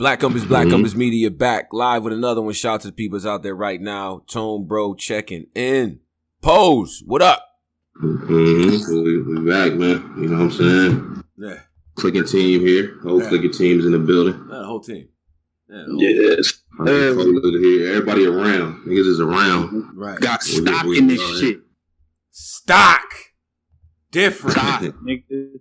Black Compass, Black mm-hmm. Compass Media back live with another one. Shout out to the peoples out there right now. Tone Bro checking in. Pose, what up? Mm-hmm. We, we back, man. You know what I'm saying? Yeah. Clicking team here. Whole yeah. clicking team's in the building. Yeah, the whole team. Yeah, whole yes. Here. Everybody around. Niggas is around. Right. Got stock we, we, in this right. shit. Stock. Different. Stock, nigga.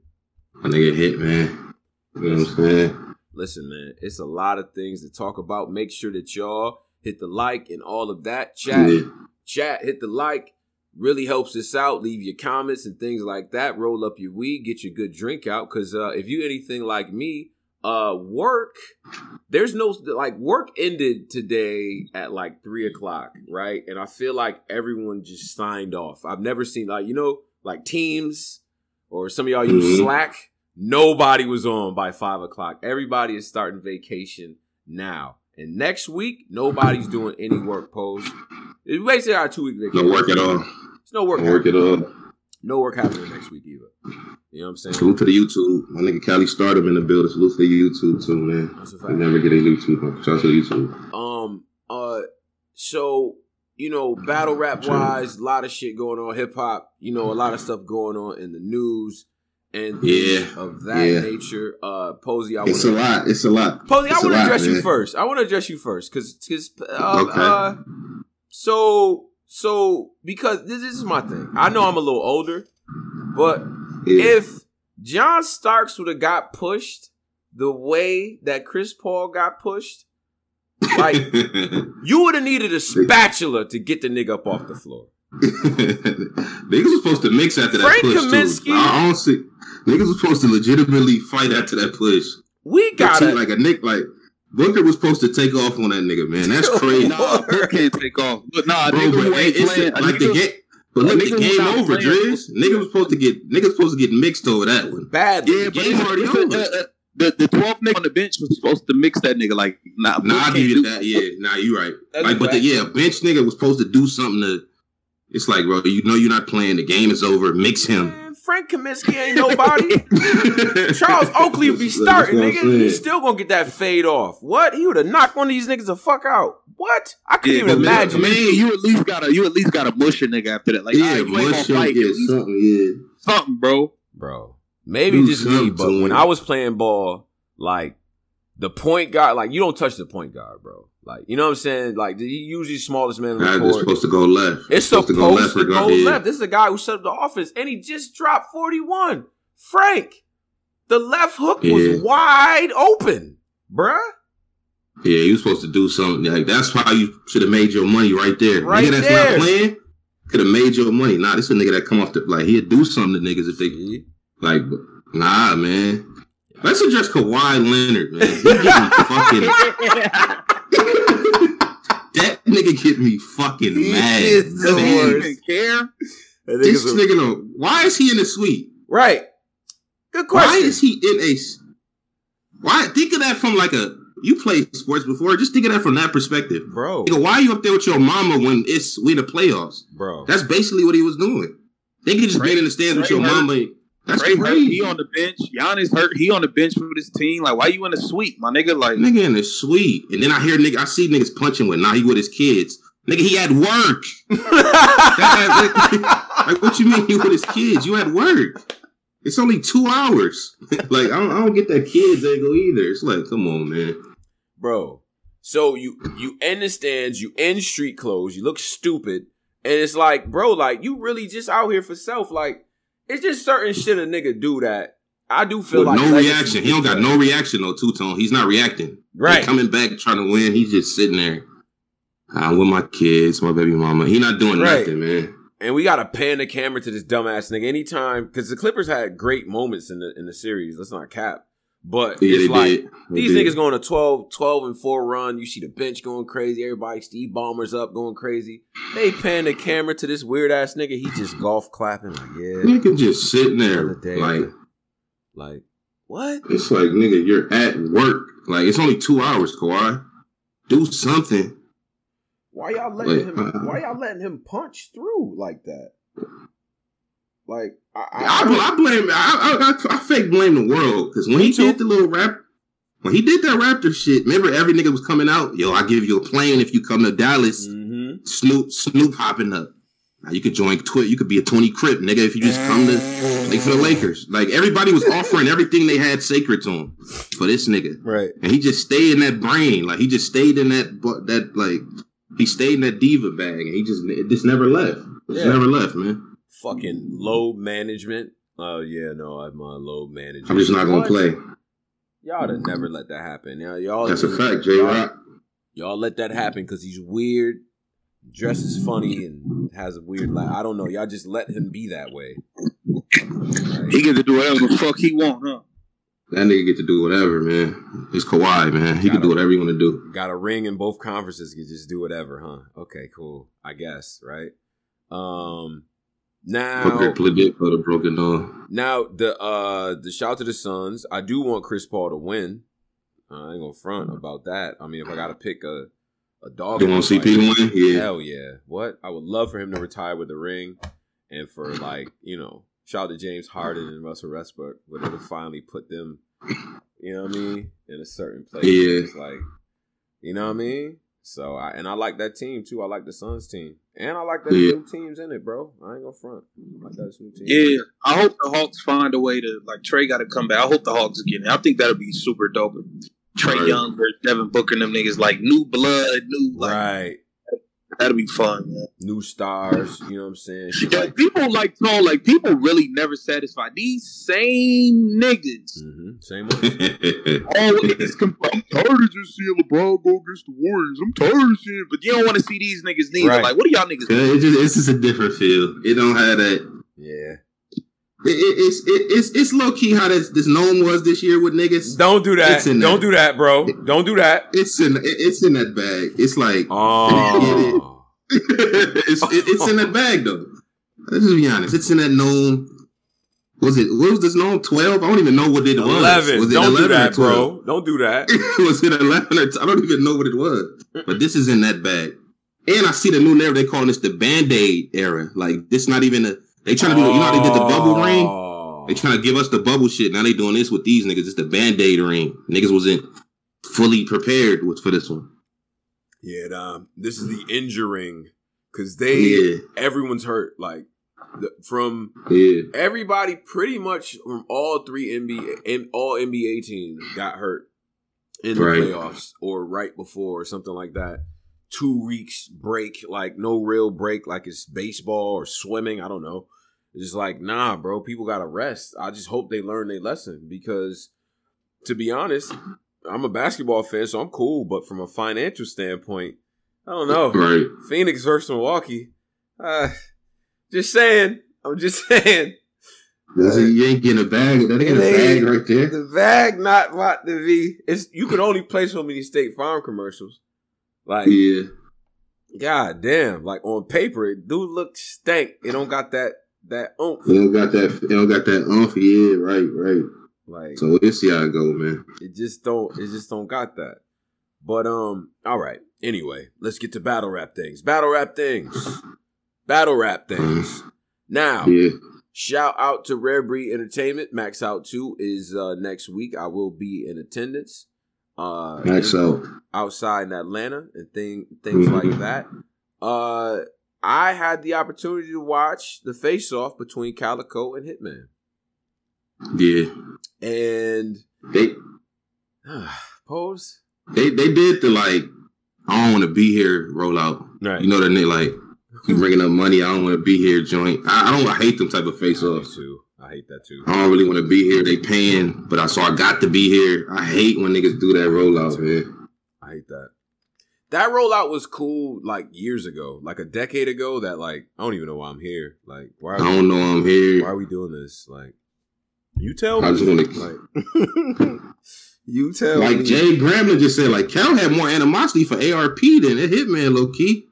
My nigga hit, man. You know what I'm saying? Listen, man, it's a lot of things to talk about. Make sure that y'all hit the like and all of that. Chat, yeah. chat, hit the like. Really helps us out. Leave your comments and things like that. Roll up your weed, get your good drink out. Cause uh, if you anything like me, uh, work, there's no like work ended today at like three o'clock, right? And I feel like everyone just signed off. I've never seen like you know like Teams or some of y'all use mm-hmm. Slack Nobody was on by five o'clock. Everybody is starting vacation now. And next week, nobody's doing any work pose. It's basically our two week vacation. No work at all. It's no work. No work at all. No work happening next week either. You know what I'm saying? Salute to the YouTube. My nigga Cali started in the building. Salute to the YouTube too, man. That's a fact. never get a YouTube. Shout out to the YouTube. Um. Uh. So you know, battle rap wise, a lot of shit going on. Hip hop. You know, a lot of stuff going on in the news and yeah, of that yeah. nature. Uh, Posey, I it's a lot. It's a lot. Posey, it's I want to address man. you first. I want to address you first because because uh, okay. uh, so so because this, this, is my thing. I know I'm a little older, but yeah. if John Starks would have got pushed the way that Chris Paul got pushed. Like you would have needed a spatula to get the nigga up off the floor. Niggas was supposed to mix after that push Kaminsky, too. I don't see. Niggas was supposed to legitimately fight after that push. We got it. Like a Nick, like Booker was supposed to take off on that nigga, man. That's crazy. nah, Booker can't take off. But nah, Bro, nigga, but it's playing, like the game. But look, the game over, Driz. Nigga was supposed to get nigga was supposed to get mixed over that one. Bad. Yeah, the game already over. Uh, uh, the the 12th nigga on the bench was supposed to mix that nigga like nah, nah I give you that yeah nah you right like but the yeah bench nigga was supposed to do something to it's like, bro, you know you're not playing. The game is over. Mix him. Man, Frank Kaminsky ain't nobody. Charles Oakley would be starting, nigga. He's still gonna get that fade off. What? He would have knocked one of these niggas the fuck out. What? I couldn't yeah, even imagine. Man, you at least gotta you at least gotta mush a nigga after that. Like, yeah, right, mush him, fight, yeah, something, yeah, something, bro. Bro, maybe Do just me, but when I was playing ball, like the point guard, like you don't touch the point guard, bro. Like, you know what I'm saying? Like, he usually smallest man in the nah, court. It's supposed to go left. It's, supposed, supposed to go left. To go left. This is a guy who set up the offense, and he just dropped 41. Frank, the left hook yeah. was wide open, bruh. Yeah, was supposed to do something. Like that's how you should have made your money right there. Right nigga that's there. not playing could have made your money. Nah, this is a nigga that come off the like he'd do something to niggas if they like. Nah, man. Let's address Kawhi Leonard, man. He fucking that nigga get me fucking he mad. Is the worst. care. This a, nigga, know, why is he in the suite? Right. Good question. Why is he in a? Why think of that from like a you played sports before? Just think of that from that perspective, bro. Nigga, why are you up there with your mama when it's we in the playoffs, bro? That's basically what he was doing. They could just right. in the stands right. with your mama. That's Trae. Hurt, he on the bench. Giannis hurt. He on the bench with his team. Like, why you in the suite, my nigga? Like, nigga in the suite. And then I hear nigga, I see niggas punching with. Now he with his kids. Nigga, he had work. that, like, like, what you mean he with his kids? You had work. It's only two hours. like, I don't, I don't get that kids angle either. It's like, come on, man, bro. So you you end the stands, you end street clothes, you look stupid, and it's like, bro, like you really just out here for self, like it's just certain shit a nigga do that I do feel like no reaction. He don't got no reaction though. Two tone. He's not reacting. Right. coming back trying to win. He's just sitting there. I'm with my kids, my baby mama. He not doing right. nothing, man. And we gotta pan the camera to this dumbass nigga anytime because the Clippers had great moments in the in the series. Let's not cap. But yeah, it's like these did. niggas going a 12, 12 and 4 run. You see the bench going crazy. Everybody, Steve Ballmer's up going crazy. They pan the camera to this weird ass nigga. He just golf clapping. Like, yeah. Nigga just sitting there. like, like, what? It's like, nigga, you're at work. Like, it's only two hours, Kawhi. Do something. Why y'all letting like, him? Uh, why y'all letting him punch through like that? Like I, I, I, I blame I, I, I, fake blame the world because when he too. did the little rap, when he did that Raptor shit, remember every nigga was coming out. Yo, I give you a plane if you come to Dallas. Mm-hmm. Snoop, Snoop hopping up. Now you could join Twit. You could be a twenty Crip nigga if you just come to like for the Lakers. Like everybody was offering everything they had sacred to him for this nigga. Right. And he just stayed in that brain. Like he just stayed in that that like he stayed in that diva bag and he just it just never left. It yeah. never left, man. Fucking low management. Oh yeah, no, I'm a low management. I'm just not gonna play. Y'all would never let that happen. Now y'all. That's a fact, J Rock. Y'all let that happen because he's weird, dresses funny, and has a weird laugh. I don't know. Y'all just let him be that way. He get to do whatever the fuck he want, huh? That nigga get to do whatever, man. It's Kawhi, man. He got can do whatever he want to do. Got a ring in both conferences. Can just do whatever, huh? Okay, cool. I guess, right? Um, now, for the broken doll. Now the uh the shout to the Suns. I do want Chris Paul to win. Uh, I ain't gonna front about that. I mean, if I gotta pick a a dog, you want CP to win? Yeah, hell yeah. What I would love for him to retire with the ring, and for like you know, shout to James Harden and Russell Westbrook, where they finally put them, you know what I mean, in a certain place. Yeah, it's like, you know what I mean. So I and I like that team too. I like the Suns team. And I like that yeah. new teams in it, bro. I ain't gonna front. I like that new team. Yeah, I hope the Hawks find a way to like Trae got to come back. I hope the Hawks get it. I think that'll be super dope. Trae right. Young or Devin Booker and them niggas like new blood, new like, right. That'll be fun, man. New stars, you know what I'm saying? Yeah, like, people like no, like people really never satisfied. These same niggas, mm-hmm. same always. Comp- I'm tired of just seeing LeBron go against the Warriors. I'm tired of seeing, but you don't want to see these niggas neither. Right. Like, what are y'all niggas? Yeah, it's, just, it's just a different feel. It don't have that. Yeah. It, it, it's it, it's it's low key how this this gnome was this year with niggas. Don't do that. Don't that. do that, bro. Don't do that. It's in it's in that bag. It's like oh. it's it's in that bag though. Let's just be honest. It's in that gnome. Was it what was this gnome? Twelve? I don't even know what it 11. was. Eleven. Was it don't 11 do that, bro. Don't do that. was it eleven or t- I don't even know what it was. But this is in that bag. And I see the new narrative. They calling this the Band Aid era. Like this, not even a they trying to do, you know how they did the bubble ring? They trying to give us the bubble shit. Now they doing this with these niggas. It's the band aid ring. Niggas wasn't fully prepared with for this one. Yeah, um, this is the injuring because they yeah. everyone's hurt. Like the, from yeah. everybody, pretty much from all three NBA all NBA teams got hurt in the right. playoffs or right before or something like that two weeks break, like no real break, like it's baseball or swimming. I don't know. It's just like, nah, bro, people got to rest. I just hope they learn their lesson because, to be honest, I'm a basketball fan, so I'm cool. But from a financial standpoint, I don't know. Right. Phoenix versus Milwaukee. Uh, just saying. I'm just saying. That's uh, you ain't getting a bag. That ain't a bag right there. The bag not what the V. It's you can only play so many State Farm commercials. Like, yeah. God damn! Like on paper, it do look stank. It don't got that that oomph. It don't got that. It don't got that oomph. Yeah, right, right. Like so, we'll see how it go, man. It just don't. It just don't got that. But um, all right. Anyway, let's get to battle rap things. Battle rap things. battle rap things. Now, yeah. shout out to Rare Breed Entertainment. Max Out Two is uh, next week. I will be in attendance uh Max out. outside in Atlanta and thing things mm-hmm. like that. Uh I had the opportunity to watch the face off between Calicoe and Hitman. Yeah. And they uh, pose. They they did the like I don't want to be here rollout. Right. You know that they like you bringing up money. I don't want to be here joint. I, I don't. I hate them type of face offs. Too. I hate that too. I don't really want to be here. They paying, but I so I got to be here. I hate when niggas do that rollout, man. I hate that. That rollout was cool like years ago, like a decade ago. That like I don't even know why I'm here. Like why? I don't we, know I'm here. Why are we doing this? Like you tell me. I just want to like. you tell like me. Jay Gremlin just said, like Cal had more animosity for ARP than a Hitman, low key.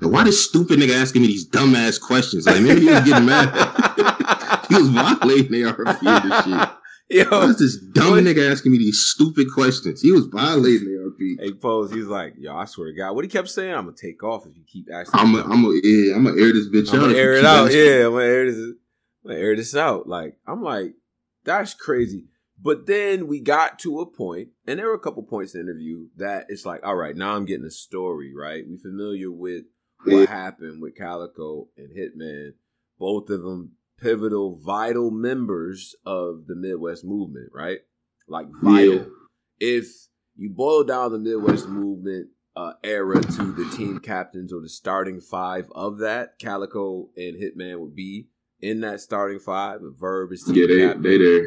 Why this stupid nigga asking me these dumbass questions? Like maybe he was getting mad. he was violating ARP and shit. Yo, Why is this dumb what? nigga asking me these stupid questions? He was violating ARP. Hey, pose. He's like, yo, I swear to God, what he kept saying, I'm gonna take off if you keep asking. I'm gonna, I'm yeah, gonna air this bitch I'm out. Gonna air it out. Yeah, I'm gonna air this. I'm gonna air this out. Like, I'm like, that's crazy. But then we got to a point, and there were a couple points in the interview that it's like, all right, now I'm getting a story, right? We familiar with what happened with Calicoe and Hitman, both of them pivotal, vital members of the Midwest movement, right? Like vital. Yeah. If you boil down the Midwest movement uh, era to the team captains or the starting five of that, Calicoe and Hitman would be in that starting five. Verb is team yeah, they captain. they there,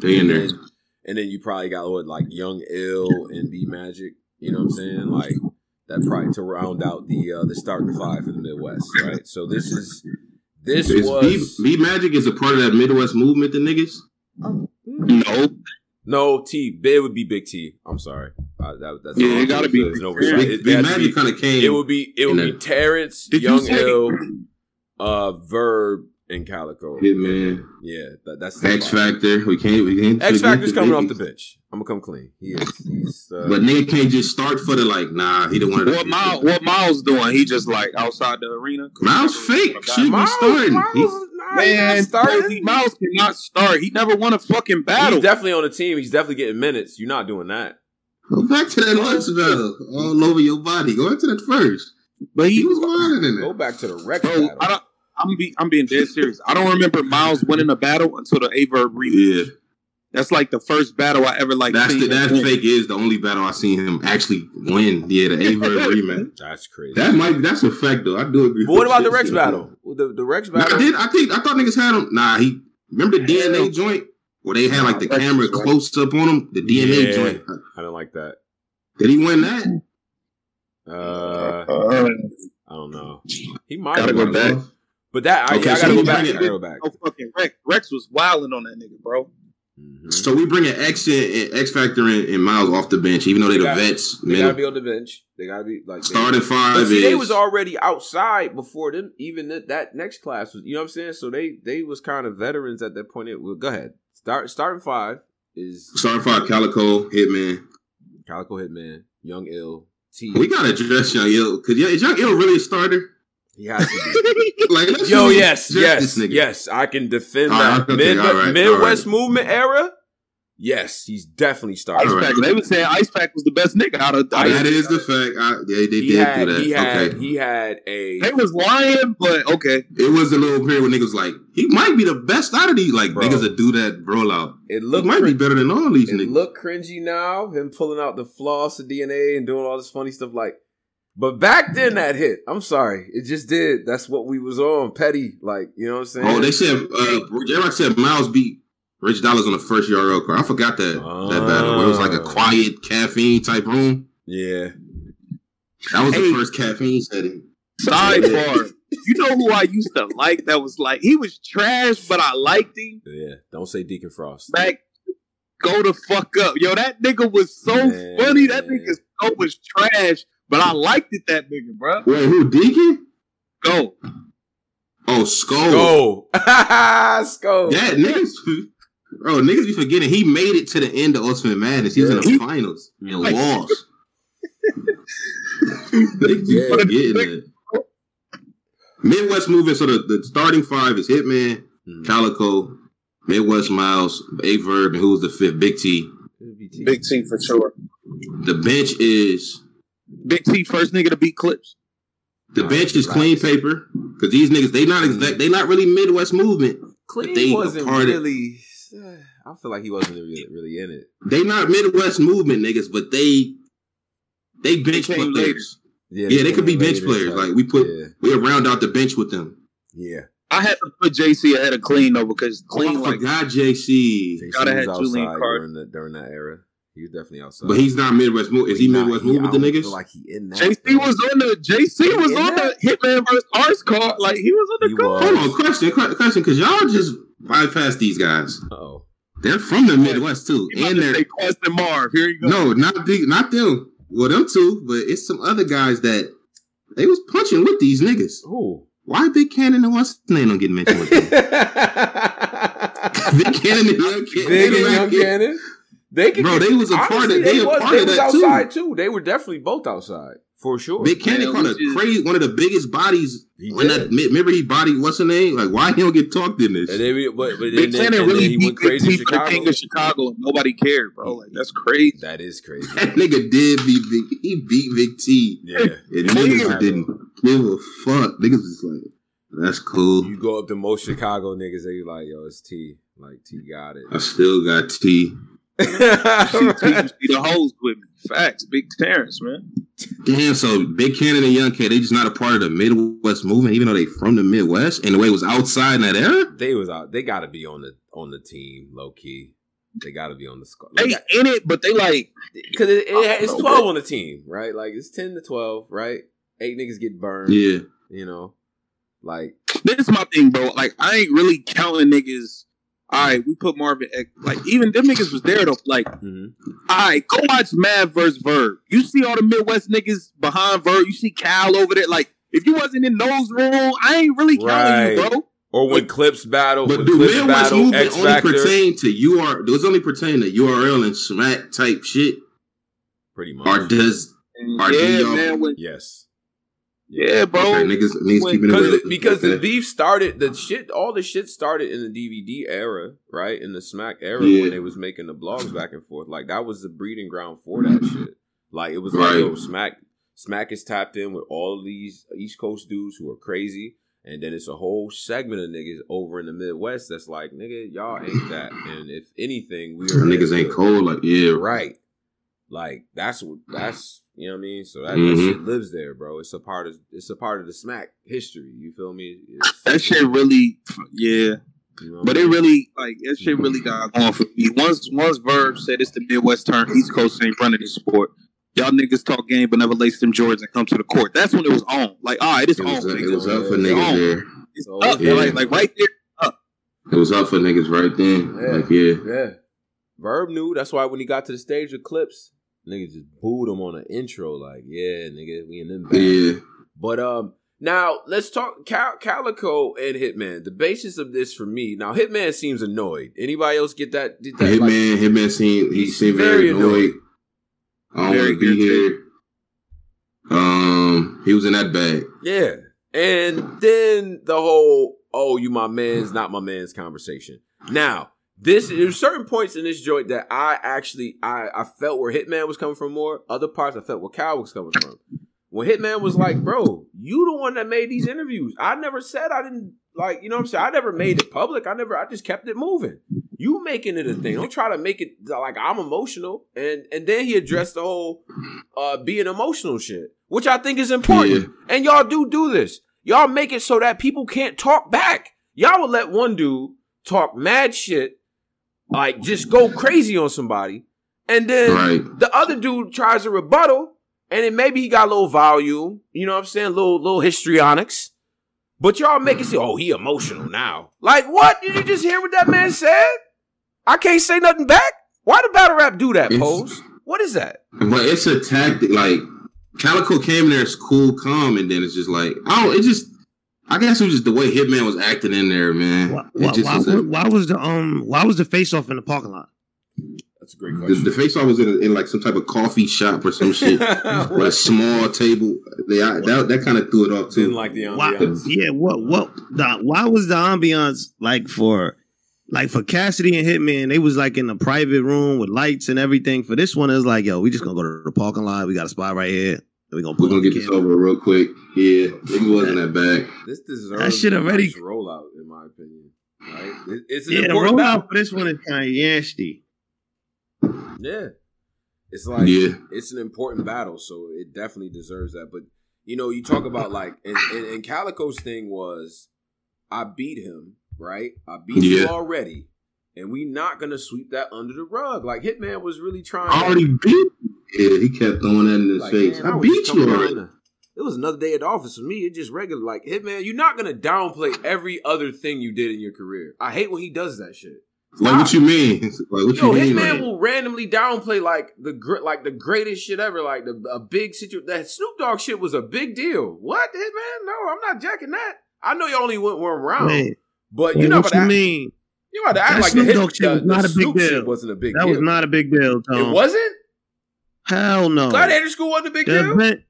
they in there. and then you probably got what like Young Ill and B Magic. You know what I'm saying? Like that probably to round out the uh, the starting five for the Midwest, right? So this is this is was B, B Magic is a part of that Midwest movement, the niggas. no, no T. It would be Big T. I'm sorry. Uh, that, that's yeah, it gotta be. No, Big, Big Magic kind of came. It would be. It would be Terrence, Young Ill, uh, Verb, and Calicoe. Hitman. Yeah, that, that's X Factor. We can't. We can't. X Factor's coming off the bench. I'm gonna come clean. He is. He's. Uh, but nigga can't just start for the like. Nah, he don't want to. What Miles? What Miles doing? He just like outside the arena. Miles fake. Should be starting. Miles, man, starting. Miles cannot start. He never won a fucking battle. He's definitely on the team. He's definitely getting minutes. You're not doing that. Go back to that lunch battle all over your body. Go into that first. But he, he was wilding in it. Go back to the record. battle. I don't, I'm be, I'm being dead serious. I don't remember Miles winning a battle until the Aye Verb remix. Yeah. That's like the first battle I ever like. That's the, that fake is the only battle I seen him actually win. Yeah, the Aye Verb rematch. That's crazy. That might that's a fact though. I do agree. But what about the Rex battle? The, the Rex battle. Nah, I did. I think I thought niggas had him. Nah, he remember the DNA joint where they had like the camera close up on him. The DNA yeah, joint. I don't like that. Did he win that? Uh, I don't know. He might have go back. But that okay, I, I gotta go back. I gotta go back. Oh, fucking Rex. Rex was wilding on that nigga, bro. Mm-hmm. So we bring an X in, X Factor and, and Miles off the bench, even though they, they the gotta, vets. They gotta be on the bench. They gotta be like starting they, five. See, they was already outside before them. Even that, that next class was, you know what I'm saying. So they they was kind of veterans at that point. It, well, go ahead. Start starting five is starting five. Calicoe Hitman. Calicoe Hitman. Young Ill. T. We gotta address Young Ill because is Young Ill really a starter? He has to be. like, Yo, yes, yes, yes. I can defend that Mid- right, Midwest right. movement era. Yes, he's definitely starting. Ice Pack. They would say Ice Pack was the best nigga out of. That is the fact. I, yeah, they did had, do that. He had, okay. he had a. They was lying, but okay. It was a little period when niggas like he might be the best out of these. Like bro, niggas that do that rollout. It look might cr- be better than all these. It niggas. look cringy now. Him pulling out the floss of DNA and doing all this funny stuff. Like but back then that hit. I'm sorry. It just did. That's what we was on. Petty. Like, you know what I'm saying? Oh, they said uh J-Rock said Miles beat Rich Dollaz on the first URL card. I forgot that uh, that battle. Where it was like a ah. quiet caffeine type room. Yeah. That was hey, the first caffeine setting. Sidebar. you know who I used to like that was like he was trash, but I liked him. Yeah, don't say Deacon Frost. Back go the fuck up. Yo, that nigga was so Man. funny. That nigga so was trash. But I liked it that nigga, bro. Wait, who Deacon? Go. Oh, Skull. Go. Skull. Yeah, niggas. Bro, niggas be forgetting he made it to the end of Ultimate Madness. He was in the finals and like, lost. niggas be forgetting it. Midwest moving. So the, the starting five is Hitman, hmm. Calicoe, Midwest Miles, Aye Verb, and who's the fifth? Big T. Big T for sure. The bench is Big T first nigga to beat Clips. The bench is clean paper because these niggas they not exact they not really Midwest movement. Clean they wasn't really. I feel like he wasn't really, really in it. They not Midwest movement niggas, but they they bench they players. Yeah, yeah, they, could be bench players. Like we put yeah. we round out the bench with them. Yeah. I had to put JC ahead of Clean though because Clean oh, I like forgot JC. JC gotta have Julian Carter during, the, during that era. He's definitely outside. But he's not Midwest move. Is he, he Midwest move with the niggas? Feel like he in that. JC was on the JC was on that? the Hitman versus Ars card. Like he was on the card. Hold on, question, question, because y'all just bypass these guys. Oh, they're from the Midwest too, and they're Quest and Marv. Here you go. No, not big, not them. Well, them two, but it's some other guys that they was punching with these niggas. Oh, Why Big Cannon and what's his name don't get mentioned with them? Big Cannon and Young Cannon. Big and Young Cannon. They could bro. Get, they was a part of. They, they was, a part they of was outside too. too. They were definitely both outside For sure. Big Cannon caught a crazy one of the biggest bodies. He when that remember he body what's her name? Like why he don't get talked in this? And then, but, but Big Cannon really he went crazy in Chicago. King of Chicago. Nobody cared, bro. Like that's crazy. That is crazy. That nigga did beat Big. He beat Big T. Yeah. And niggas didn't give a fuck. Niggas was like, that's cool. You go up to most Chicago niggas, they like, yo, it's T. Like T got it. I still got T. see, the hoes with me. Facts, big Terrence, man. Damn, so Big Cannon and Young K, they just not a part of the Midwest movement, even though they from the Midwest, and the way it was outside in that era. They was out. They got to be on the on the team, low key. They got to be on the squad. Like, they in it, but they like because it, it, it's twelve on the team, right? Like it's ten to twelve, right? Eight niggas get burned. Yeah, you know, like this is my thing, bro. Like I ain't really counting niggas all right, we put Marvin. X. Like even them niggas was there though. Like, mm-hmm. all right, go watch Mav versus Verb. You see all the Midwest niggas behind Verb. You see Cal over there. Like, if you wasn't in those room, I ain't really counting right. you, bro. Or when Clips battle, but do Midwest battle, movement X only Factor. pertain to UR? Does only pertain to URL and smack type shit? Pretty much. Or does? Or yeah, do man. When, yes. Yeah, bro. Okay, niggas, niggas when, keeping it because okay. the beef started. The shit, all the shit started in the DVD era, right? In the Smack era yeah. when they was making the blogs back and forth. Like that was the breeding ground for that mm-hmm. shit. Like it was right. like, yo, Smack, Smack is tapped in with all of these East Coast dudes who are crazy. And then it's a whole segment of niggas over in the Midwest that's like, nigga, y'all ain't that. And if anything, we are niggas ain't cold. Like, yeah, right. Like that's what that's you know what I mean? So that, mm-hmm. that, shit lives there, bro. It's a part of it's a part of the smack history. You feel me? It's, that shit really, yeah. You know but it really like that shit really got going for me. Once once Verb said it's the Midwest turn, East Coast ain't running this sport. Y'all niggas talk game but never lace them Jordans and come to the court. That's when it was on. Like, all right, it's it on. Was, it was up for niggas there. It's up, yeah. like, like right there. Up. It was up for niggas right then. Yeah. Like yeah, yeah. Verb knew. That's why when he got to the stage with clips, Nigga just booed him on an intro, like, yeah, nigga, we in them. Back. Yeah. But um, now let's talk Cal- Calicoe and Hitman. The basis of this for me now, Hitman seems annoyed. Anybody else get that? Did that Hitman, like, Hitman seemed he seemed very, very annoyed. annoyed. I don't want to be here. Um, he was in that bag. Yeah, and then the whole "oh, you my man's, not my man's" conversation. Now this there's certain points in this joint that I actually I I felt where Hitman was coming from more. Other parts I felt where Cal was coming from. When Hitman was like, "Bro, you the one that made these interviews. I never said I didn't like. You know what I'm saying? I never made it public. I never. I just kept it moving. You making it a thing. Don't try to make it like I'm emotional." And and then he addressed the whole uh being emotional shit, which I think is important. Yeah. And y'all do do this. Y'all make it so that people can't talk back. Y'all will let one dude talk mad shit like just go crazy on somebody, and then right. the other dude tries a rebuttal, and then maybe he got a little volume, you know what I'm saying, little little histrionics. But y'all make it say, "Oh, he emotional now." Like what? Did you just hear what that man said? I can't say nothing back. Why did battle rap do that? It's, pose. What is that? But it's a tactic. Like Calicoe came in there as cool, calm, and then it's just like, oh, it just I guess it was just the way Hitman was acting in there, man. Why, why, why, was, why was the um why was the face off in the parking lot? That's a great question. The, the face off was in, in like some type of coffee shop or some shit, with a small table. They, I, that that kind of threw it off too. Didn't like the ambiance. Why, yeah, what what the, why was the ambiance like for like for Cassidy and Hitman? They was like in a private room with lights and everything. For this one, it was like, yo, we just gonna go to the parking lot. We got a spot right here. We gonna we're gonna get this over real quick. Yeah, it wasn't that bad. This deserves that shit already nice rollout, in my opinion. Right? It's an yeah, the rollout battle. for this one is kind of nasty. Yeah, it's like yeah. it's an important battle, so it definitely deserves that. But you know, you talk about like, and, and, and Calicoe's thing was, I beat him, right? I beat yeah. you already, and we not gonna sweep that under the rug. Like Hitman was really trying. I already to, beat. Yeah, he kept throwing that in his like, face. Man, I, I beat you already. It was another day at the office for me. It just regular like Hitman. You're not gonna downplay every other thing you did in your career. I hate when he does that shit. Stop. Like what you mean? Like what Yo, you mean? Hitman like? will randomly downplay like the like the greatest shit ever, like the a big situation. That Snoop Dogg shit was a big deal. What Hitman? No, I'm not jacking that. I know you only went one round, Man. but you know what you mean. You got to act that like Snoop the Dogg shit was not a big deal. Wasn't a big. That deal. was not a big deal. Tom. It wasn't. Hell no. Gladiator School wasn't a big the deal. Event,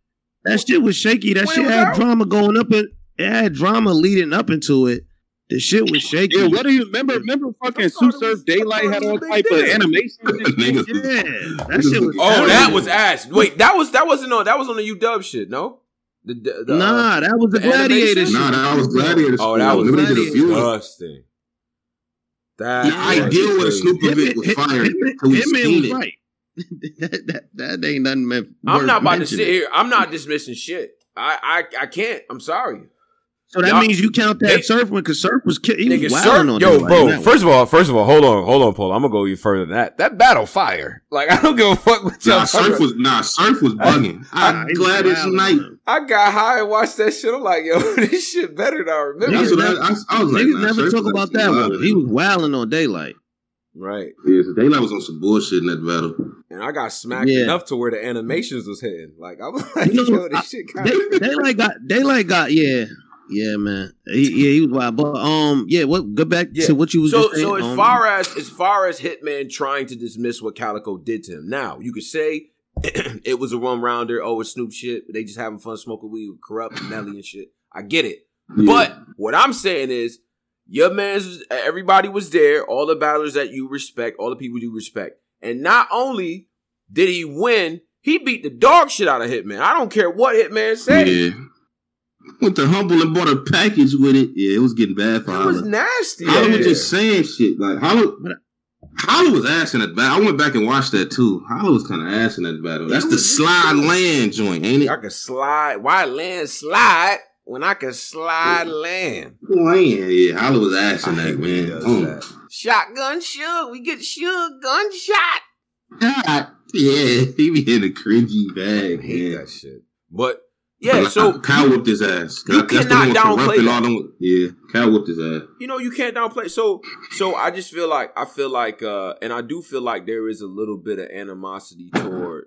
that shit was shaky. That When shit had out? drama going up and it had drama leading up into it. The shit was shaky. Yeah, what do you remember? Remember fucking I Sue Surf Daylyt had all was a big type of animation. and shit. Niggas- yeah, that shit was. Oh, terrible. that was ass. Wait, that was that wasn't on that was on the UW shit, no? The, the, the, uh, nah, that was the the gladiator animation? shit. Nah, that was Gladiator. Oh, that was Remember they did a few. disgusting. That The was idea with a crazy. Snoop event was fire. until we Hitman seen was it. right. that, that, that ain't nothing meant. I'm not about to sit here. I'm not dismissing shit. I I, I can't. I'm sorry. So that Y'all- means you count that They- surf one because surf was ki- he Nigga, was Surf- on Yo, bro. on that First of all, first of all, hold on, hold on, Paul. I'm gonna go even further than that. That battle fire. Like I don't give a fuck what y'all Nah, talking Surf was nah, Surf was bugging. one. I'm glad it's night. I got high and watched that shit. I'm like, yo, this shit better than I remember. That's Niggas what I, I, I was like, Niggas nah, never Surf talk about that one. He was wilding on Daylyt. Right. Yeah, so Daylyt was on some bullshit in that battle. And I got smacked Yeah. enough to where the animations was hitting. Like I was like, You know, yo, this I- shit kind Day, Daylyt got Daylyt got yeah yeah man he, yeah he was wild but um yeah what go back Yeah. to what you was so just saying, so as um, far as as far as Hitman trying to dismiss what Calicoe did to him, now you could say it was a one rounder. Oh, it's Snoop shit. They just having fun smoking weed with corrupt Nelly and shit. I get it, but what I'm saying is, your man's everybody was there. All the battlers that you respect, all the people you respect, and not only did he win, he beat the dog shit out of Hitman. I don't care what Hitman said. yeah. Went to Humble and bought a package with it. Yeah, it was getting bad for him. It was nasty. Holla out was just saying shit. Like Holla, Holla was ass in that battle. I went back and watched that too. Holla was kind of ass in that battle. That's He the slide land joint, ain't it? I could slide. Why land slide when I could slide land? Land. Yeah, Holla was ass in I that man. Oh, that. Shotgun shoot. We get shoot gunshot. God. Yeah, he be in a cringy I bag, hate man. that shit. But yeah, so Kyle whooped his ass. you the cannot downplay that. them- Yeah, Kyle whooped his ass. you know you can't downplay. So so I just feel like I feel like uh and I do feel like there is a little bit of animosity toward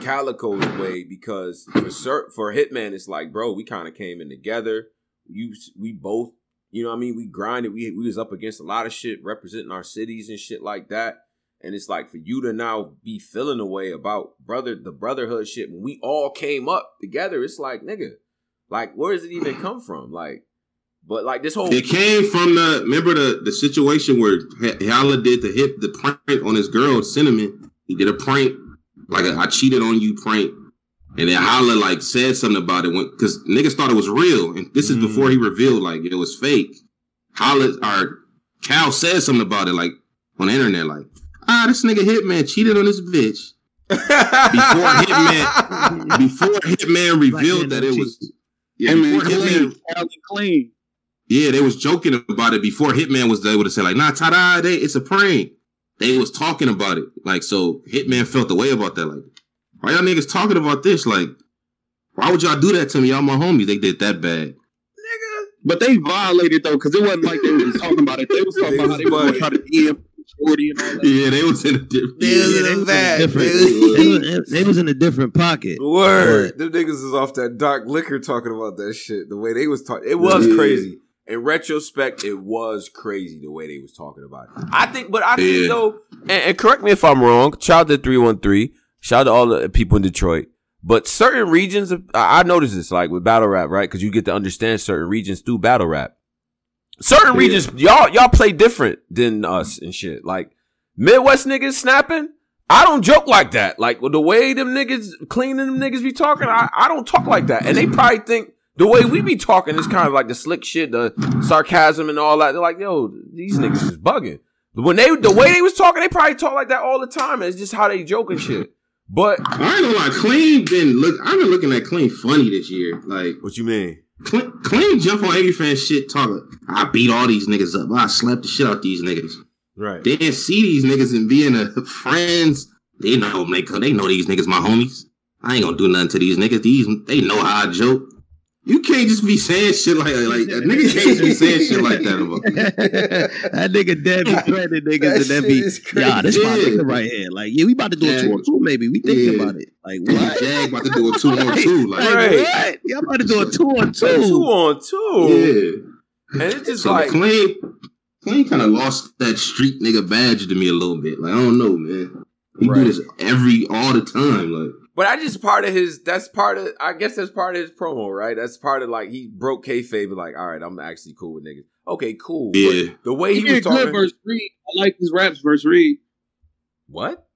Calicoe's way because for cer- for Hitman it's like bro we kind of came in together. You we both you know what I mean we grinded we we was up against a lot of shit representing our cities and shit like that. And it's like for you to now be feeling a way about brother the brotherhood shit when we all came up together. It's like nigga, like where does it even come from? Like, but like this whole It came from the remember the the situation where H- Holla did the hip the prank on his girl Cinnamon. He did a prank like a I cheated on you prank, and then Holla like said something about it when because niggas thought it was real, and this is Mm. before he revealed like it was fake. Holla or Cal said something about it like on the internet like ah this nigga Hitman cheated on this bitch before Hitman before Hitman revealed that it was. Yeah, Hey Hitman clean, clean. yeah, they was joking about it before Hitman was able to say like, "Nah, ta-da, they, it's a prank." They was talking about it, like so. Hitman felt the way about that. Like, why y'all niggas talking about this? Like, why would y'all do that to me? Y'all my homies. They did that bad. Nigga. But they violated though, because it wasn't like they was talking about it. They was talking about how they was bugging. gonna try to DM Shorty and all that. Yeah, they was in a different. They was in a they different they, was, they was in a different pocket Word. Them niggas is off that dark liquor talking about that shit. The way they was talking. It was Yeah. crazy. In retrospect, it was crazy the way they was talking about it. I think, but I think Yeah. though, and, and correct me if I'm wrong. Shout out to 313. Shout out to all the people in Detroit. But certain regions, of, I I noticed this, like with battle rap, right? Because you get to understand certain regions through battle rap. Certain Yeah. regions, y'all y'all play different than us and shit. Like Midwest niggas snapping. I don't joke like that. Like the way them niggas cleaning them niggas be talking, I, I don't talk like that. And they probably think the way we be talking is kind of like the slick shit, the sarcasm and all that. They're like, yo, these niggas is bugging. When they the way they was talking, they probably talk like that all the time. It's just how they joke and shit. But I ain't gonna lie. Clean been look. I've been looking at Clean funny this year. Like what you mean? Clean, clean jump on every fan shit. Talking. I beat all these niggas up. I slapped the shit out these niggas. Right. They didn't see these niggas and being a friends. They know they they know these niggas my homies. I ain't gonna do nothing to these niggas. These they know how I joke. You can't just be saying shit like like a nigga can't just be saying shit like that about. that nigga dead be threatening niggas That and then be yeah this my nigga right here like yeah we about to do a Yeah. two on two maybe we thinking Yeah. about it like What? what Jag about to do a two on two. Like, like, Right. what y'all about to do a two on Two, two on two. yeah. And it's just So like Clean, Clean kind of lost that street nigga badge to me a little bit. Like I don't know, man. He Right. do this every all the time. Like But I just part of his. That's part of. I guess that's part of his promo, right? That's part of like he broke kayfabe. and Like, all right, I'm actually cool with niggas. Okay, cool. Yeah. But the way he, He was did good talking. versus Reed. I like his raps versus Reed. What?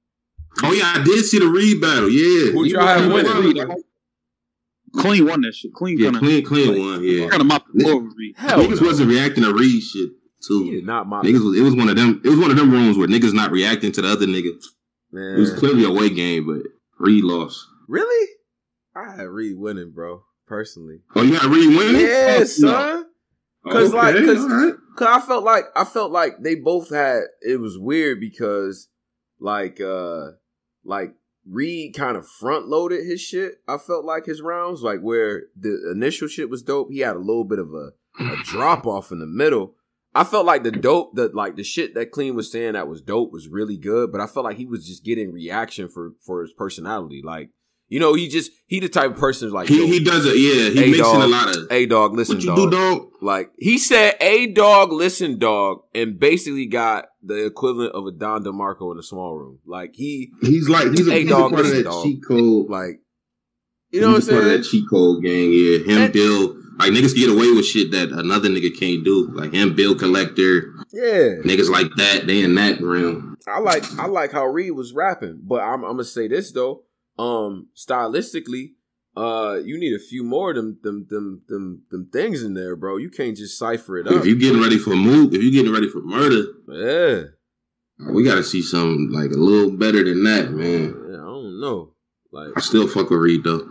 Oh yeah, I did see the Reed battle. Yeah, Who'd y'all have won winning? that. Clean won that shit. Clean Yeah, kind of clean, clean one. Yeah, kind of mopped the floor Reed. Hell niggas no. wasn't reacting to Reed shit He too. did not my Niggas was, it was one of them. It was one of them rooms where niggas not reacting to the other nigga. It was clearly a away game, but Reed lost. Really? I had Reed winning, bro. Personally. Oh, you got Reed winning? Yeah, Oh, son. 'Cause, like, 'cause- right. Cause I felt like I felt like they both had it was weird because like uh like Reed kind of front loaded his shit. I felt like his rounds, like where the initial shit was dope, he had a little bit of a, a drop off in the middle. I felt like the dope that like the shit that Clean was saying that was dope was really good, but I felt like he was just getting reaction for for his personality. Like, you know, he just he the type of person like He he does it. Yeah, he mixing dog. a lot of. Hey dog, listen, what you dog. do, dog? Like he said, "A dog, listen, dog," and basically got the equivalent of a Don DeMarco in a small room. Like he, He's like he's a, he's dog, a part of that dog. cheat code. like, you know what I'm He's a part of that cheat code gang. Yeah, him, And- Bill. Like niggas get away with shit that another nigga can't do. Like him, Bill Collector, Yeah, niggas like that. They in that realm. I like I like how Reed was rapping, but I'm, I'm gonna say this though, um, stylistically, uh, you need a few more of them them them them them things in there, bro. You can't just cipher it up. If you getting ready for move, if you getting ready for murder, yeah, we gotta see something like a little better than that, man. yeah, I don't know, like. I still fuck with Reed though.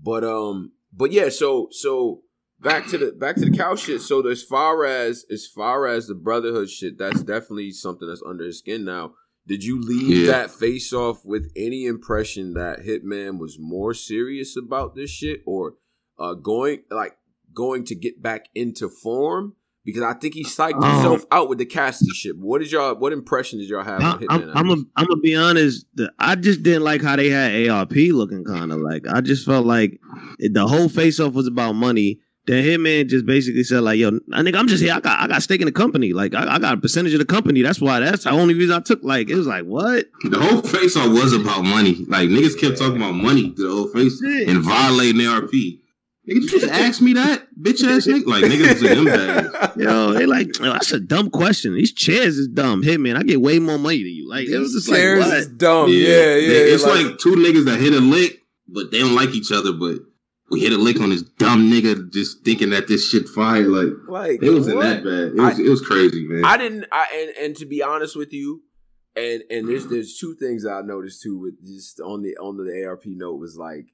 But um, but yeah, so so back to the back to the cow shit. So as far as as far as the brotherhood shit, that's definitely something that's under his skin now. Did you leave Yeah. that face off with any impression that Hitman was more serious about this shit or uh going like going to get back into form? Because I think he psyched Um, himself out with the Cassidy shit. What did y'all what impression did y'all have I, on Hitman? I'm, I'm, I'm gonna be honest. The, I just didn't like how they had ARP looking kind of like. I just felt like it, the whole face off was about money. Then Hitman just basically said like, "Yo, I think I'm just here. I got I got stake in the company. Like I, I got a percentage of the company. That's why. That's the only reason I took. Like it was like what? The whole face off was about money. Like niggas kept talking about money the whole face Yeah. and violating ARP. Nigga, you just asked me that, bitch ass nigga. Like niggas was in them bags. Yo, they like yo, that's a dumb question. These chairs is dumb. Hitman, I get way more money than you. Like it was just like Chairs what? is dumb. Yeah, yeah. It's like, two niggas that hit a lick, but they don't like each other. But we hit a lick on this dumb nigga just thinking that this shit fire. Like like it wasn't what? that bad. It was, it was crazy, man. I didn't. I and, and to be honest with you, and and there's there's two things I noticed too with just on the on the ARP note was like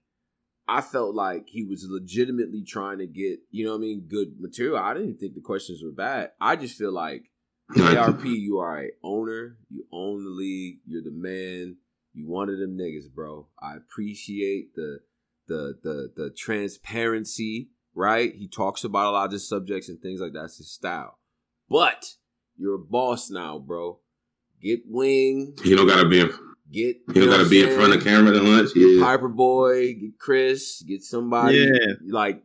I felt like he was legitimately trying to get you know what I mean good material. I didn't think the questions were bad. I just feel like ARP, you are a owner, you own the league, you're the man, you one of them niggas, bro. I appreciate the the the the transparency, right? He talks about a lot of the subjects and things like that. That's his style. But you're a boss now, bro. Get wing, you don't gotta be in. get You don't gotta be in front of camera to lunch. Yeah. Piper Boy, get Chris, get somebody. Yeah. Like,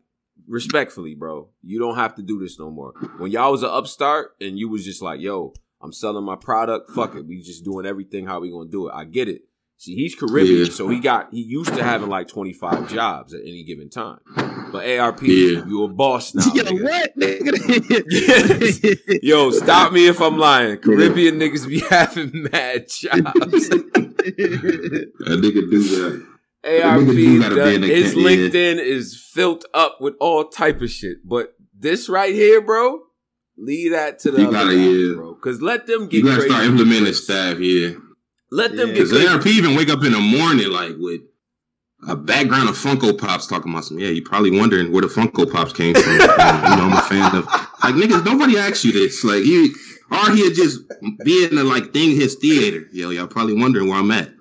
respectfully, bro, you don't have to do this no more. When y'all was an upstart and you was just like, yo, I'm selling my product, fuck it. We just doing everything how we gonna do it. I get it. See, he's Caribbean, Yeah. so he got he used to having like 25 jobs at any given time. But ARP, Yeah. you a boss now. Yo, nigga. what? nigga? Yo, stop me if I'm lying. Caribbean niggas be having mad jobs. A nigga do that. ARP, Nigga do gotta in the his ca- yeah. LinkedIn is filled up with all type of shit. But this right here, bro, leave that to the You other gotta, guys, yeah. bro. Because let them get You gotta start implementing staff. Yeah. Let them Yeah. get Because crazy. ARP even wake up in the morning like with a background of Funko Pops talking about some. Yeah, you probably wondering where the Funko Pops came from. You know, I'm a fan of like niggas. Nobody asked you this. Like you, or he'd just be in the like thing his theater. Yo, y'all probably wondering where I'm at.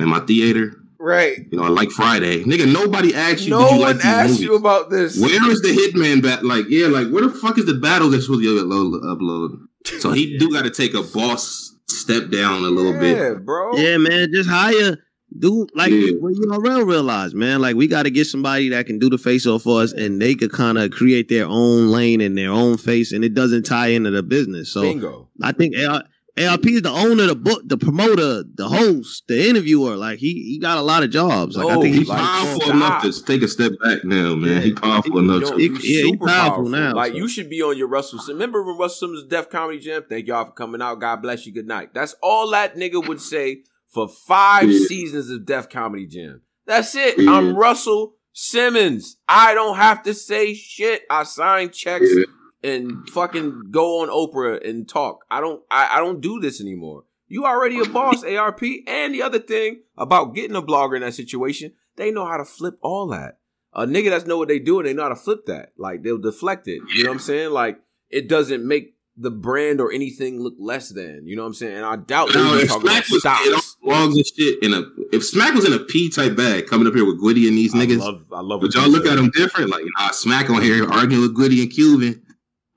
In my theater, Right. you know, I like Friday. Nigga, nobody asked you. No did you one like these asked movies? you about this. Where is the Hitman bat? Like, yeah, like where the fuck is the battle that's supposed to upload? upload? So he do got to take a boss step down a little bit. yeah, bro. yeah, man, just hire. Do like Yeah. well, you know, real realize, man. Like we got to get somebody that can do the face off for us, and they could kind of create their own lane and their own face, and it doesn't tie into the business. So Bingo. I think AR, ARP is the owner, the book, the promoter, the host, the interviewer. Like he he got a lot of jobs. Like Oh, I think He's he's like, powerful stop. enough to take a step back now, man. Yeah. He powerful enough Yo, to. you yeah, he super powerful now, Like so. you should be on your Russell. Simmons. Remember when Russell Simmons was Def Comedy Jam? Thank y'all for coming out. God bless you. Good night. That's all that nigga would say for five Yeah. seasons of Def Comedy Jam. That's it. Yeah. I'm Russell Simmons. I don't have to say shit. I sign checks Yeah. And fucking go on Oprah and talk. I don't. I, I don't do this anymore. You already a boss, ARP. And the other thing about getting a blogger in that situation, they know how to flip all that. A nigga that's know what they doing, they know how to flip that. Like they'll deflect it. You know what I'm saying? Like it doesn't make the brand or anything look less than. You know what I'm saying? And I doubt No, if talking about Smack was in blogs and shit in a if Smack was in a P type bag coming up here with Goody and these I niggas, love, I love. but y'all look at them different. Like nah, Smack on here arguing with Goody and Cuban,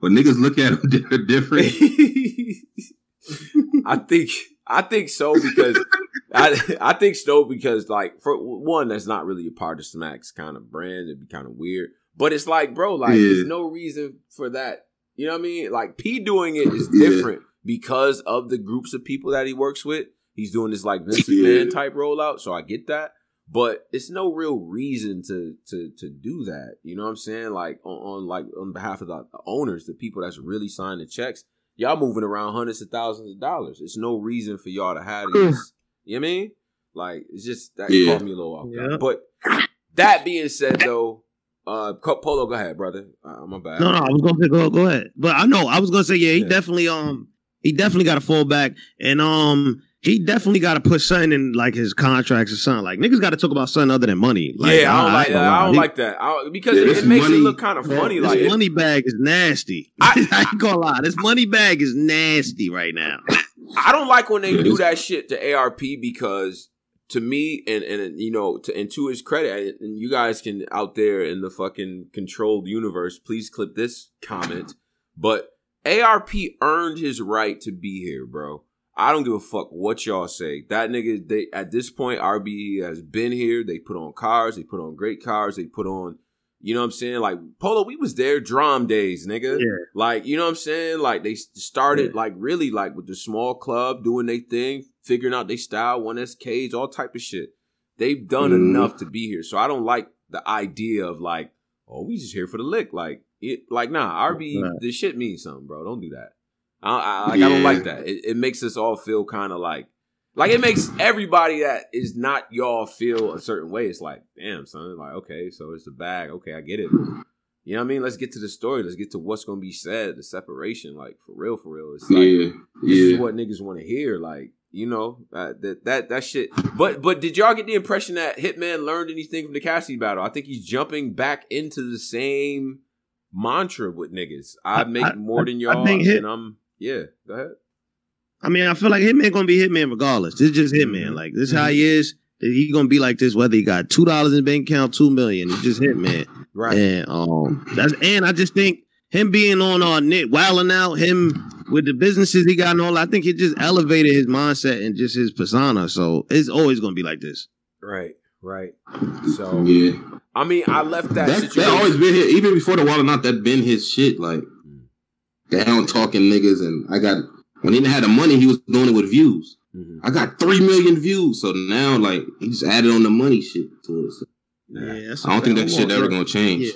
but niggas look at them different. I think I think so because I I think so because like for one that's not really a part of Smack's kind of brand. It'd be kind of weird. But it's like, bro, like Yeah. there's no reason for that. You know what I mean? Like P doing it is Yeah. different because of the groups of people that he works with. He's doing this like Vince Yeah. McMahon type rollout, so I get that. But it's no real reason to to to do that. You know what I'm saying? Like on, on like on behalf of the owners, the people that's really signing the checks y'all moving around hundreds of thousands of dollars. It's no reason for y'all to have these. you know what I mean? Like it's just that Yeah. caught me a little off guard. Yeah. But that being said, though, uh, Polo, go ahead, brother. Uh, my bad. No, no, I was gonna say go go ahead. But I know I was gonna say yeah, he Yeah. definitely um he definitely got to fall back and um he definitely got to put something in like his contracts or something. Like niggas got to talk about something other than money. Like, yeah, I don't like ain't that. I don't like that I, because Yeah, it, it makes money- it look kind of funny. This Like money bag is nasty. I- I, ain't gonna lie. This money bag is nasty right now. I don't like when they do that shit to ARP because to me and and you know to and to his credit and you guys can out there in the fucking controlled universe please clip this comment but ARP earned his right to be here bro I don't give a fuck what y'all say that nigga they at this point RBE has been here they put on cars they put on great cars they put on you know what I'm saying like Polo we was there drum days nigga Yeah. like, you know what I'm saying? Like they started like really like with the small club doing their thing, figuring out their style, one SKs, all type of shit. They've done Mhm. enough to be here. So I don't like the idea of like, oh, we just here for the lick. Like it like nah, RBE, Right. this shit means something, bro. Don't do that. I, I like I don't like that. It, it makes us all feel kind of like like it makes everybody that is not y'all feel a certain way. It's like, damn, son. Like, okay, so it's a bag. Okay, I get it. You know what I mean? Let's get to the story. Let's get to what's gonna be said. The separation, like for real, for real. It's like Yeah, this is what niggas want to hear. Like you know uh, that that that shit. But but did y'all get the impression that Hitman learned anything from the Cassidy battle? I think he's jumping back into the same mantra with niggas. I I- make I- more than y'all, think Hit- and I'm yeah. Go ahead. I mean, I feel like Hitman gonna be Hitman regardless. This is just Hitman. Mhm. Like this, is how he is. He gonna be like this whether he got two dollars in bank account, two million. He's just Hitman. Right. And um, that's and I just think him being on uh Nick wilding out, him with the businesses he got and all. I think it just elevated his mindset and just his persona. So it's always gonna be like this. Right. Right. So Yeah, I mean, I left that, that, that always been here. Even before the Wild or Not, that been his shit. Like down talking niggas, and I got when he didn't have the money, he was doing it with views. Mhm. I got three million views, so now like he just added on the money shit to it. So Yeah, I don't think that shit ever gonna change. Yeah.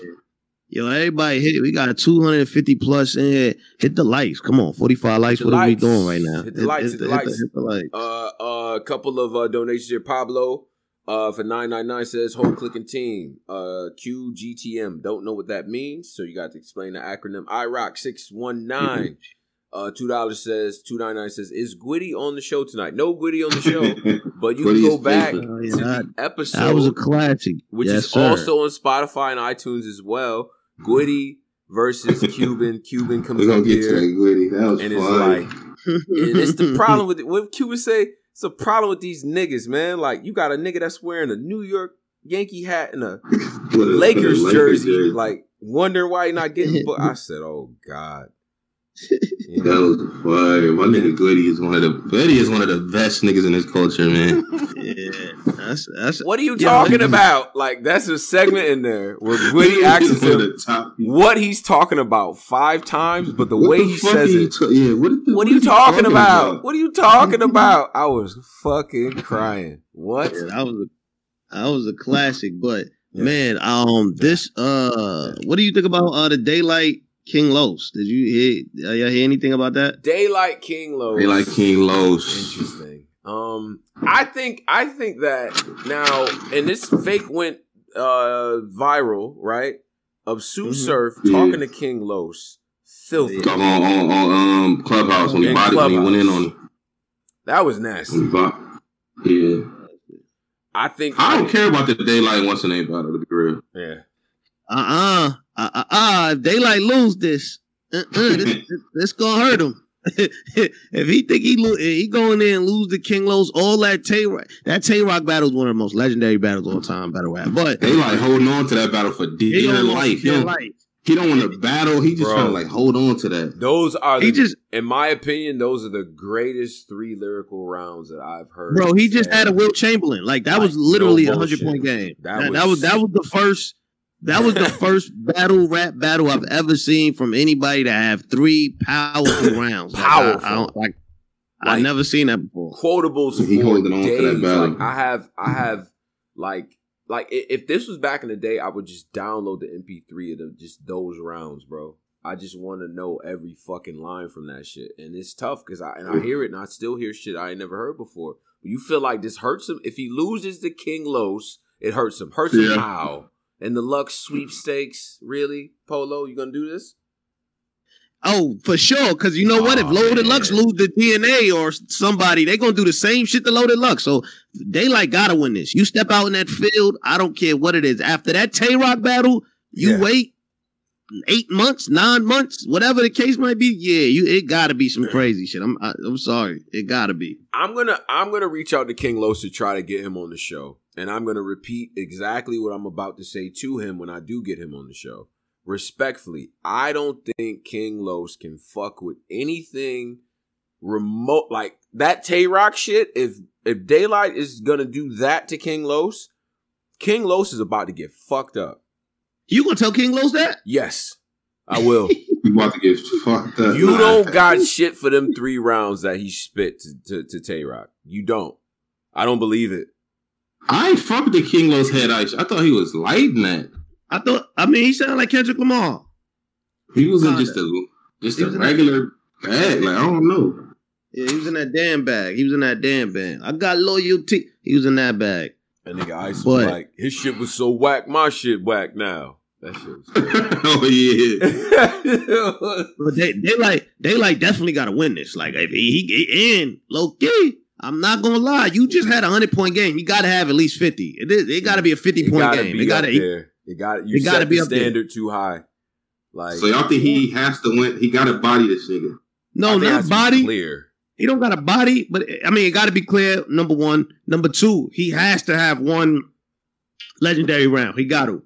Yo, everybody hit. We got 250 plus in here. Hit the likes. Come on, 45 likes. Hit the what are we doing right now? Hit the likes, hit the likes. Hit the likes. Uh, uh, a couple of uh, donations here. Pablo, uh, for nine nine nine says whole clicking team. Uh, QGTM. Don't know what that means, so you got to explain the acronym. IROC six one nine. Uh, two dollars says two ninety nine says is Gwitty on the show tonight? No Gwitty on the show, but you can go back faithful. Oh, to that, the episode, that was a classic. which yes, is sir. also on Spotify and iTunes as well. Gwitty versus Cuban. Cuban comes We're up get to here that Gwitty. That was and it's like and it's the problem with it. what Cuban say. It's a problem with these niggas, man. Like you got a nigga that's wearing a New York Yankee hat and a Lakers with jersey, like wondering why he not getting. But I said, oh god, You know? That was fire. My nigga Goody is one of the Goody is one of the best niggas in this culture, man. yeah, that's, that's, what are you yeah, talking about? Like that's a segment in there where Goody asks him what he's talking about five times, but the what way the he says it. Ta- yeah, what, the, what, what are you talking, talking about? about? What are you talking about? I was fucking crying. What? Yeah, that was a, that was a classic, but. Yeah. Man, um, this uh, what do you think about uh the Daylyt King Los. Did you hear, uh, you hear anything about that? Daylyt King Los. Daylyt King Los. Interesting. Um, I think I think that now, and this fake went uh viral, right? Of Sue mm-hmm. Surf yeah. talking to King Los. Filthy. On, on, on um Clubhouse when he body when he went in on him. That was nasty. Yeah. I think I don't care about the Daylyt once in a name battle to be real. Yeah. Uh uh uh uh, uh if Daylyt lose this, uh uh this, this gonna hurt him. if he think he lo- he going in and lose the King Los, all that Tay that Tay Roc battle is one of the most legendary battles of all time. Battle rap, but they like holding on to that battle for dear life. Dear life. He don't want to battle. He just trying to like hold on to that. Those are the, he just, in my opinion, those are the greatest three lyrical rounds that I've heard. Bro, he just had a Wilt Chamberlain. Like that like, was literally no a hundred point game. That, that, was, that was that was the first that was the first battle rap battle I've ever seen from anybody to have three powerful rounds. Powerful. Like, I, I like, like, I never seen that before. Quotables he holding on days. to that battle. Like, I have, I mm-hmm. have, like, like if this was back in the day, I would just download the MP3 of the, just those rounds, bro. I just want to know every fucking line from that shit, and it's tough because I and I hear it and I still hear shit I ain't never heard before. But you feel like this hurts him if he loses the King Los. It hurts him. Hurts yeah. him how? And the Lux sweepstakes. Really, Polo, you gonna do this? Oh, for sure. Because you know oh, what? If Loaded man. Lux lose the DNA or somebody, they gonna do the same shit to Loaded Lux. So they like gotta win this. You step out in that field, I don't care what it is. After that Tay Roc battle, you yeah. wait eight months, nine months, whatever the case might be. Yeah, you it gotta be some crazy shit. I'm I, am i am sorry, it gotta be. I'm gonna I'm gonna reach out to King Los to try to get him on the show. And I'm going to repeat exactly what I'm about to say to him when I do get him on the show. Respectfully, I don't think King Los can fuck with anything remote like that Tay Roc shit. If if Daylyt is gonna do that to King Los, King Los is about to get fucked up. You gonna tell King Los that? Yes, I will. you about to get fucked up. You don't got shit for them three rounds that he spit to, to, to Tay Roc. You don't. I don't believe it. I fucked the King Los head ice. I thought he was lighting that. I thought. I mean, he sounded like Kendrick Lamar. He was in just a just a regular bag. Like I don't know. Yeah, he was in that damn bag. He was in that damn bag. I got loyalty. He was in that bag. And nigga Ice was like, his shit was so whack, my shit whack now. That shit was Oh yeah. but they they like they like definitely gotta win this. Like if he, he in low key, I'm not gonna lie. You just had a hundred point game. You got to have at least fifty. It, is, it got to be a fifty point game. It got to. It got. You it got to be standard too high. Like so, y'all think he has to win? He got to body this nigga. No, not body. Clear. He don't got a body, but I mean, it got to be clear. Number one, number two, he has to have one legendary round. He got to.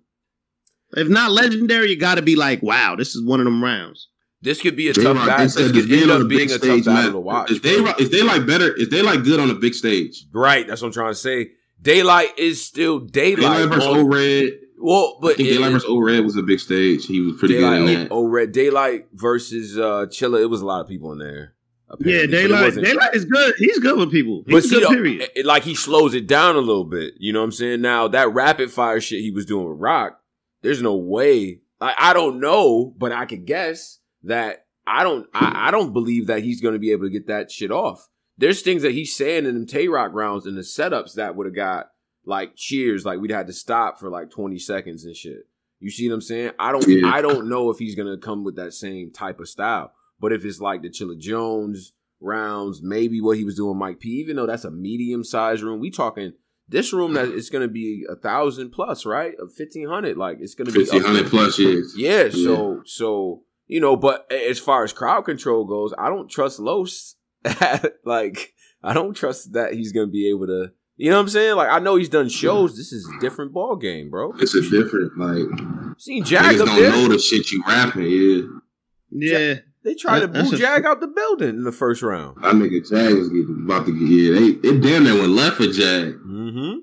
If not legendary, you got to be like, wow, this is one of them rounds. This could be a J-Rock, tough battle. This could end up being a tough battle to watch. If they if they like better, if they like good on a big stage, right? That's what I'm trying to say. Daylyt is still Daylyt. Daylyt versus O Red. Well, but I think Daylyt versus O Red was a big stage. He was pretty Daylyt, good in that. O Red Daylyt versus uh Chilla. It was a lot of people in there. Yeah, Daylyt. Daylyt is good. He's good with people. He's but see, good, period. It, like he slows it down a little bit. You know what I'm saying? Now that rapid fire shit he was doing with Rock, there's no way. Like I don't know, but I could guess that I don't I, I don't believe that he's going to be able to get that shit off. There's things that he's saying in them Tay Roc rounds and the setups that would have got like cheers, like we'd had to stop for like 20 seconds and shit. You see what I'm saying? I don't yeah. I don't know if he's gonna come with that same type of style. But if it's like the Chilla Jones rounds, maybe what he was doing Mike P, even though that's a medium sized room, we talking this room that it's gonna be a thousand plus, right? Of fifteen hundred. Like it's gonna be fifteen hundred plus years. Yeah, yeah, so so you know, but as far as crowd control goes, I don't trust Los. like, I don't trust that he's gonna be able to. You know what I'm saying? Like, I know he's done shows. This is a different ball game, bro. It's a different like. Seen Jack Niggas don't there. know the shit you rapping. Yeah. Yeah. They tried That- to boo that's a- Jag out the building in the first round. That nigga Jag was getting about to get yeah, they it damn near went left for Jag. Mm-hmm.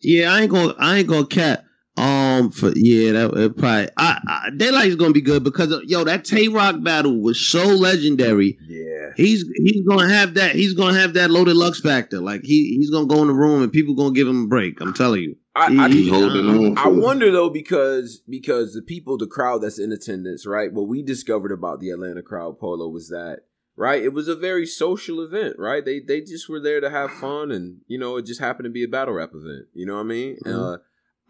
Yeah, I ain't gonna I ain't gonna cap. Um, for yeah, that it probably I, I Daylyt's gonna be good because of, yo that Tay Roc battle was so legendary. Yeah. He's he's gonna have that. He's gonna have that loaded lux factor. Like he he's gonna go in the room and people gonna give him a break. I'm telling you. I, I, He holding on. I wonder though because because the people, the crowd that's in attendance, right? What we discovered about the Atlanta crowd polo was that right, it was a very social event, right? They they just were there to have fun, and you know, it just happened to be a battle rap event. You know what I mean? Mhm. Uh,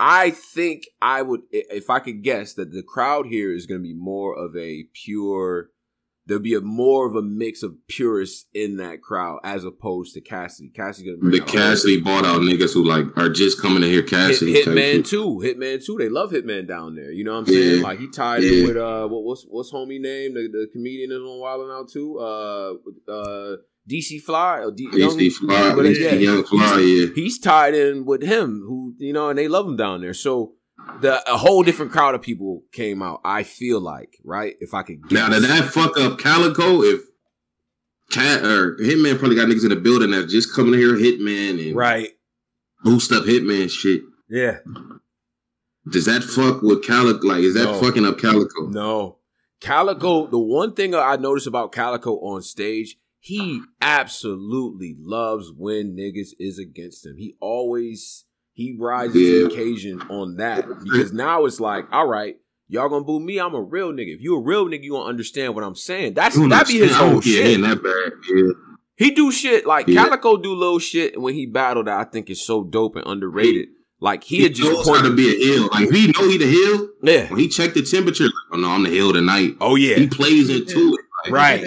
I think I would, if I could guess, that the crowd here is going to be more of a pure. There'll be a more of a mix of purists in that crowd as opposed to Cassidy. Cassidy The Cassidy bought out niggas who like are just coming to hear Cassidy. Hit, Hitman too, Hitman too. They love Hitman down there. You know what I'm saying? Yeah. Like he tied Yeah. in with uh, what, what's what's homie name? The, the comedian is on Wildin' Out too. Uh, uh, DC Fly or D, DC Fly, DC yeah, Young Fly, yeah. he's tied in with him. Who you know, and they love him down there. So the a whole different crowd of people came out. I feel like right. If I could get Now did that fuck up Calicoe? If Cat or Hitman probably got niggas in the building that just coming here, hear Hitman and right. boost up Hitman shit. Yeah. Does that fuck with Calicoe? Like, is that No. fucking up Calicoe? No. Calicoe, the one thing I noticed about Calicoe on stage, he absolutely loves when niggas is against him. He always he rises to Yeah. the occasion on that. Because now it's like, all right, y'all gonna boo me, I'm a real nigga. If you a real nigga, you gonna understand what I'm saying. That's that be his whole shit. he that bad. Yeah. He do shit like Yeah. Calicoe do little shit And when he battled that I think is so dope and underrated. Like he, He, just knows how to be a hill. Like, he know he the hill, yeah. when he check the temperature, like, oh no, I'm the hill tonight. Oh yeah. He plays into it. Like, Right.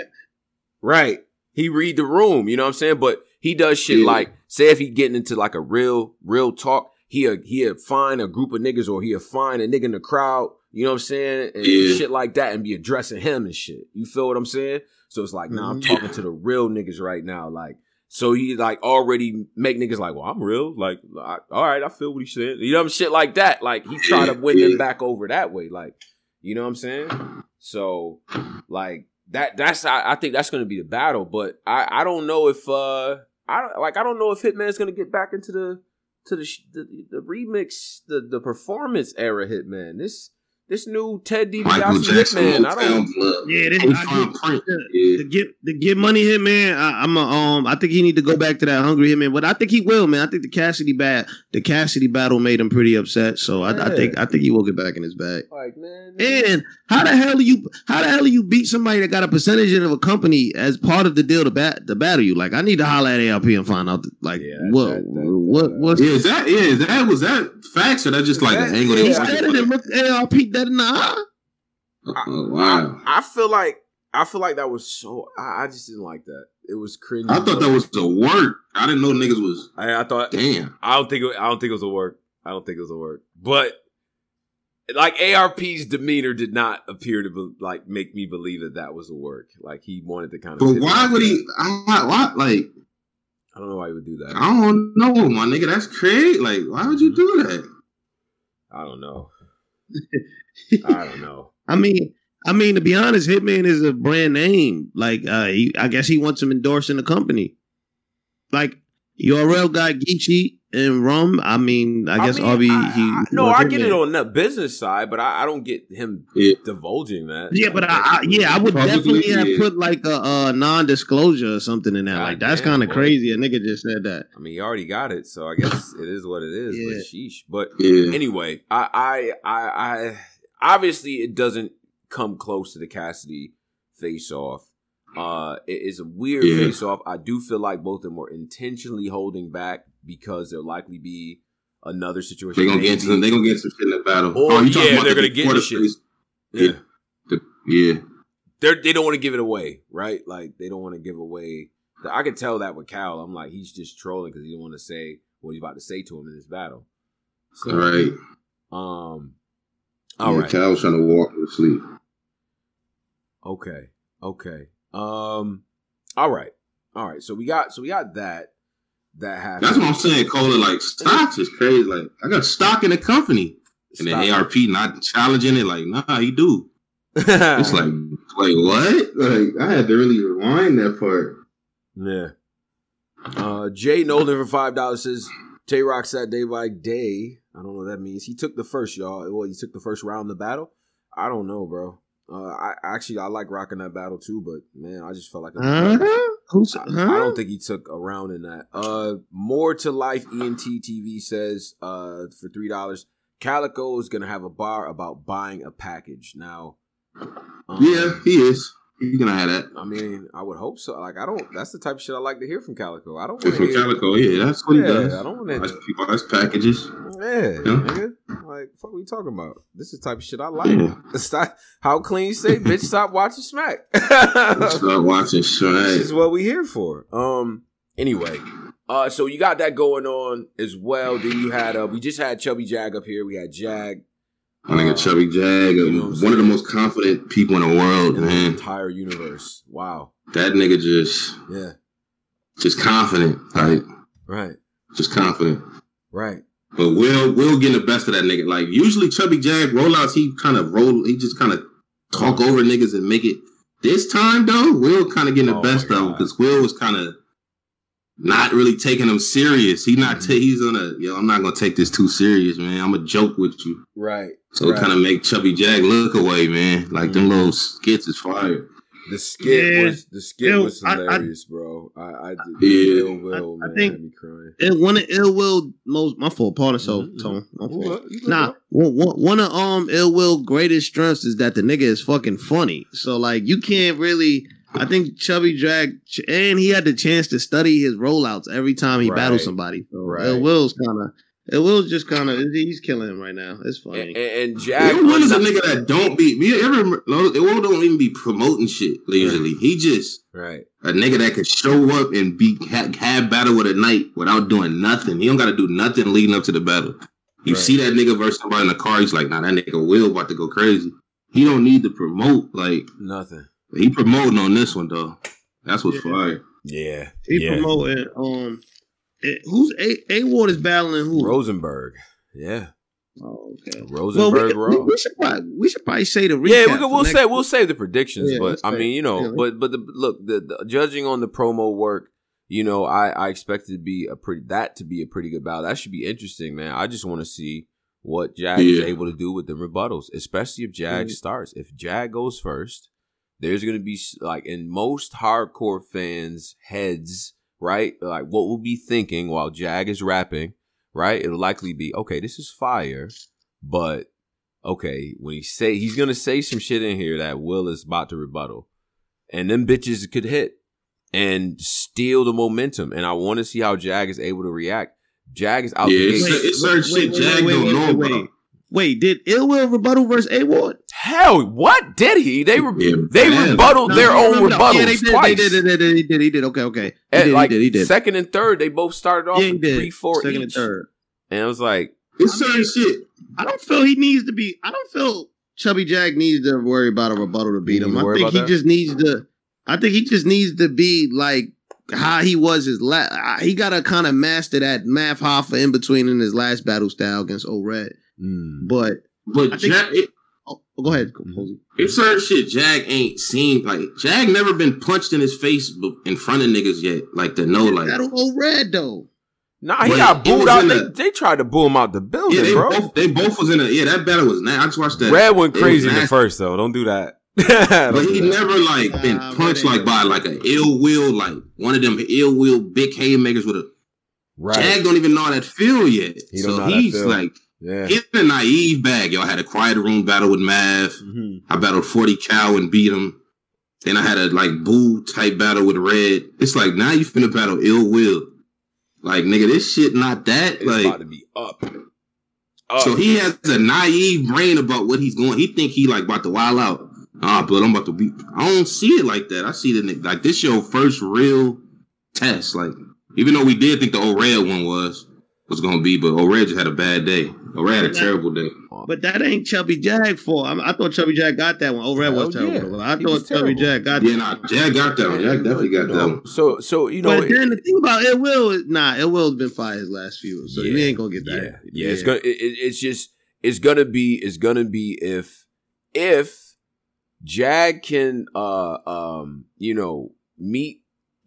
Right. He read the room, you know what I'm saying? But he does shit Yeah. like, say if he getting into like a real, real talk, he'll he'll find a group of niggas or he'll find a nigga in the crowd, you know what I'm saying? And Yeah. shit like that and be addressing him and shit. You feel what I'm saying? So it's like, nah, I'm Mhm. talking to the real niggas right now. Like, so he like already make niggas like, well, I'm real. Like, I, all right, I feel what he's saying. You know what I'm shit like that. Like he try to win them back over that way. Like, you know what I'm saying? So like that that's I, I think that's gonna be the battle. But I I don't know if uh I like I don't know if Hitman's gonna get back into the to the the, the remix the the performance era Hitman. This this new Ted DiBiase Hitman. I Motown don't. Blood. Yeah, this, He I found do- print. to Yeah. get to get money hit man. I, I'm a, um. I think he need to go back to that hungry hit man, but I think he will, man. I think the Cassidy bat the Cassidy battle made him pretty upset. So I, I think I think he will get back in his bag. Like man, And how the hell do you how the hell do you beat somebody that got a percentage of a company as part of the deal to bat to battle you? Like I need to holler at ARP and find out like Yeah, what that- that- what that- what's Yeah, is that yeah, is that was that facts or that just like That- an angle yeah. they he want said it and looked Dead in the eye. Oh wow. I, I feel like I feel like that was so. I, I just didn't like that. It was cringy. I thought that was a work. I didn't know niggas was I, I thought damn. I don't think it, I don't think it was a work. I don't think it was a work. But like ARP's demeanor did not appear to be, like make me believe that that was a work. Like he wanted to kind of. But why would that. he? I, why like I don't know why he would do that. I don't know, my nigga. That's crazy. Like, why would you do that? I don't know. I don't know. I mean, I mean to be honest, Hitman is a brand name. Like, uh, he, I guess he wants him endorsing the company. Like URL got Geechee and Rum. I mean, I guess mean, RB. I- he I- no, I get it on the business side, but I, I don't get him Yeah. divulging that. Yeah, but I, I yeah, I would Probably, definitely have put like a, a non-disclosure or something in that. God Like that's kind of crazy. A nigga just said that. I mean, he already got it, so I guess it is what it is. Yeah. But sheesh. But Yeah. anyway, I, I, I, I, obviously it doesn't come close to the Cassidy face off. Uh, it is a weird Yeah. face off. I do feel like both of them were intentionally holding back because there'll likely be another situation. They're gonna get into maybe- they gonna get into shit in the battle. Oh, you talking yeah, about they're the gonna get into the shit. face? yeah. The- yeah. They're, they don't want to give it away, right? Like they don't want to give away. I could tell that with Cal. I'm like, he's just trolling because he didn't want to say what he's about to say to him in this battle. So, All right. Um. All yeah, right. Was trying to walk to sleep. Okay. Okay. Um. All right. All right. So we got. So we got that. That happened. That's what I'm saying, Cola. Like stocks is crazy. Like I got stock in the company, and then Stop. ARP not challenging it. Like nah, he do. it's like, like what? Like I had to really rewind that part. Yeah. Uh, Jay Nolan for five dollars says Tay Roc sat day by day. I don't know what that means. He took the first, y'all. Well, he took the first round of the battle. I don't know, bro. Uh, I actually I like rocking that battle too, but man, I just felt like Huh? Who's, I? I don't think he took a round in that. Uh, more to life. ENT TV says uh for three dollars. Calicoe is gonna have a bar about buying a package now. um, Yeah, he is. He's gonna have that. I mean, I would hope so. Like, I don't. That's the type of shit I like to hear from Calicoe. I don't From want to hear. Calicoe, yeah, that's what he does. I don't want to. people buys packages. Yeah, Yeah. nigga. Like, fuck, you talking about? This is the type of shit I like. Yeah. Stop. How clean you say, bitch? Stop watching Smack. stop watching Smack. this is what we here for. Um. Anyway, uh, so you got that going on as well. Then you had uh, we just had Chubby Jag up here. We had Jag, I think a chubby jag, You uh, know one of the most confident people in the world, in the man. entire universe. Wow. That nigga just, Yeah. just confident, right? Right. just confident. Right. But Will, Will getting the best of that nigga. Like usually, chubby jag rollouts, he kind of roll, he just kind of talk over niggas and make it. This time though, Will kind of getting the Oh best of him because Will was kind of not really taking him serious. He not, ta- he's gonna, yo, I'm not gonna take this too serious, man. I'm gonna joke with you. Right. So it kind of make Chubby Jag look away, man. Like them Mhm. little skits is fire. The skit Yeah. was the skit Yeah, was I- I- hilarious, bro. I, I did Yeah. ill will, I- I think- had me crying. It, one of Ill Will most my fault. Pardon so Mhm, Tone. My You fault. good, Nah, bro. one, one, one of um Ill Will greatest strengths is that the nigga is fucking funny. So like you can't really. I think Chubby Drag and he had the chance to study his rollouts every time he Right. battled somebody. So Right. Ill Will's kind of Ill Will's just kind of he's killing him right now. It's funny. and, and Jag, Will Will is a nigga that don't be. We ever Will don't even be promoting shit. Usually, he just right? a nigga that can show up and be have, have battle with a night without doing nothing. He don't got to do nothing leading up to the battle. You Right. see that nigga versus somebody in the car, he's like, nah, that nigga Will about to go crazy. He don't need to promote. Like Nothing. He promoting on this one though. That's what's Yeah. fire. Yeah, he yeah. promoting um it, who's A A Ward is battling who? Rosenberg. Yeah, Oh, okay. Rosenberg. Well, we, we, Raw. we should probably we should probably say the recap. yeah, we for could, we'll say we'll save the predictions, Yeah, but I mean, you know, yeah. but but the, look, the, the judging on the promo work, you know, I I expect it to be a pretty that to be a pretty good battle. That should be interesting, man. I just want to see what Jag is able to do with the rebuttals, especially if Jag Mhm. starts. If Jag goes first, there's gonna be like in most hardcore fans' heads, right? Like what we'll be thinking while Jag is rapping, right? It'll likely be okay. This is fire, but okay, when he say he's gonna say some shit in here that Will is about to rebuttal, and them bitches could hit and steal the momentum. And I want to see how Jag is able to react. Jag is out Yeah, the it's, gate. it's certain shit Jag don't know about. Wait, did Ill Will rebuttal versus A Ward? Hell, what did he? They re- Yeah, they man. rebutted No, their own no, no. rebuttals Yeah, they did, twice. They did, they did, he did, he did. Okay, okay. He did, like he did, he did. second and third, they both started off yeah, with three, four Second each. and third. And it was like, It's I mean- certain shit. I don't feel he needs to be. I don't feel Chubby Jag needs to worry about a rebuttal to beat him. I think he that? just needs to. I think he just needs to be like how he was his last. He got to kind of master that math Hoffa in between in his last battle style against Old Red. mm, But But I think- Jag, it, oh, go ahead, Mm-hmm. Posey. it's certain shit Jag ain't seen. Like Jag never been punched in his face in front of niggas yet. Like to know, like Battle Old Red though. nah, he But got booed out. They, a- they tried to boo him out the building, yeah, they bro. both they both was in a yeah. That battle was nice. I just watched that. Red went crazy in the first though. Don't do that. But he never like been Nah, punched like by like an ill will, like one of them ill will big haymakers with a right. Jag don't even know how that feel yet. He so he's like yeah. he's a naive bag. Yo, I had a quiet room battle with Mav. hmm I battled 40 Cal and beat him. Then I had a like boo type battle with Red. It's like now you finna battle ill will. Like nigga, this shit not that. It's like about to be up. Up. so he has a naive brain about what he's going. He think he like about to wild out. Ah, but I'm about to be. I don't see it like that. I see the nigga like this your first real test. Like even though we did think the old red one was was gonna be, but old red just had a bad day. Old red had a terrible day. But that ain't Chubby Jag for. I, I thought Chubby Jag got that one. Old Red was terrible. yeah. I He thought Chubby terrible. Jag got Yeah, that. nah, Jag got that one. Jag definitely got that one. So so you know but then the thing about Ill Will is nah, Ill Will's been fired his last few, so Yeah. he ain't gonna get yeah, that. yeah, it's gonna it, it- it's just it's gonna be it's gonna be if if Jag can uh um you know meet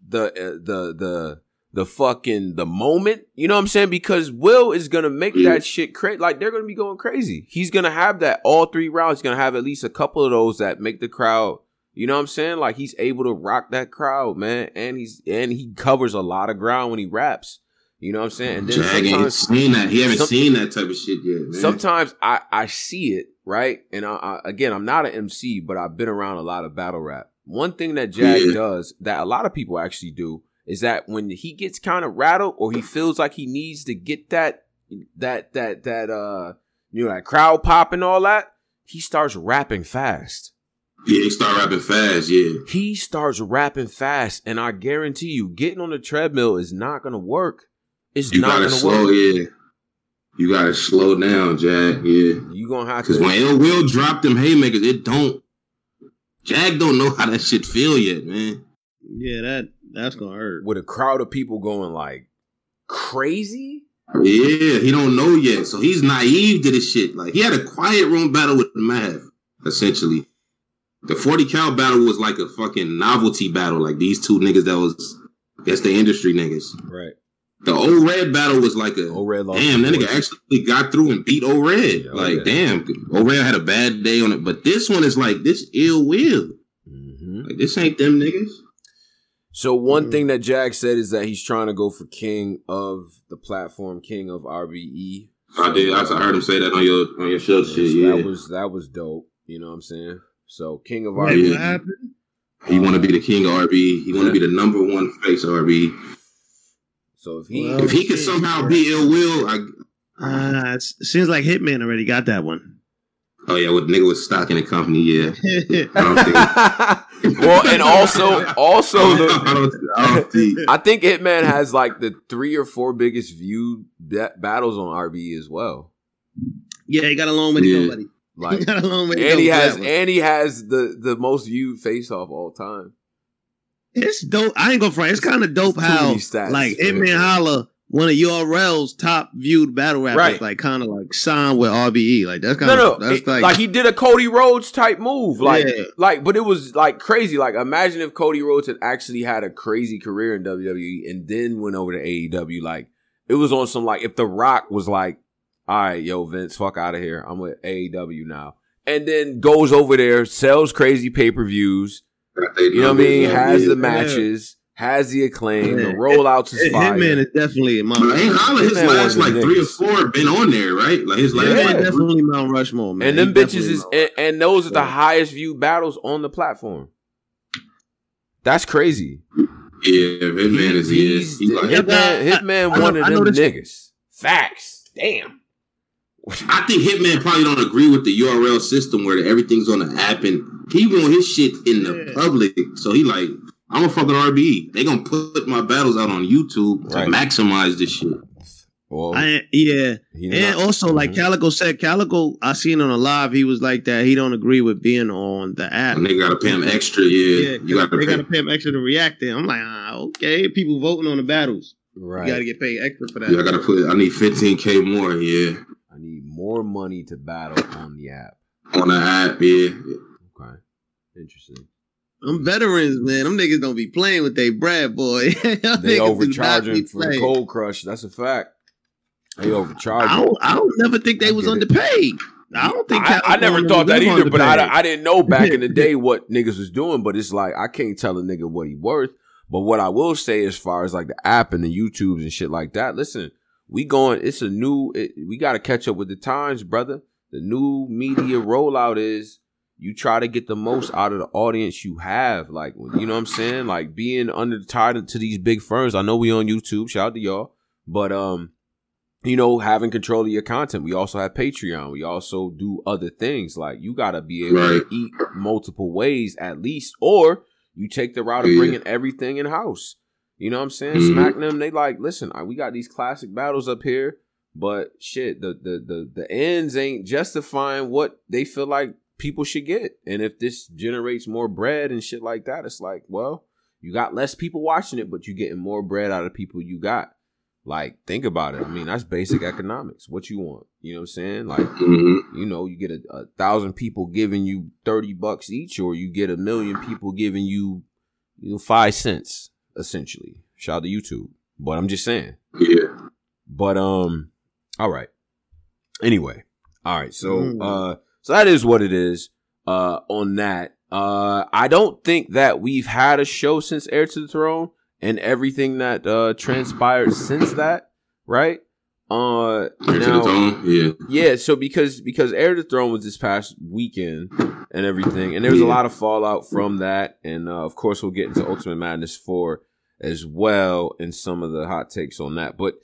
the uh, the the the fucking the moment. You know what I'm saying? Because Will is gonna make that shit crazy. Like they're gonna be going crazy. He's gonna have that all three rounds. He's gonna have at least a couple of those that make the crowd. You know what I'm saying? Like he's able to rock that crowd, man. And he's and he covers a lot of ground when he raps. You know what I'm saying? And then Jag ain't seen that. He haven't seen that type of shit yet, man. sometimes I I see it right, and I, I again I'm not an MC, but I've been around a lot of battle rap. One thing that Jag Yeah. does that a lot of people actually do is that when he gets kind of rattled or he feels like he needs to get that that that that uh you know that crowd pop and all that, he starts rapping fast. yeah, he start rapping fast. Yeah, He starts rapping fast, and I guarantee you, getting on the treadmill is not gonna work. It's you not gotta gonna slow. work. Yeah, you gotta slow down, Jag. Yeah, You gonna have because to. when Ill Will drop them haymakers, it don't. Jag don't know how that shit feel yet, man. Yeah, that that's gonna hurt. with a crowd of people going like crazy. Yeah, he don't know yet, so he's naive to this shit. Like he had a quiet room battle with Mav, essentially. The forty cal battle was like a fucking novelty battle. Like these two niggas that was, I guess the industry niggas. Right. The old red battle was like a O Red damn. That nigga actually got through and beat old Red. Yeah, like O-Red. damn, old Red had a bad day on it, but this one is like this ill will. Mhm. Like this ain't them niggas. So one Mhm. thing that Jag said is that he's trying to go for king of the platform, king of RBE. I did. I, I heard him say that on your on your show. So Shit, yeah. That was that was dope. You know what I'm saying? So king of Wait, RBE. what? He want to be the king of RB. He want to be the number one face of RB. So if he Well, If he could somehow be ill will, I, Uh, it seems like Hitman already got that one. oh yeah, with nigga was stock in the company? Yeah, think. well, and also also I the don't, I don't think. I think Hitman has like the three or four biggest viewed ba- battles on RBE as well. yeah, he got a with way Yeah. go, buddy. he Like got a long way to and go. he has and he has the the most viewed face off all time. It's dope. I ain't gonna front. It's kind of dope how stats like for Hitman. Holla, one of URL's top viewed battle rappers, Right. like kind of like signed with RBE. Like that's kind No, of no, that's it- like, like, he did a Cody Rhodes type move, like, Yeah. like, but it was like crazy. Like, imagine if Cody Rhodes had actually had a crazy career in WWE and then went over to AEW. Like, it was on some like if The Rock was like, "All right, yo, Vince, fuck out of here. I'm with AEW now," and then goes over there, sells crazy pay per views. You know what I mean? Has the Yeah. matches, has the acclaim, Yeah. the rollouts is Hit- fire. Hitman is definitely Mount. But ain't Holla his Hitman last like three or four been on there, right? Like his last Yeah. like Hitman three- definitely Mount Rushmore, man. and them He bitches is and, and those are the Yeah. highest viewed battles on the platform. That's crazy. Yeah, Hitman is he He's is. He like, Hitman, I- Hitman I know- one of I know them niggas. Facts. Damn. I think Hitman probably don't agree with the URL system where everything's on the app and he want his shit in the Yeah. public. So he like, I'm a fucking RBE. They gonna put my battles out on YouTube to maximize this shit. Well, I, yeah, and not- also like Mhm. Calicoe said, Calicoe, I seen on a live, he was like that. He don't agree with being on the app. And they gotta pay him extra. Yeah, Yeah, you gotta they pay. gotta pay him extra to react. There, I'm like, ah, okay. People voting on the battles, right. you gotta get paid extra for that. Yeah, I gotta put. I need 15k more. Yeah, I need more money to battle on the app. on the app. Yeah, Okay. Interesting. I'm veterans, man, them niggas don't be playing with they bread, boy. They niggas do overcharging for the playing. cold crush. That's a fact. They I overcharging. don't, I don't never think they I was get it. underpaid. I don't think I, I never thought that either, but I. I didn't know back in the day what niggas was doing. But it's like I can't tell a nigga what he worth. But what I will say, as far as like the app and the YouTubes and shit like that, listen, we going. It's a new. It, we got to catch up with the times, brother. The new media rollout is you try to get the most out of the audience you have. Like you know what I'm saying. Like being under tied to these big firms. I know we on YouTube. Shout out to y'all. But um, you know, having control of your content. We also have Patreon. We also do other things. Like you got to be able Right. to eat multiple ways at least, or you take the route of bringing everything in house. You know what I'm saying? Mhm. Smack them. They like, listen, I- we got these classic battles up here, but shit, the the the the ends ain't justifying what they feel like people should get. And if this generates more bread and shit like that, it's like, well, you got less people watching it, but you're getting more bread out of people you got. Like, think about it. I mean, that's basic economics. What you want? You know what I'm saying? Like, Mm-hmm. you know, you get a, a thousand people giving you thirty bucks each, or you get a million people giving you, you know, five cents essentially. Shout out to YouTube. But I'm just saying. Yeah. But um, all right. Anyway, all right. So Mm. uh, so that is what it is. Uh, on that, uh, I don't think that we've had a show since Heir to the Throne and everything that uh transpired since that, right? Uh, Heir to the now. Yeah. yeah, so because because Heir to the Throne was this past weekend and everything, and there was a lot of fallout from that, and uh, of course we'll get into Ultimate Madness four as well and some of the hot takes on that. But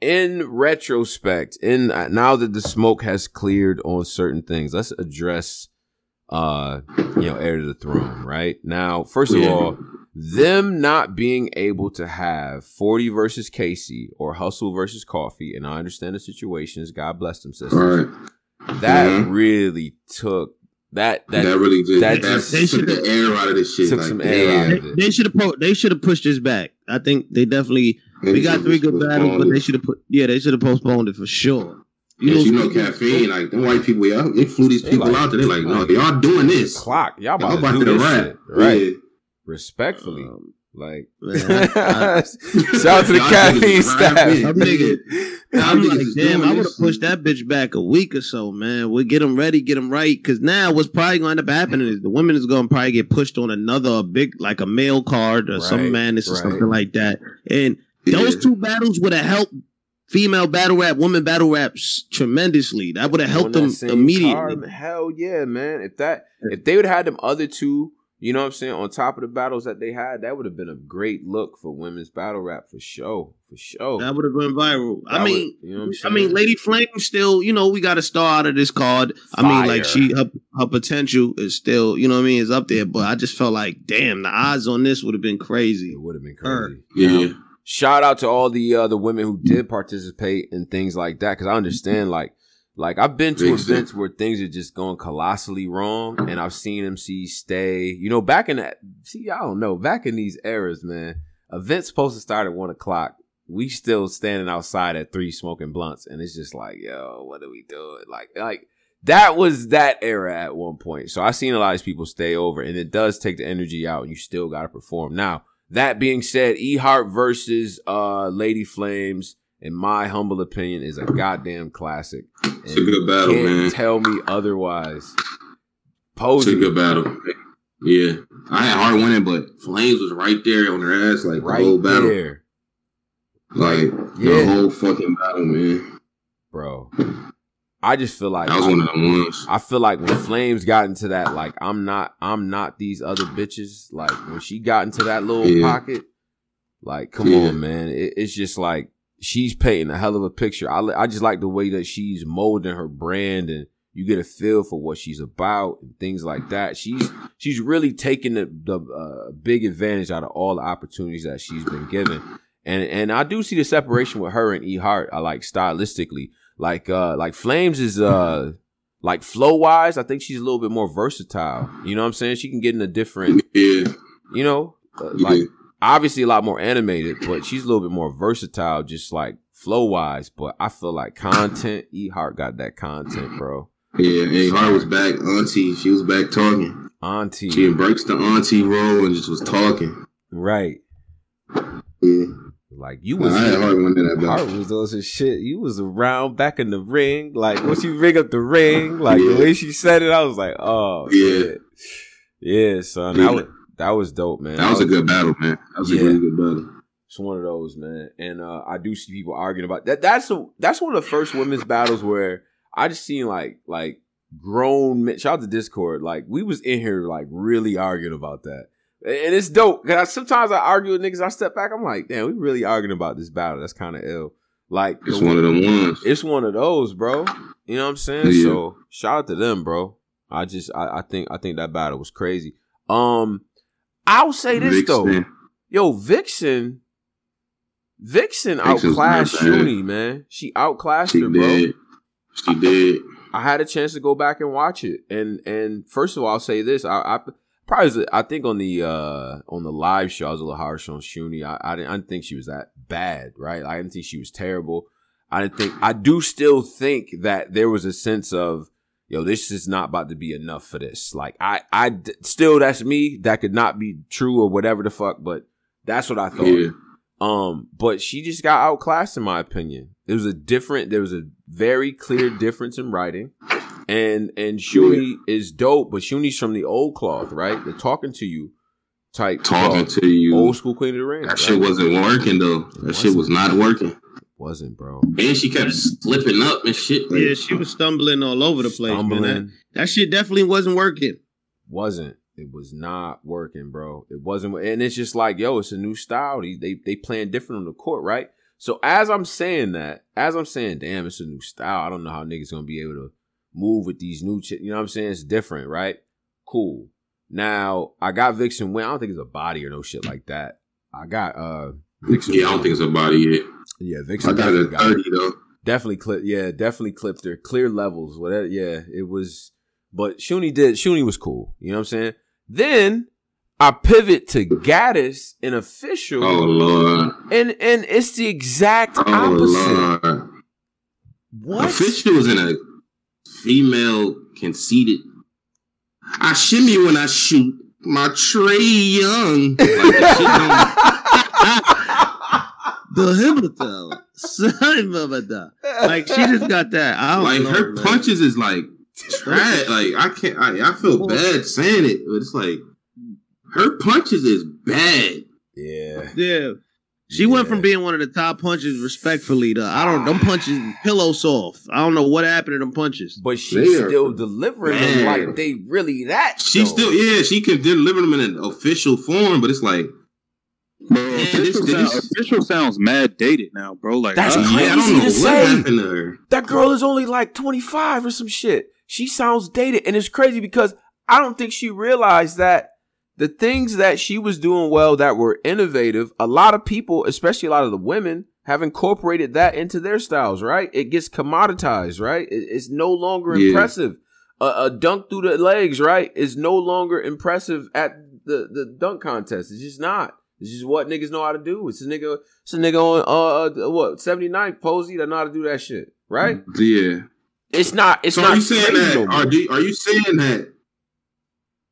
in retrospect, in uh, now that the smoke has cleared on certain things, let's address uh you know Heir to the Throne right now. First of Yeah. all, them not being able to have 40 versus Casey or Hustle versus Coffee, and I understand the situations. God bless them, sisters. All right. That Mhm. really took that that, That, really did. that That, just- They took should've- the air out of this shit. Took like, some air out of it. They, should have po- they should have pushed this back. I think they definitely we got three good battles, but they should have put yeah they should have postponed it for sure. You know, you know caffeine, like them white people, y'all, they flew these people like- out there. They're like, no, y'all doing this. clock. Y'all Y'all about, about to to do the rap. Right. Yeah. Respectfully. Um, like man, I- shout out to the Y'all caffeine niggas staff. I'm nigga. I'm like, damn, I would have this. pushed that bitch back a week or so, man. We'll get them ready, get them right. Because now what's probably going to end up happening is the women is going to probably get pushed on another big, like a male card or Right, some madness or right. something like that. And Yeah. those two battles would have helped female battle rap, woman battle raps tremendously. That would have helped them immediately. card, hell yeah, man. If that if they would have had them other two, you know what I'm saying, on top of the battles that they had, that would have been a great look for women's battle rap for sure. For sure. That would have been viral. I That would- mean, you know I'm I saying? mean, Lady Flame still, you know, we got a star out of this card. I mean, like she, her, her potential is still, you know what I mean, is up there. But I just felt like, damn, the odds on this would have been crazy. it would have been Her. crazy. Yeah. Now, shout out to all the uh, the women who did participate in things like that because I understand like like I've been to events where things are just going colossally wrong and I've seen MCs stay. You know back in that see I don't know. Back in these eras man events supposed to start at one o'clock. We still standing outside at three smoking blunts and it's just like yo what are we doing? Like like that was that era at one point. So I've seen a lot of people stay over and it does take the energy out and you still got to perform. Now that being said, E Heart versus uh Lady Flames, in my humble opinion, is a goddamn classic. It's a good battle, can't man. Tell me otherwise. It's a good battle. Yeah. I had hard winning, but Flames was right there on her ass, like right the whole battle. there, Like Yeah. the whole fucking battle, man. bro. I just feel like That was I, one of them ones. I feel like when Flames got into that, like I'm not, I'm not these other bitches. Like when she got into that little Yeah. pocket, like come Yeah. on, man. It, it's just like she's painting a hell of a picture. I, I just like the way that she's molding her brand and you get a feel for what she's about and things like that. She's she's really taking the, the uh, big advantage out of all the opportunities that she's been given. And and I do see the separation with her and E Hart. I like stylistically, like uh like Flames is uh like flow wise. I think she's a little bit more versatile. You know what I'm saying? She can get in a different, Yeah. you know, uh, yeah. Obviously a lot more animated, but she's a little bit more versatile, just like flow wise. But I feel like content, E Heart got that content, bro. Yeah, A Hart was back. Auntie, she was back talking. Auntie, She embraced the auntie role and just was talking. right? Yeah. Like you I was. had Hart that Hart was on some shit. You was around back in the ring. Like once you ring up the ring, like the way she said it, I was like, oh Yeah. shit. Yeah, son. Yeah. That was that was dope, man. That was a good battle, man. That was Yeah. a really good battle. It's one of those, man. And uh, I do see people arguing about that. That's a, that's one of the first women's battles where I just seen like like grown men. Shout out to Discord. Like we was in here like really arguing about that. And it's dope. Cause I, sometimes I argue with niggas. I step back. I'm like, damn, we really arguing about this battle. That's kind of ill. Like It's one of them ones. it's one of those, bro. You know what I'm saying? Yeah. So shout out to them, bro. I just I, I think I think that battle was crazy. Um I'll say this though. Yo, Vixen Vixen Vixen's outclassed. Shuni, man. She outclassed She her, bro. She did. I had a chance to go back and watch it. And and first of all, I'll say this. I, I Probably, I think on the uh on the live show, I was a little harsh on Shuni. I, I didn't, I didn't think she was that bad, right? I didn't think she was terrible. I didn't think. I do still think that there was a sense of, yo, this is not about to be enough for this. Like, I, I still, that's me. That could not be true or whatever the fuck, but that's what I thought. Yeah. Um, but she just got outclassed in my opinion. It was a different. There was a very clear difference in writing. And and Shuni is dope, but Shuni's from the old cloth, right? The talking to you type. Talking cloth. to you. Old school Queen of the Ring. That right? shit wasn't working though. That shit was not working. Wasn't, bro. And she kept slipping up and shit. Like, yeah, she was stumbling all over the place. Stumbling. Man. That, that shit definitely wasn't working. Wasn't. It was not working, bro. It wasn't, and it's just like, yo, it's a new style. They they they playing different on the court, right? So as I'm saying that, as I'm saying, damn, it's a new style. I don't know how niggas gonna be able to move with these new, ch- you know what I'm saying? It's different, right? Cool. Now I got Vixen win. I don't think it's a body or no shit like that. I got uh Vixen. Yeah, I don't think it's a body yet. Yeah, Vixen. I got a thirty though. Definitely clip. Yeah, definitely clipped her. Clear levels. Whatever. Yeah, it was. But Shuni did. Shuni was cool. You know what I'm saying? Then I pivot to Gaddis in official. Oh lord. And and it's the exact oh, opposite. Lord. What? Official was in a female conceited. I shimmy when I shoot. My Trae Young. the Himmeltel. Son of a Like she just got that. I like know, her man. punches is like trash. like I can't. I, I feel bad saying it, but it's like her punches is bad. Yeah. Yeah. She yeah. went from being one of the top punches respectfully to I don't them punches pillow soft. I don't know what happened to them punches. But she's still delivering man. them like they really that. She still yeah, she can deliver them in an official form, but it's like Bro, official, sound, official, sounds mad dated now, bro. Like that's uh, crazy I don't know to say. To that girl is only like twenty five or some shit. She sounds dated, and it's crazy because I don't think she realized that the things that she was doing well that were innovative, a lot of people, especially a lot of the women, have incorporated that into their styles, right? It gets commoditized, right? it's no longer yeah. impressive. A, a, dunk through the legs, right, is no longer impressive at the, the dunk contest. It's just not. This is what niggas know how to do. It's a nigga, it's a nigga on uh, uh what 79 Posey that know how to do that shit, right? Yeah. It's not. It's so not. Are you saying that? No are, you, are you saying that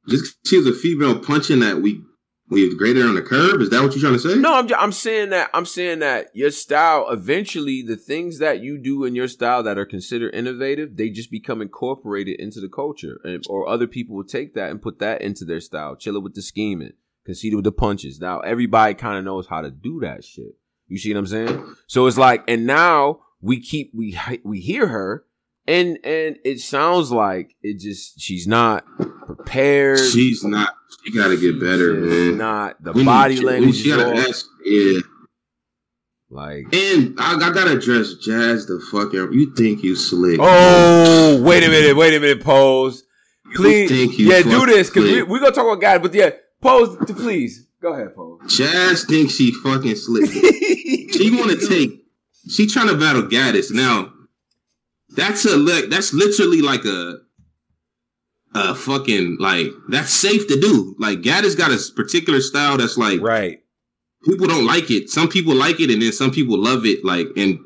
just she was a female punching that we we graded on the curve? Is that what you're trying to say? No, I'm just, I'm saying that I'm saying that your style eventually the things that you do in your style that are considered innovative, they just become incorporated into the culture, and, or other people will take that and put that into their style. Chill it with the scheming, concede with the punches. Now everybody kind of knows how to do that shit. You see what I'm saying? So it's like, and now we keep we we hear her and and it sounds like it just she's not prepared. She's not. She got to get better, man. Not the body language. She got to ask. Yeah. Like and I, I, gotta address Jazz the fucking. You think you slick? Oh, wait a minute, wait a minute, pose. Please, yeah, do this because we we gonna talk about guys, but yeah, pose. Please go ahead, pose. Jazz thinks she fucking slick. she want to take. She trying to battle Gaddis now. That's a look. That's literally like a a fucking like that's safe to do. Like Gaddis got a particular style that's like right. People don't like it. Some people like it, and then some people love it. Like and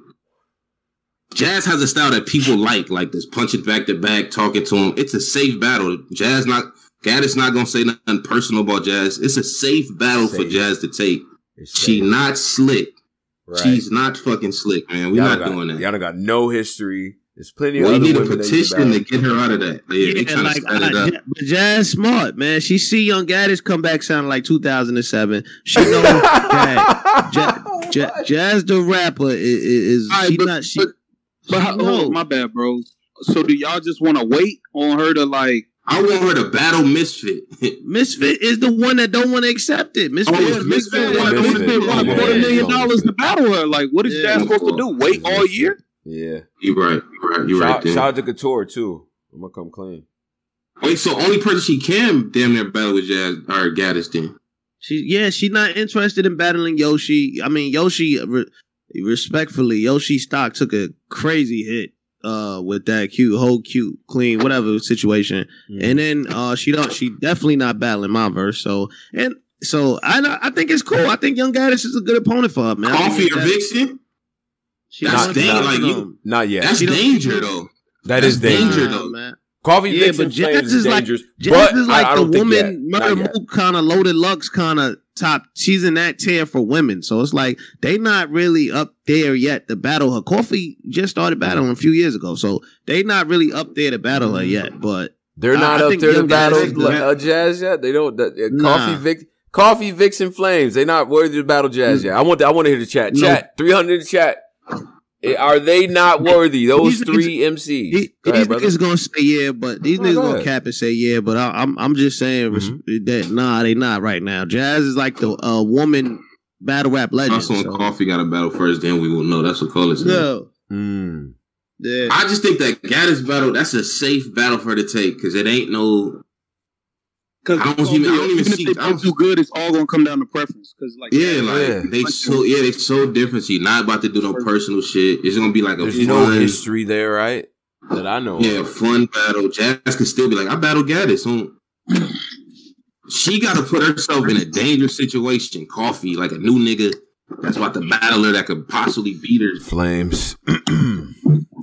Jazz has a style that people like, like this punching back to back, talking to him. It's a safe battle. Jazz not Gaddis not gonna say nothing personal about Jazz. It's a safe battle safe. for Jazz to take. She not slick. Right. She's not fucking slick, man. We're not got, doing that. Y'all got no history. There's plenty well, of. We need a petition to get her out of that. Yeah, yeah trying like, to set it uh, up. But Jazz smart, man. She see Young Gaddis come back sounding like 2007. She know that Jazz, Jazz, Jazz, the rapper is, is right, she but, not she. But, but how, oh, my bad, bro. So do y'all just want to wait on her to like? I want her to battle Misfit. Misfit is the one that don't want to accept it. Misfit, oh, yeah, Misfit, Misfit, Misfit, want a quarter million dollars to battle her. Like, what is yeah, Jazz supposed to do? Wait all year? Yeah, you right. You right. You right. Shout, there. shout out to Couture too. I'm gonna come clean. Wait, so only person she can damn near battle with Jazz or Gaddis then? She yeah, she's not interested in battling Yoshi. I mean Yoshi, re- respectfully, Yoshi stock took a crazy hit. Uh with that cute whole cute clean whatever situation Mm. and then uh she don't she definitely not battling my verse so and so I I think it's cool I think Young Gaddis is a good opponent for her man I Coffee think or Vixen? she That's not- dang, not like, you- Not yet. That's She don't- danger though. that that's is dangerous. danger, though. man. Coffee Yeah, Vixen but Jazz Flames is is like- Jazz but is like I, I the don't think yet. woman Not Murder kind of loaded Lux kind of top. She's in that tier for women, so it's like they not really up there yet to battle her. Coffee just started battling a few years ago, so they not really up there to battle her yet. But They're I- not I up there to battle Gaddis is uh, Jazz yet. They don't. Uh, Nah. Coffee Vic, Coffee Vixen Flames. They not worthy to battle Jazz yet. I want. I want to hear the chat. No. Chat three hundred in the chat. Eh, Are they not worthy? Those These three MCs. He- Go ahead, these brother. niggas gonna say yeah, but these Oh, niggas go gonna cap and say yeah. But I, I'm I'm just saying Mm-hmm. that nah, they not right now. Jazz is like the uh, woman battle rap legend. Also, so- Coffee got a battle first, then we will know. That's what Cole is saying. Yeah, Mm. yeah. I just think that Gaddis battle, that's a safe battle for her to take because it ain't no. Because I don't even- I don't even if they I don't- both do good, it's all gonna come down to preference. Because like Yeah, like Yeah. they so yeah they so different. She not about to do no personal shit. It's gonna be like a There's fun, no history there, right? That I know. yeah, of. fun battle. Jazz can still be like, I battle Gaddis. So she got to put herself in a dangerous situation. Coffee, like a new nigga that's about to battle her that could possibly beat her. Flames.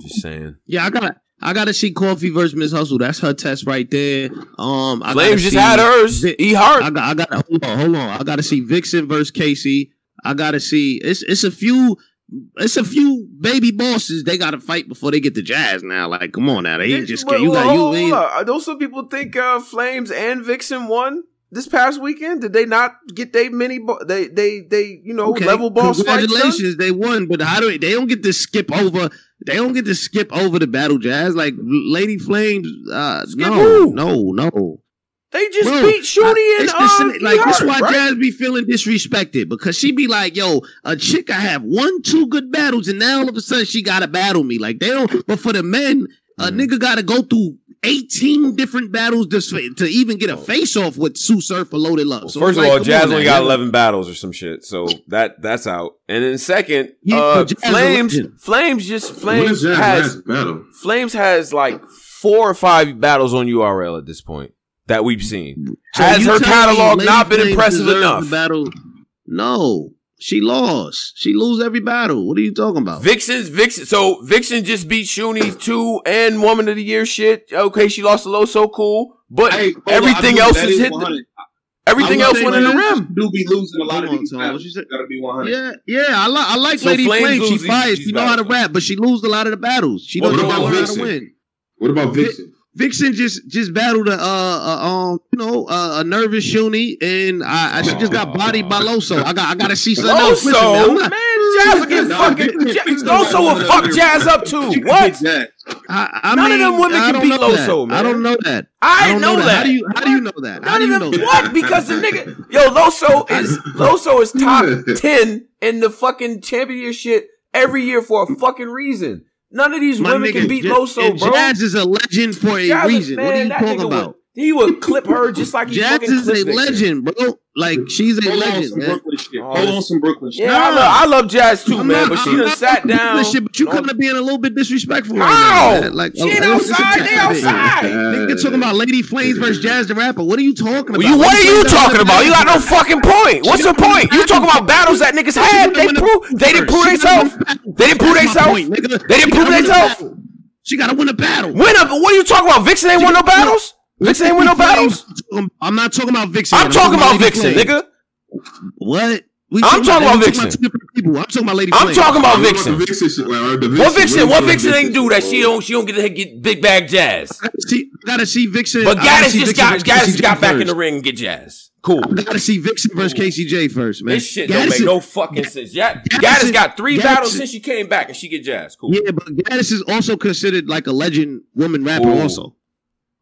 Just saying. Yeah, I gotta I gotta see Coffee versus Miss Hustle. That's her test right there. Um I Flames just had hers. Vi- E Hart. I got I got hold on, hold on. I gotta see Vixen versus Casey. I gotta see it's it's a few it's a few baby bosses they gotta fight before they get the jazz now. Like, come on now. They ain't just Well, you got you hold on. Are those some people think uh, Flames and Vixen won this past weekend? Did they not get they mini? Bo- they they they you know Okay, level boss? Congratulations, they won, but how do they, they don't get to skip over? They don't get to skip over the battle jazz like Lady Flames. Uh, Skip no, who? no, no. They just Bro, beat Shuni and It's uh, same- like that's why right? Jazz be feeling disrespected because she be like, "Yo, a chick I have one, two good battles, and now all of a sudden she got to battle me." Like they don't. But for the men, a nigga got to go through eighteen different battles just to even get a face off with Sue Surf or Loaded Love. Well, So first of like, all, Jazz only got eleven battles or some shit, so that that's out. And then second, Yeah, uh, but Jazz a Flames. Flames just Flames has? Flames has like four or five battles on URL at this point that we've seen. So Has her catalog not been impressive enough? Battle? No, she lost. She lose every battle. What are you talking about? Vixen's Vixen. So Vixen just beat Shuni two and Woman of the Year shit. Okay, she lost a low, so cool. But Hey, hold on, everything else that is is hit. 100. Everything else will went say in the Flames rim. Do be losing a lot Hold of on, these battles. what you said? Gotta be one hundred. Yeah, yeah, I like I like So Lady Flames Flame. She loses fires. She know how to rap, but she lose a lot of the battles. She What don't about know how to Vixen? win. What about Vixen? Vixen just just battled a uh, uh um you know uh, a nervous Shuni and I, I she just got bodied by Loso. I got I got to see something else. Listen, man, man, Jazz will get fucking. Loso will fuck Jazz up too. What? I, I None of them women can beat know Loso, that. I don't know that. I, don't know, that. How do you how do you know that? None of know them. that? What? Because the nigga, yo, Loso is Loso is top ten in the fucking championship every year for a fucking reason. None of these My women nigga, can beat Ja- Loso, bro. Jazz is a legend for a Jazz reason. what are you talking about? Would, he would clip her just like he Jazz is a Vixen. legend, bro. Like she's a Hold legend, some man. Brooklyn shit. Oh, Hold on some Brooklyn shit. Yeah, I, love, I love Jazz too, I'm man. not- but she I'm done not sat down. this shit, but you No, kind of being a little bit disrespectful right now. Like, She ain't oh, it's outside. They tad outside. Nigga talking about Lady Flames versus Jazz the Rapper. What are you talking about? You, what are you talking doesn't about? You got no fucking point. What's the point? You talking about battles that niggas had? They prove they didn't prove themselves. They didn't prove themselves. They didn't She prove gotta win a themselves. battle. She got to win a battle. Win up. What are you talking about? Vixen ain't won no battles. Vixen ain't win no battles. I'm not talking about Vixen. I'm talking about Lady Vixen, Flames. nigga. What? We I'm talking about we Vixen. two different people. I'm talking about Lady I'm Flames. talking about What Vixen. the Vixen shit? Like, or What Vixen? What What Vixen ain't do that shit? she don't she don't get to get big bag jazz. See, I gotta see Vixen. But I gotta Gaddis see just Vixen got versus Gaddis Casey got J back in the ring and get jazz. Cool. I gotta see Vixen versus Casey J first, man. This shit Gaddis don't make is- no fucking sense. Yeah, Gaddis Gaddis got three Gaddis battles since she came back and she get jazz. Cool. Yeah, but Gaddis is also considered like a legend woman rapper. Ooh. Also,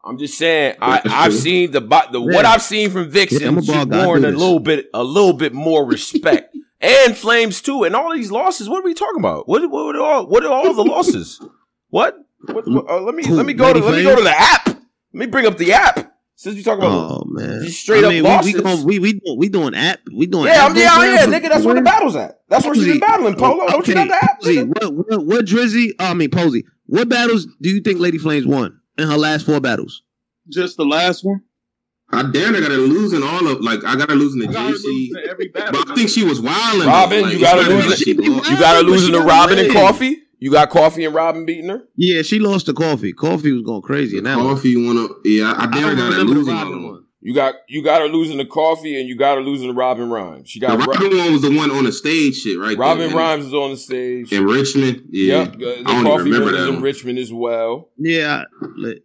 I'm just saying, I, I've seen the the what I've seen from Vixen. Yeah, I'm a she ball guy, I warrant a little bit, a little bit more respect, and Flames too, and all these losses. What are we talking about? What what are all what are all the losses? What? what, what- uh, let me let me go to Lady let me go to the app. Let me bring up the app since we talk about. oh man, Just straight I up mean, losses. We, we, we we doing- we app. We doing yeah, I'm, yeah, yeah, nigga. That's where the battle's at. That's where she's been battling. Polo, don't you Okay, got the app? Nigga? what, what, what Drizzy? I mean, Posey. What battles do you think Lady Flames won in her last four battles? Just the last one. I damn near got her losing all of like I got her losing to I JC. losing to every battle. But I think she was wilding. Robin, Like, you gotta not lose that it. she lost. You got her losing she to don't Robin and. Coffee. You got Coffee and Robin beating her. Yeah, she lost to Coffee. Coffee was going crazy in that one. Coffee wanna yeah, I I damn don't near got her losing all of Robin them. One. You got you got her losing to Coffee and you got her losing to Robin Rhymes. She got Ro- Robin one was the one on the stage shit, right? Robin there, Rhymes is on the stage. in Richmond. Yeah. Yep, uh, the I don't even Coffee remember one is that in. Richmond as well. Yeah, li-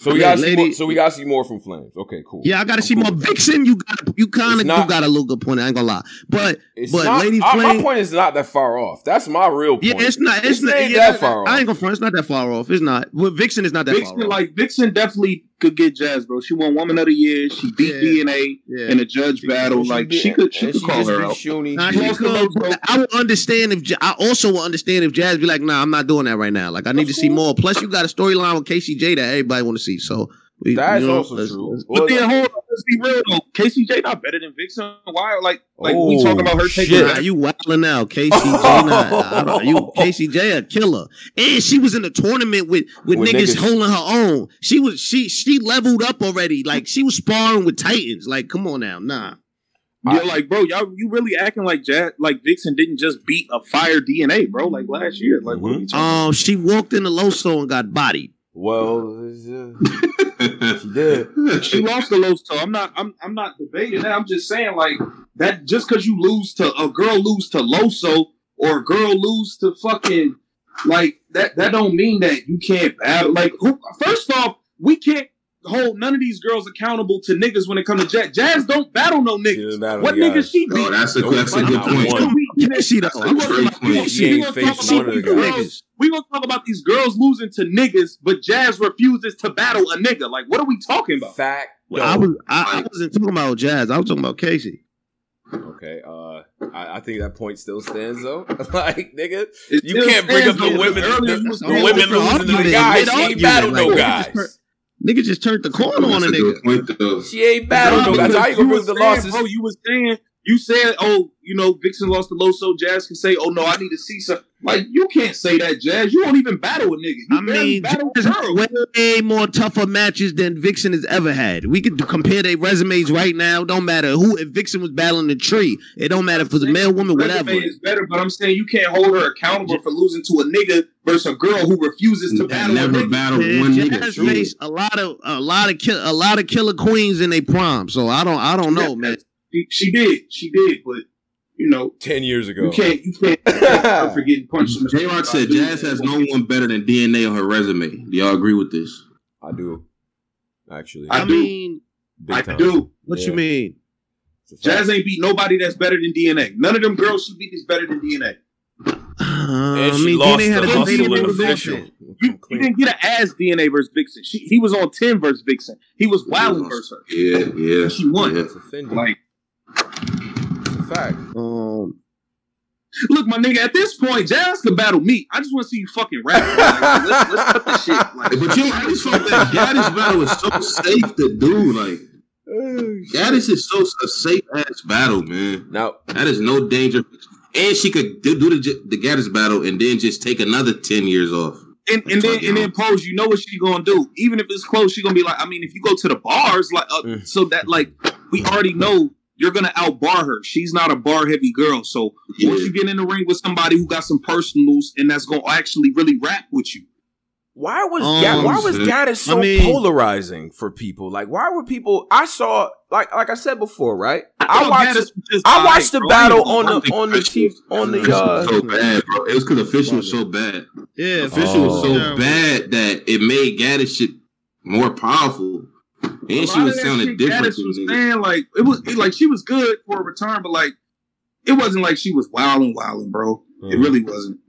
So we Yeah, got to see more, so we got to see more from Flames. Okay, cool. yeah. I got to I'm see cool more. Vixen. You got you kind of you got a little good point. I ain't gonna lie, but It's but not, Lady I- my point is not that far off. That's my real point. Yeah, it's not. It's, It's not ain't yeah, that far off. I ain't gonna front. It's not that far off. It's not. Well, Vixen is not that Vixen, far off. like Vixen, definitely could get Jazz, bro. She won Woman of the Year. She beat Yeah. DNA yeah. in a judge battle. Like be- she could, she could call her out. Nah, She she could, the low, but I would understand if I also would understand if Jazz be like, "Nah, I'm not doing that right now. Like, I need to see more." Plus, you got a storyline with KCJ that everybody want to see. So we, That's you know, also let's- true. let's- Well, But then hold on, let's be real though. KCJ not better than Vixen. Why? Like, like we Oh, talking about her taking. shit. Nah, you wilding now, KCJ. Nah, I don't- you KCJ a killer, and she was in the tournament with with, With niggas, niggas. holding her own. She was she she leveled up already. Like she was sparring with Titans. Like, come on now, nah. You're like, bro, y'all, you really acting like Jazz, like Vixen didn't just beat a fire DNA, bro, like last year. Like, what are we talking? Um, she walked in the Loso and got bodied. well, uh, she did. she lost the Loso. I'm not. I'm. I'm not debating that. I'm just saying like that. Just because you lose to a girl lose to Loso or a girl lose to fucking like that. That don't mean that you can't battle. Like who, first off, we can't hold none of these girls accountable to niggas when it comes to Jazz. Jazz don't battle no niggas. What niggas she oh, beat? Oh, that's a that's a Not good point. One. Yeah, she though. That's I'm a talking great about point. She ain't gonna faced talk one about of the these guys. girls. We gonna talk about these girls losing to niggas, but Jazz refuses to battle a nigga. Like, what are we talking about? Fact. Well, I was I, I wasn't talking about Jazz. I was talking about Casey. Okay, uh, I, I think that point still stands though. like, nigga, It you can't bring up the women, because earlier the, the women different losing to the argument, guys. She ain't battled no guys. Nigga just turned the corner on That's a a nigga. point. She ain't battled no Nah, guys. How you gonna bring the losses? Bro, you was saying you said, oh, you know, Vixen lost to Loso. Jazz can say, oh no, I need to see some. Like you can't say that, Jazz. You don't even battle a nigga. You I mean, Jazz a has way more tougher matches than Vixen has ever had. We could compare their resumes right now. Don't matter who. If Vixen was battling the tree, it don't matter if it's a male, woman, whatever. Resume is better, but I'm saying you can't hold her accountable for losing to a nigga versus a girl who refuses to That battle a never nigga. battled one Jazz nigga. True. faced a lot of a lot of kill, a lot of killer queens in their prime. So I don't I don't know, man. She, she did, she did, but you know, Ten years ago. you can't, you can't, you can't her for getting punched in J Rock said Jazz has no one better than DNA on her resume. Do y'all agree with this? I do. Actually, I, I do. mean, Big I do. what Yeah. you mean? It's a fact. Jazz ain't beat nobody that's better than DNA. None of them girls she beat is better than DNA. Uh, And I she mean, lost DNA had the a hustle debatable and official. You, you didn't get an ass DNA versus Vixen. She, he was on 10 versus Vixen. He was wilding versus her. Yeah, yeah. She won. Yeah. It's. Like, it's a fact. Um, look, my nigga, at this point, Jazz can battle me. I just want to see you fucking rap. Like, let's, let's cut the shit. Like, But you, I just felt that Gaddis battle was so safe to do. Like Gaddis is so a safe ass battle, man. Now, That is no danger. And she could do, do the the Gaddis battle and then just take another ten years off. and, and then and then pose, you know what she gonna do. Even if it's close, she gonna be like, I mean, if you go to the bars, like, uh, Mm. so that like we already know you're gonna outbar her. She's not a bar heavy girl. So Yeah. once you get in the ring with somebody who got some personals and that's gonna actually really rap with you, why was Um, Ga- why was shit. Gaddis so I mean- polarizing for people? Like, why were people? I saw like like I said before, right? I thought watched Gaddis I watched the bro. battle on the on the TV on the Official uh. so bad, bro. It was because official was so bad. yeah, Official was so Oh. bad that it made Gaddis shit more powerful. A And she was of sounding shit different. Gaddis was saying like it was it, like she was good for a return, but like it wasn't like she was wilding, wilding, bro. It mm-hmm. really wasn't.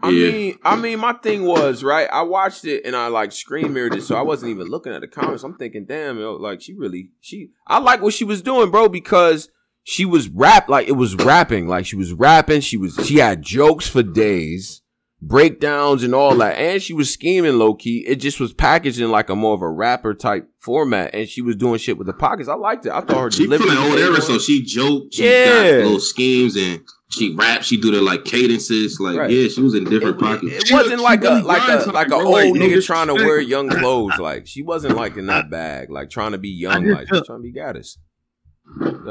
I Yeah. mean, I mean, my thing was right. I watched it and I like screen mirrored it, so I wasn't even looking at the comments. I'm thinking, damn, yo, like she really, she. I like what she was doing, bro, because she was rap like it was rapping, like she was rapping. She was, she had jokes for days, breakdowns and all that, and she was scheming low key. It just was packaged in like a more of a rapper type format, and she was doing shit with the pockets. I liked it. I thought her She from the old era, so she joked. She Yeah. got little schemes and she rap, she do the like cadences, like Right. yeah, she was in different It, pockets. it She wasn't was- like a like a like a old Like, nigga trying to wear young clothes. Like she wasn't like in that bag, like trying to be young, like trying to be Gaddis.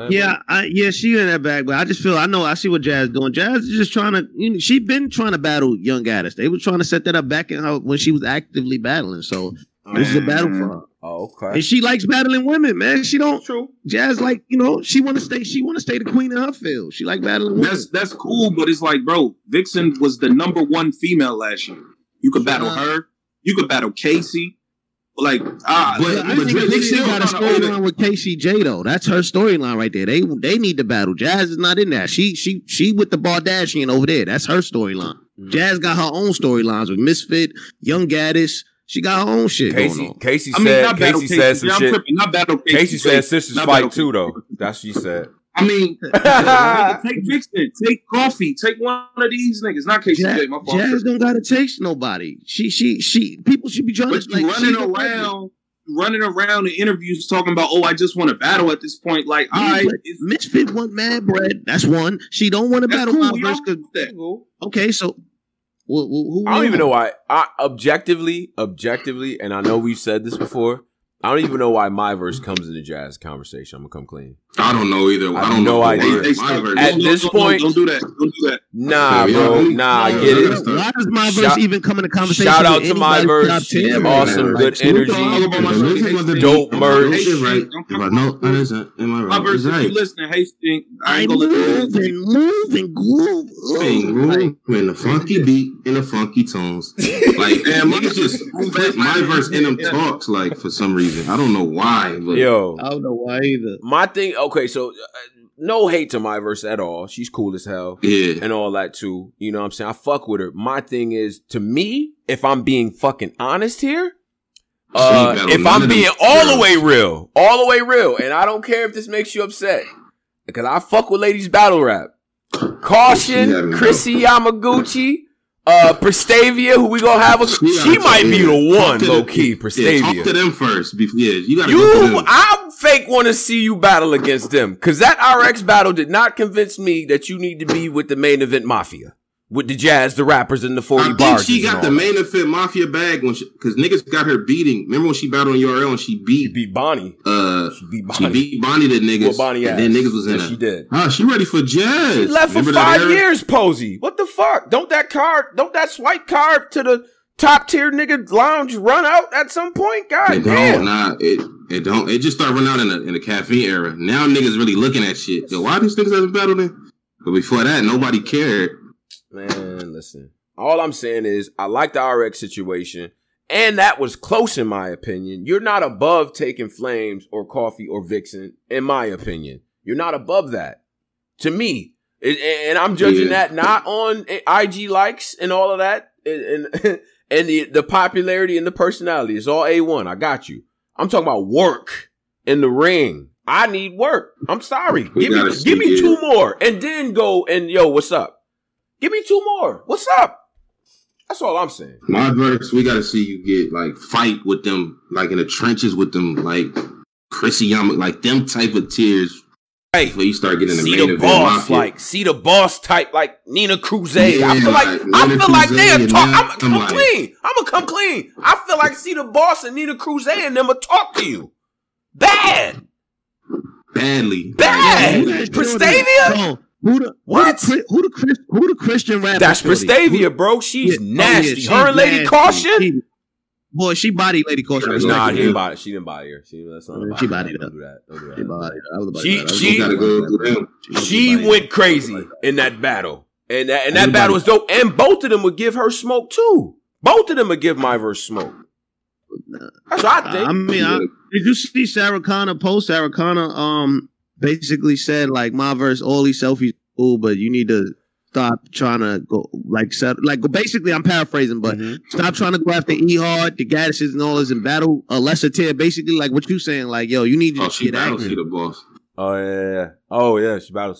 Yeah, I, yeah, she in that bag, but I just feel I know I see what Jazz doing. Jazz is just trying to, you know, she been trying to battle Young Gaddis. They was trying to set that up back in her when she was actively battling. So this is a mm. battle for her, Oh, okay. and she likes battling women, man. She don't. True. Jazz like you know she want to stay. She want to stay the queen in her field. She like battling women. That's that's cool, but it's like, bro, Vixen was the number one female last year. You could battle her. You could battle Casey. Like, ah, But- Yeah, I but Drake still got a trying to hold it. storyline with KCJ though. That's her storyline right there. They they need to battle. Jazz is not in that. She she she with the Bardashian over there. That's her storyline. Mhm. Jazz got her own storylines with Misfit, Young Gaddis. She got her own shit going on. Casey I mean, said not Casey Casey. said some Yeah, shit. tripping. Not battle Casey. Casey said sisters fight battle too though. That's what she said. I mean, take Vixen, take Coffee, take one of these niggas. Not Casey Jazz, J. My fault. Jazz don't gotta taste nobody. She she she people should be trying But to you like running she- around, running around in interviews talking about, oh, I just want to battle at this point. Like, Yeah, all right, but it's, Misfit want mad bread. That's one. She don't want to battle cool. We verse. all do that. Okay, so who, who, who I don't even know why. I objectively, objectively, and I know we've said this before. I don't even know why my verse comes in the jazz conversation. I'm gonna come clean. I don't know either. I I, don't know. idea. why. They, they My start- verse- At don't- this don't- point- don't do that. Don't do that. Nah, Yeah, bro. yeah, Nah, I yeah, get it. Why does my verse Shout- even come in a conversation? shout out to my verse. top 10, Awesome, man? good Snoop energy. Dogg, All about my The shit. music was the Dope beat. merch. That shit right. Don't If I come know, up I with- listen. Am I My verse, It's if you right. listening, Hastings, I I ain't gonna move let and move groove. Ooh, Hey, like, groove in the funky beat in the funky tones. Like, man, niggas just put my verse in them talks, like, for some reason. I don't know why, but Yo, I don't know why either. my thing. Okay, so uh, no hate to my verse at all. She's cool as hell. yeah. and all that too. You know what I'm saying? I fuck with her. My thing is, to me, if I'm being fucking honest here, uh, if I'm being them all the way real, all the way real, and I don't care if this makes you upset, because I fuck with ladies battle rap. Caution, having Chrissy Yamaguchi, uh, Prestavia, who we gonna have? A, She she might be the one, low them- key. Yeah, talk to them first. Before, yeah, you gotta You. I fake want to see you battle against them because that RX battle did not convince me that you need to be with the main event mafia, with the jazz, the rappers, and the forty I think she got the main event mafia bag when because niggas got her beating. Remember when she battled on URL and she She beat, beat Bonnie. uh, She beat Bonnie. she beat Bonnie the niggas. Well, Bonnie and then niggas was in Yeah, her. she did. Ah, she ready for jazz. She left for Remember that five years, Posey. What the fuck? Don't that card, don't that swipe card to the top tier nigga lounge run out at some point? God It damn. nah, it it don't. It just started running out in the in the caffeine era. Now niggas really looking at shit. Yo, why these niggas haven't battled in? But before that, nobody cared. Man, listen. All I'm saying is I like the RX situation, and that was close in my opinion. You're not above taking Flames or Coffee or Vixen, in my opinion. You're not above that. To me. It- and I'm judging Yeah. that not on IG likes and all of that, and and, and the, the popularity and the personality. It's all A1. I got you. I'm talking about work in the ring. I need work. I'm sorry. We Give me give me two more, and then go and yo, what's up? Give me two more. What's up? That's all I'm saying. My verse, we gotta see you get like fight with them, like in the trenches with them, like Chrissy Yama, like them type of tears. Right. Before you start getting the See main the event boss, mafia. like see the boss type, like Nina Cruz. I feel like, like I feel like they are talk. I'm, I'm come like- clean. I'm gonna come clean. I feel like see the boss and Nina Cruz and them will talk to you. Bad, badly. bad. Prestavia? Bro, Who the What? Who the, Who the, Chris, who the Christian rapper? That's shorty? Prestavia, bro. She's Yeah, oh, yeah, nasty. she's Her and Lady nasty. Caution. She- boy, she body Lady Caution. That's Nah, she didn't buy. She didn't buy her. She, that's not Yeah, about she that. bodied Don't up. do that. Don't do that. She body. I was She- to- she- about to- gotta go through. She went crazy in that battle, and that and that Everybody- battle was dope. And both of them would give her smoke too. Both of them would give my verse smoke. That's what I think. I mean, I, did you see Sarah Connor post? Sarah Connor um basically said like my verse, all these selfies cool, but you need to stop trying to go like set like basically I'm paraphrasing, but Mhm. stop trying to go after E Hart, the Gaddis's and all this and battle a lesser tier. Basically, like what you saying, like yo, you need to Oh, just she get battle active. see the boss. Oh yeah, yeah, yeah. Oh yeah, she battle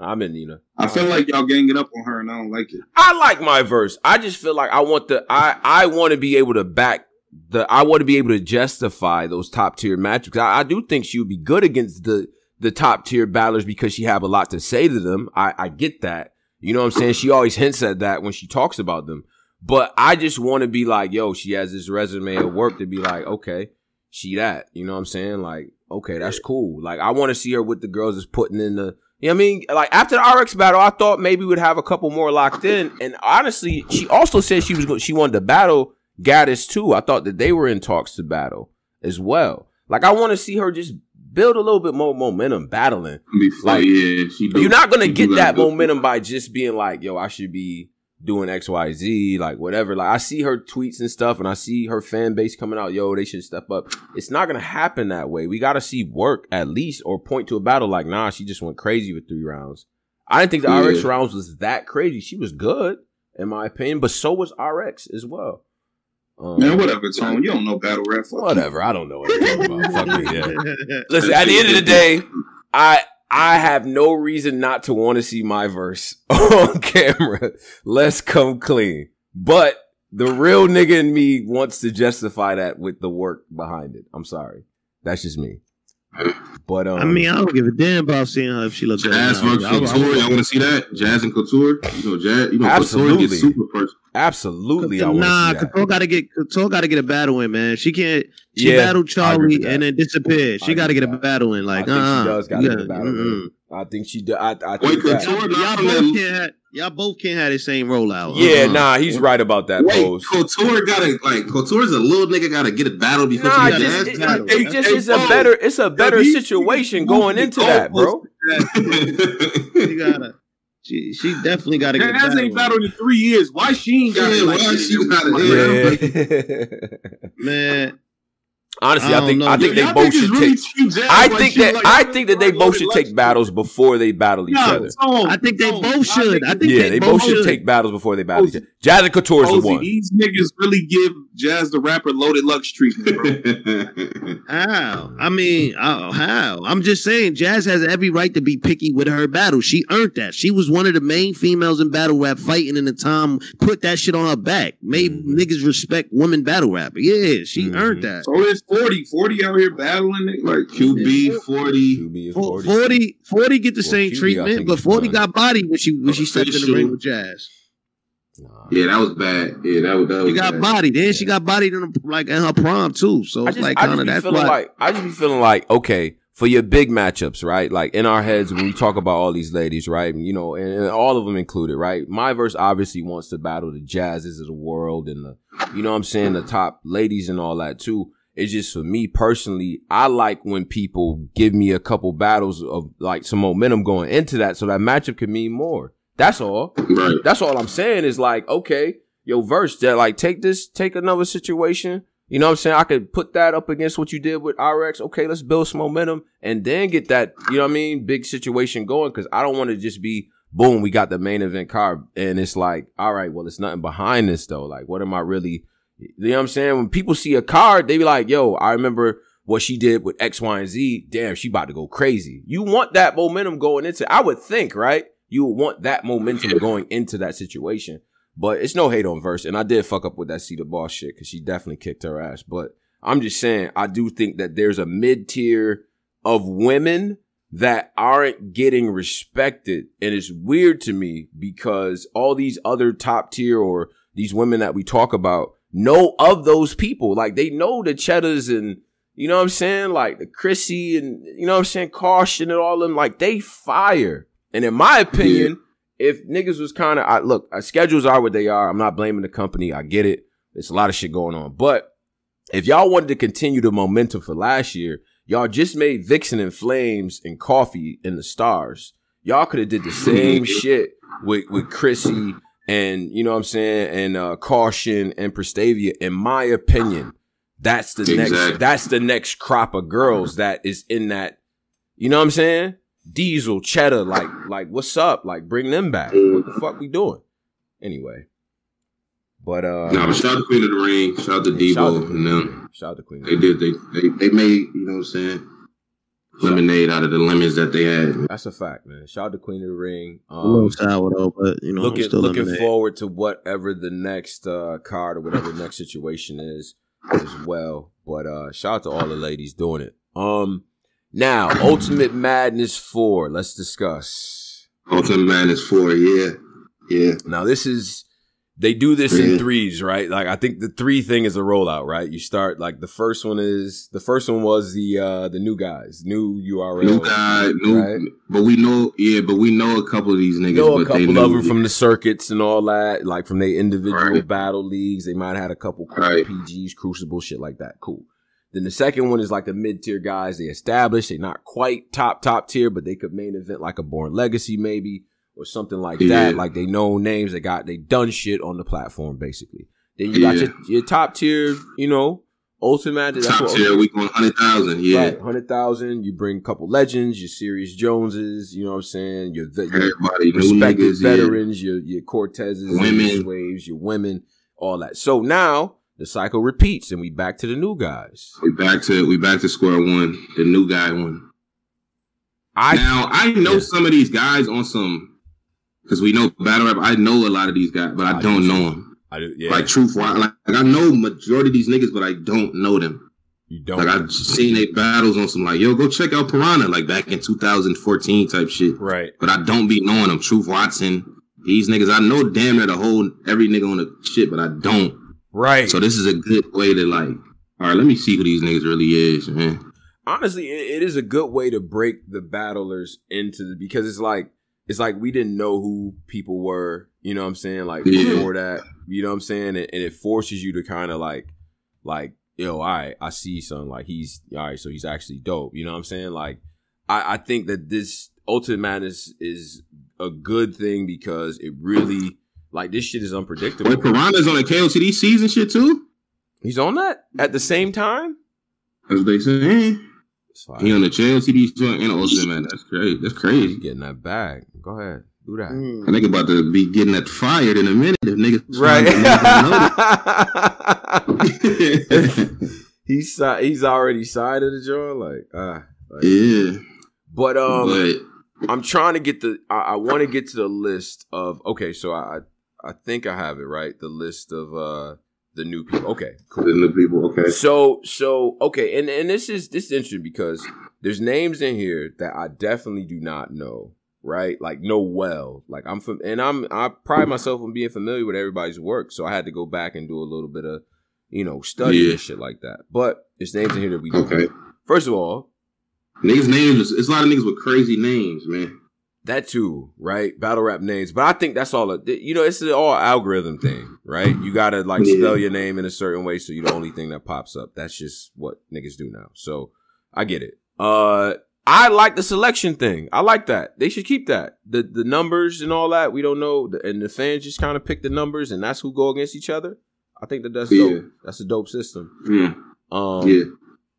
I'm in Nina. I feel like y'all ganging up on her, and I don't like it. I like my verse. I just feel like I want the I I want to be able to back the I want to be able to justify those top tier matches. I, I do think she would be good against the the top tier battlers because she have a lot to say to them. I I get that, You know what I'm saying? She always hints at that when she talks about them. But I just want to be like, yo, she has this resume of work to be like, okay, she that. You know what I'm saying? Like, okay, that's cool. Like, I want to see her with the girls that's putting in the. You know what I mean? Like after the RX battle, I thought maybe we'd have a couple more locked in. And honestly, she also said she was go- she wanted to battle Gaddis too. I thought that they were in talks to battle as well. Like I want to see her just build a little bit more momentum battling. Like, yeah, you're not gonna get that momentum by just being like, yo, I should be doing X, Y, Z, like whatever. Like I see her tweets and stuff, and I see her fan base coming out, yo, they should step up. It's not gonna happen that way. We gotta see work at least, or point to a battle like, nah, she just went crazy with three rounds. I didn't think the yeah. RX rounds was that crazy. She was good, in my opinion, but so was RX as well. Um, Man, whatever, Tone. You don't know battle rap. Whatever. I don't know anything about. Fuck me, yeah. Listen, at the end of the day, I I have no reason not to want to see my verse on camera. Let's come clean. But the real nigga in me wants to justify that with the work behind it. I'm sorry. That's just me. But um, I mean, I don't give a damn about seeing her if she looks Jazz versus Couture. I want to see that Jazz and Couture. You know, Jazz. You know, Absolutely. Couture gets super first. Absolutely, I nah. Couture got to get Couture got to get a battle in, man. She can't. She yeah, battled Charlie and then disappeared. She got to get a battle in. Like, uh, uh-uh. she does got to get a battle in. I think she. I, I think Wait, that, Couture, y'all, both can't have, y'all both can't have the same rollout. Yeah, uh-huh. nah, he's right about that. Wait, pose. Couture gotta like Couture's a little nigga gotta get a battle before nah, she just, it, battle. It, it just is a better. It's a better situation going into that, bro. you gotta. She, she definitely got to get. Jazz ain't battled in three years. Why she ain't got? Yeah, like, why she got it? Yeah. Man, Honestly, I, I think know. I think they both should really take. I think that like, I think that they both should take battles before they battle each no, other. I think they both should. I think yeah, they, both should take battles before they battle each other. Jazz and Couture is the one. These niggas really give Jazz the rapper loaded lux treatment, bro. how? I mean, uh, how? I'm just saying, Jazz has every right to be picky with her battle. She earned that. She was one of the main females in battle rap, fighting in the time. Put that shit on her back. Made mm-hmm. niggas respect women battle rapper. Yeah, she mm-hmm. earned that. So it's 40. 40 out here battling it. Like QB 40. QB 40. 40, 40 get the well, same QB, treatment, but 40 got body when she when she stepped in the ring with Jazz. Yeah, that was bad. Yeah, that was. That was she got bad. body. Then she got body in like in her prom too. So it's like kind of that's why. Like, I just be feeling like okay for your big matchups, right? Like in our heads when we talk about all these ladies, right? You know, and, and all of them included, right? My verse obviously wants to battle the jazzes of the world and the, you know, what I'm saying the top ladies and all that too. It's just for me personally, I like when people give me a couple battles of like some momentum going into that so that matchup can mean more. That's all. Right. That's all I'm saying is like, okay, yo, verse that like take this, take another situation. You know what I'm saying? I could put that up against what you did with RX. Okay, let's build some momentum and then get that, you know what I mean, big situation going. Cause I don't want to just be boom, we got the main event card. And it's like, all right, well, it's nothing behind this though. Like, what am I really you know what I'm saying? When people see a card, they be like, yo, I remember what she did with X, Y, and Z. Damn, she about to go crazy. You want that momentum going into I would think, right? You want that momentum going into that situation. But it's no hate on verse. And I did fuck up with that the Boss shit because she definitely kicked her ass. But I'm just saying, I do think that there's a mid tier of women that aren't getting respected. And it's weird to me because all these other top tier or these women that we talk about, know of those people. Like they know the Cheddars and you know what I'm saying? Like the Chrissy and you know what I'm saying, Caution and all them, like they fire. And in my opinion, yeah. if niggas was kind of I look, our schedules are what they are. I'm not blaming the company. I get it. There's a lot of shit going on. But if y'all wanted to continue the momentum for last year, y'all just made Vixen and Flames and Coffee in the stars. Y'all could have did the same shit with with Chrissy and you know what I'm saying, and uh, caution and Prestavia. In my opinion, that's the exactly. next. That's the next crop of girls that is in that. You know what I'm saying? Diesel, Cheddar, like, like, what's up? Like, bring them back. What the fuck we doing? Anyway, but uh, no, but shout out to Queen of the Ring, shout out to Debo, and them. Shout out to Queen. They did. They, they they made. You know what I'm saying? lemonade out of the lemons that they had. That's a fact, man. Shout out to Queen of the Ring. Um, a little sour though, but you know, looking looking lemonade. forward to whatever the next uh, card or whatever the next situation is as well. But uh, shout out to all the ladies doing it. Um, now Ultimate Madness four. Let's discuss. Ultimate Madness four, yeah. Yeah. Now this is they do this Yeah. in threes, right? Like I think the three thing is a rollout, right? You start like the first one is the first one was the uh the new guys, new URL. New guy, new, Right. but we know, yeah, but we know a couple of these niggas. know a couple of them from the circuits and all that, like from their individual Right. battle leagues. They might have had a couple cool Right. PGs, Crucible, shit like that. Cool. Then the second one is like the mid tier guys. They established. They're not quite top top tier, but they could main event like a Born Legacy maybe or something like that. Like they know names. They got they done shit on the platform basically. Then you got Yeah. your, your top tier, you know, Ultimate. That's top what tier. We going hundred thousand. Yeah, Right, hundred thousand. You bring a couple legends, your Serious Joneses. You know what I'm saying? Your, your everybody respected niggas. Yeah. veterans, your your Cortezes, Women. your Swaves, your women, all that. So now the cycle repeats, and we back to the new guys. We back to we back to square one. The new guy one. I now I know yeah. some of these guys on some because we know battle rap. I know a lot of these guys, but I, I don't do know them. I do, yeah, Like truth, like, like I know majority of these niggas, but I don't know them. you don't. Like I've seen they battles on some like, yo, go check out Piranha, like back in 2014 type shit. right. But I don't be knowing them. Truth Watson, these niggas, I know damn near the whole every nigga on the shit, but I don't. Right. So this is a good way to like, all right, let me see who these niggas really is, man. honestly, it, it is a good way to break the battlers into the because it's like it's like we didn't know who people were. You know what I'm saying? Like Yeah. before that, you know what I'm saying, and, and it forces you to kind of like like yo, all right, I see something like he's all right, so he's actually dope. You know what I'm saying? Like I, I think that this Ultimate Madness is a good thing because it really like this shit is unpredictable. Wait, Piranha's on the KOTD season shit too? He's on that at the same time. That's what they say. He on the KOTD joint and Ultimate man. That's crazy. That's crazy. getting that bag. Go ahead, do that. Mm. I think about to be getting that fired in a minute if niggas Right. yeah. he's he's already signed of the joint, like ah. like- But um, but I'm trying to get the. I, I want to get to the list of. Okay, so I I think I have it right. The list of uh the new people. Okay, cool. the new people, okay. So so okay, and and this is this is interesting because there's names in here that I definitely do not know, right? Like know well. Like I'm from, and I'm I pride myself on being familiar with everybody's work, so I had to go back and do a little bit of you know study Yeah. and shit like that. But there's names in here that we do. Okay. First of all, Niggas names it's a lot of niggas with crazy names, man. That too, right? Battle rap names, but I think that's all. A, you know, it's all algorithm thing, right? You gotta like Yeah. spell your name in a certain way, so you're the only thing that pops up. That's just what niggas do now. So I get it. Uh, I like the selection thing. I like that. They should keep that. The the numbers and all that. We don't know, and the fans just kind of pick the numbers, and that's who go against each other. I think that that's Yeah. dope. That's a dope system. Yeah. Um, yeah.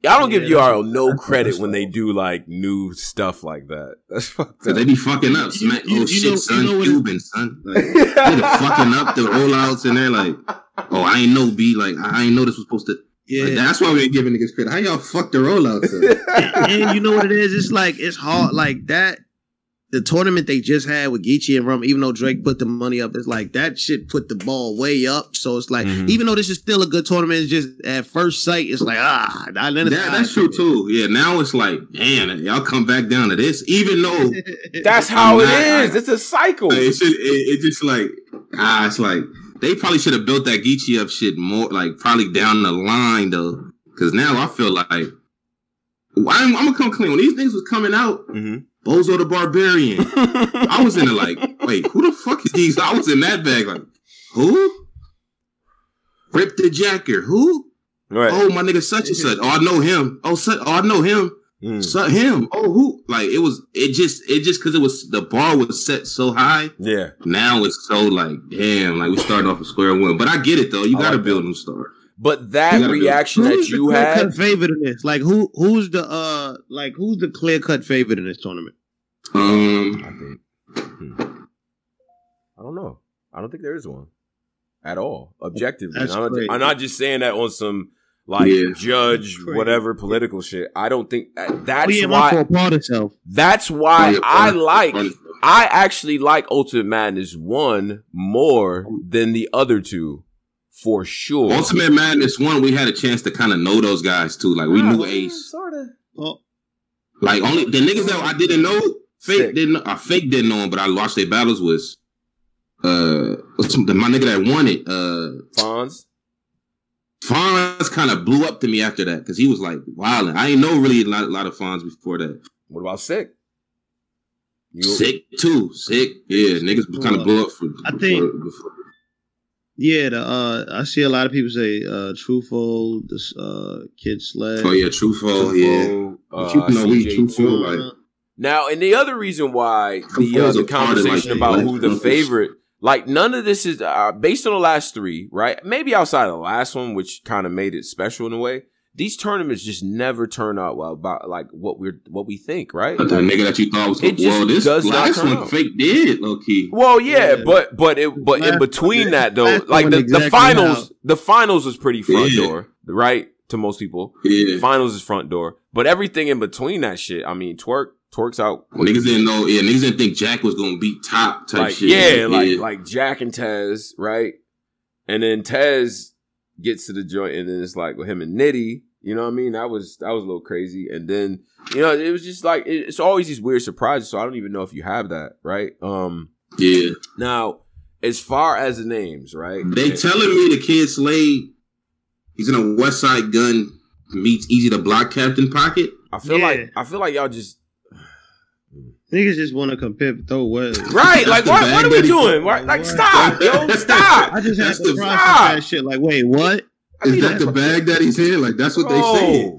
I don't give Yeah, URL no credit when they do like new stuff like that. That's fucked up. they be fucking up. Smack, you- oh you shit, know- you son, know what Cuban, son. Like, they fucking up the rollouts and they're like, oh, I ain't know B. Like, I ain't know this was supposed to. Yeah. Like, that's why we ain't giving niggas credit. How y'all fuck the rollouts up? and, and you know what it is? It's like it's hard. Like that, the tournament they just had with Geechee and Rum. Even though Drake put the money up, it's like that shit put the ball way up. So it's like, Mhm. even though this is still a good tournament, it's just at first sight, it's like ah, I That, that's true too. Yeah, now it's like, damn, y'all come back down to this, even though That's how it Nah, I- It's a cycle. Like, it, it, it just like ah, it's like they probably should have built that Geechee up shit more like probably down the line though, because now I feel like I'm, I'm gonna come clean when these things was coming out. Mhm. Bozo the Barbarian, I was in it like, wait, who the fuck is these? I was in that bag like, who? Rip the Jacker, who? Right. Oh my nigga, such and such. Oh, I know him. Oh, such, oh, I know him. Mm. So him. Oh, who? Like it was. It just. It just because it was the bar was set so high. Yeah. Now it's so like damn. Like we started off at square one. But I get it though. You got to like build that. new star. But that You reaction that Who's the you clear had, cut favorite in this? Like who? Who's the uh? Like who's the clear cut favorite in this tournament? I Um. think. Hmm. I don't know. I don't think there is one at all. Objectively, I'm not. I'm not just saying that on some like Yeah. judge whatever political shit. I don't think uh, Oh that's yeah, my why. fault. Part itself. That's why Oh, yeah, I fun- like. fun- I actually like Ultimate Madness one more than the other two, for sure. Ultimate Madness one. We had a chance to kind of know those guys too. Like we Ah, knew Ace. Sorta. Oh, Like only the niggas that I didn't know. Fake Sick. didn't. I fake didn't know them, but I watched their battles was uh, my nigga that won it, uh, Fonz. Fonz kind of blew up to me after that because he was like wilding. I ain't know really a lot, a lot of Fonz before that. What about sick? You, sick too, sick. Yeah, niggas kind of blew up for. I think. Before. Yeah, the uh, I see a lot of people say uh, Truthful, this uh, Kid Slay. Oh yeah, Truthful, yeah. Uh, you know, we Truthful like. Now, and the other reason why the uh, the conversation like about who the favorite, like none of this is uh, based on the last three, right? Maybe outside of the last one, which kind of made it special in a way these tournaments just never turn out well about like what we're what we think, right? But the nigga that you thought was it well, this does last one out. fake did low key. Well, yeah, yeah, but but it but last in between that though, like the, exactly the finals, how. the finals was pretty front yeah. door, right? To most people, yeah. finals is front door, but everything in between that shit, I mean, twerk twerks out. Well, niggas didn't know, yeah, niggas didn't think Jack was gonna beat top type like, shit. Yeah, like like Jack and Tez, right? And then Tez gets to the joint, and then it's like with him and Nitty you know what I mean? That was that was a little crazy. And then you know it was just like it's always these weird surprises. So I don't even know if you have that right. Um, yeah. Now, as far as the names, right? They telling me the kid Slade, he's in a Westside Gunn meets Easy to Block Captain Pocket. I feel yeah. like I feel like y'all just Niggas just want to compare throw words. Right, like what, what are we doing? Like, like stop, yo, stop. I just have to process that shit. Like, wait, what? Is that the bag that he's in? Like that's what they say.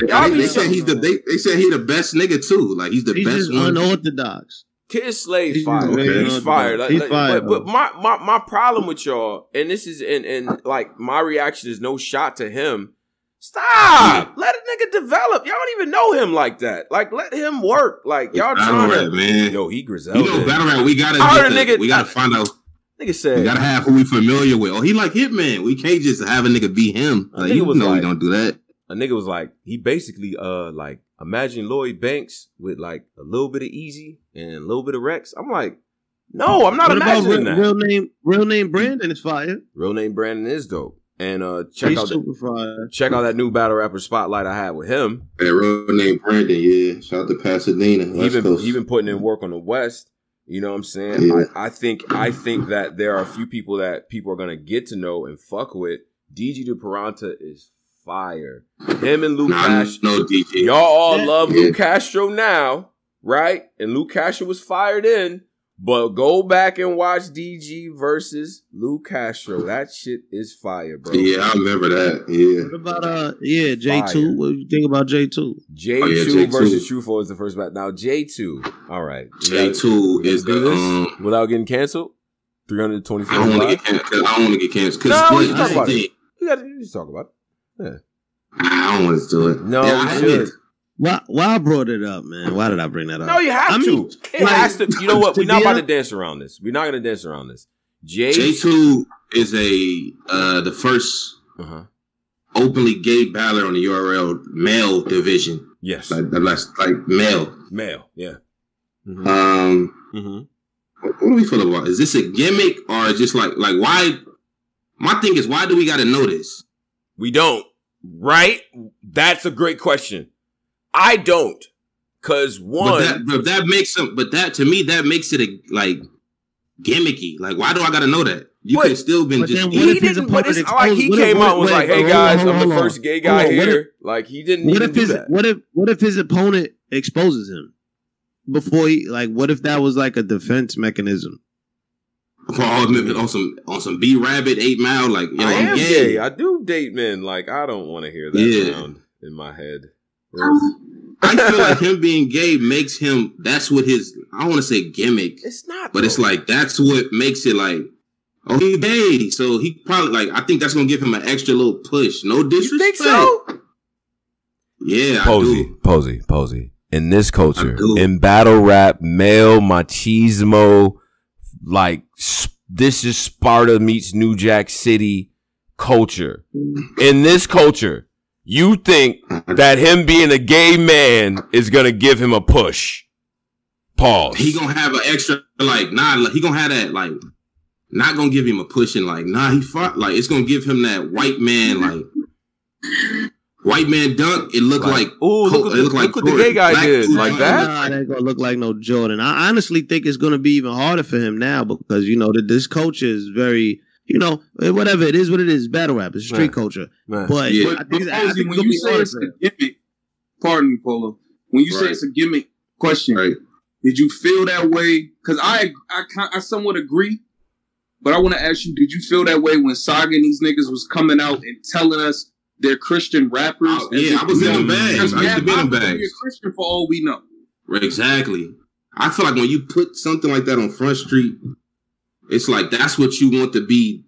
They, I mean, they said he's the they, they said he the best nigga too. Like he's the he's best one. unorthodox. Kid Slade fired. Okay. He's fired. Like, he's like, fired. But, but, my, my my problem with y'all, and this is and and like my reaction is no shot to him. Stop! Let a nigga develop. Y'all don't even know him like that. Like let him work. Like y'all trying to man. Yo, he Griselda. You know, battle rap. We gotta. Get the, nigga, we gotta find out Nigga said, We gotta have who we familiar with." Oh, he like Hitman. We can't just have a nigga be him. Like, you know like, we don't do that. A nigga was like, he basically uh like imagine Lloyd Banks with like a little bit of Easy and a little bit of Rex. I'm like, no, I'm not what imagining real, that. Real name, real name Brandon is fire. Real name Brandon is dope. And uh check He's out the, check out that new battle rapper spotlight I had with him. Hey, real name Brandon, yeah. Shout out to Pasadena. He been, he been putting in work on the West. You know what I'm saying? Yeah. I, I, think I think that there are a few people that people are gonna get to know and fuck with. DG Peranta is fire. Him and Luke nah, Castro. No DG. Y'all all love yeah. Luke Castro now, right? And Luke Castro was fired in. But go back and watch DG versus Lou Castro. That shit is fire, bro. Yeah, I remember that. Yeah. What about uh yeah, J two? What do you think about J two? J two oh, yeah, versus Truthful is the first battle. Now J two. All right. J two is do the, this um, without getting canceled. Three hundred twenty four. I don't want to get canceled. I don't want to get canceled. No, we talk about it. You got to talk about it. Yeah. I don't want to do it. No, yeah, we should. Why, why I brought it up, man? Why did I bring that up? No, you have I mean, to. It like, has to. You know what? We're not about to dance around this. We're not going to dance around this. J J two is a uh the 1st uh-huh. openly gay battler on the URL male division. Yes, like that's like male. Male, yeah. Mm-hmm. Um, mm-hmm. What, what do we feel about? Is this a gimmick or just like like why? My thing is, why do we got to know this? We don't, right? That's a great question. I don't. Cause one, but that, but that makes some. But that to me, that makes it a, like gimmicky. Like, why do I got to know that? You could still been just. He didn't. But it's like he came out and was like, "Hey guys, I'm the first gay guy here." like he didn't. What if his that. what if what if his opponent exposes him before he like? What if that was like a defense mechanism? on some on some B Rabbit Eight Mile, like yo, I am gay. gay. I do date men. Like I don't want to hear that yeah. sound in my head. Um, I feel like him being gay makes him. That's what his. I want to say gimmick. It's not, but though. it's like that's what makes it like. Oh, he gay, so he probably like. I think that's gonna give him an extra little push. No disrespect. You think so? Yeah, Posey, Posey, Posey. In this culture, in battle rap, male machismo, like this is Sparta meets New Jack City culture. Mm. In this culture, you think that him being a gay man is gonna give him a push. Pause. He gonna have an extra like nah. He gonna have that like not gonna give him a push and like nah. He fought like it's gonna give him that white man like white man dunk, it looked like, oh, look, what the, look like what the gay guy Black did dude like that. Nah, that ain't gonna look like no Jordan. I honestly think it's gonna be even harder for him now because you know that this culture is very, you know, eh, whatever it is, what it is, battle rap, it's street Right. culture. Man. But Yeah. But, but it's- Posey, when you say it's a gimmick, pardon me, Polo. When you say it's a gimmick, question: Right. Did you feel that way? Because I, I, I somewhat agree, but I want to ask you: Did you feel that way when Saga and these niggas was coming out and telling us they're Christian rappers? Oh, yeah, I was in them bags. Because I used to be in them Math Hoffa could be bags. a Christian for all we know. Right, exactly. I feel like when you put something like that on Front Street, it's like that's what you want to be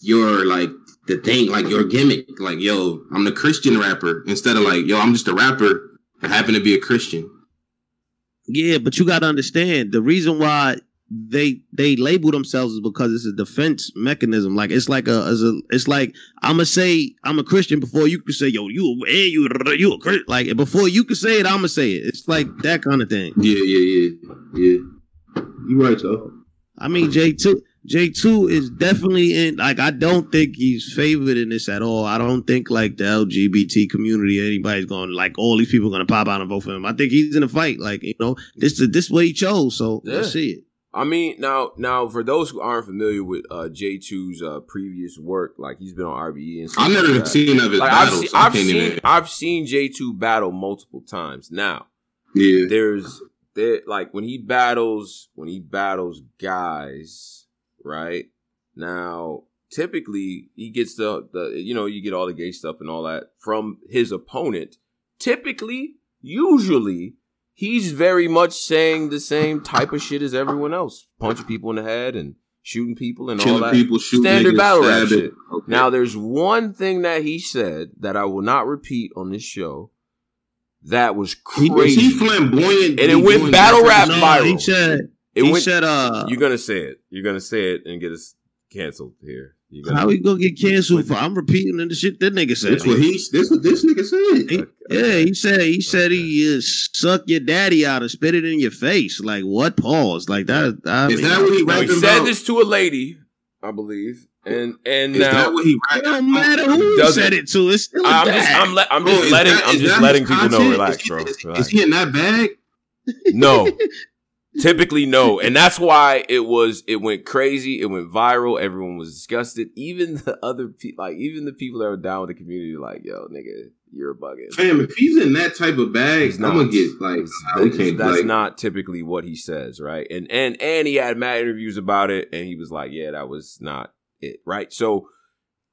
your like the thing, like your gimmick. Like, yo, I'm the Christian rapper instead of like, yo, I'm just a rapper. I happen to be a Christian. Yeah, but you got to understand the reason why they they label themselves is because it's a defense mechanism. Like it's like a, as a it's like I'm gonna say I'm a Christian before you can say yo you hey you you a Christian. Like before you can say it, I'm gonna say it. It's like that kind of thing. Yeah, yeah, yeah, yeah. You right, though. I mean J two J two is definitely in. Like I don't think he's favored in this at all. I don't think like the LGBT community anybody's going like all these people are gonna pop out and vote for him. I think he's in a fight. Like you know this is this what he chose. So let's see it. I mean, now, now for those who aren't familiar with uh, J2's uh, previous work, like he's been on RBE and stuff I never like even that. seen of his Like I've battles. seen, so I I've seen, even. I've seen J2 battle multiple times. Now, Yeah, there's there like when he battles when he battles guys, right? Now, typically he gets the the you know, you get all the gay stuff and all that from his opponent. Typically, usually he's very much saying the same type of shit as everyone else, punching people in the head and shooting people and all that. people, shooting Standard niggas, battle rap shit. Okay. Now, there's one thing that he said that I will not repeat on this show. That was He- crazy. is he flamboyant? And it He went battle rap type No, viral. he said it he went. said uh you're gonna say it. You're gonna say it and get us canceled here. You're gonna, how we gonna get canceled for I'm repeating the shit that nigga said. That's what he. This what this nigga said. He- yeah, he said he said he uh, suck your daddy out and spit it in your face. Like what? Pause. Like that. I Is mean, that what he No, he said about? this to a lady, I believe, and and Is now that what he it don't matter who Doesn't- said it to. It's still a I'm bag. just I'm, le- I'm just is letting that- I'm just letting his people know. Relax, is he, bro. Is, Relax. is he in that bag? No. Typically no. And that's why it was it went crazy, it went viral, everyone was disgusted. Even the other people like even the people that were down with the community, like, yo, nigga, you're a bugging. Fam, if he's in that type of bag, He's I'm gonna get like It's- nah, we that's- can't that's like, not typically what he says, right? And and and he had mad interviews about it, and he was like, "Yeah, that was not it," right? So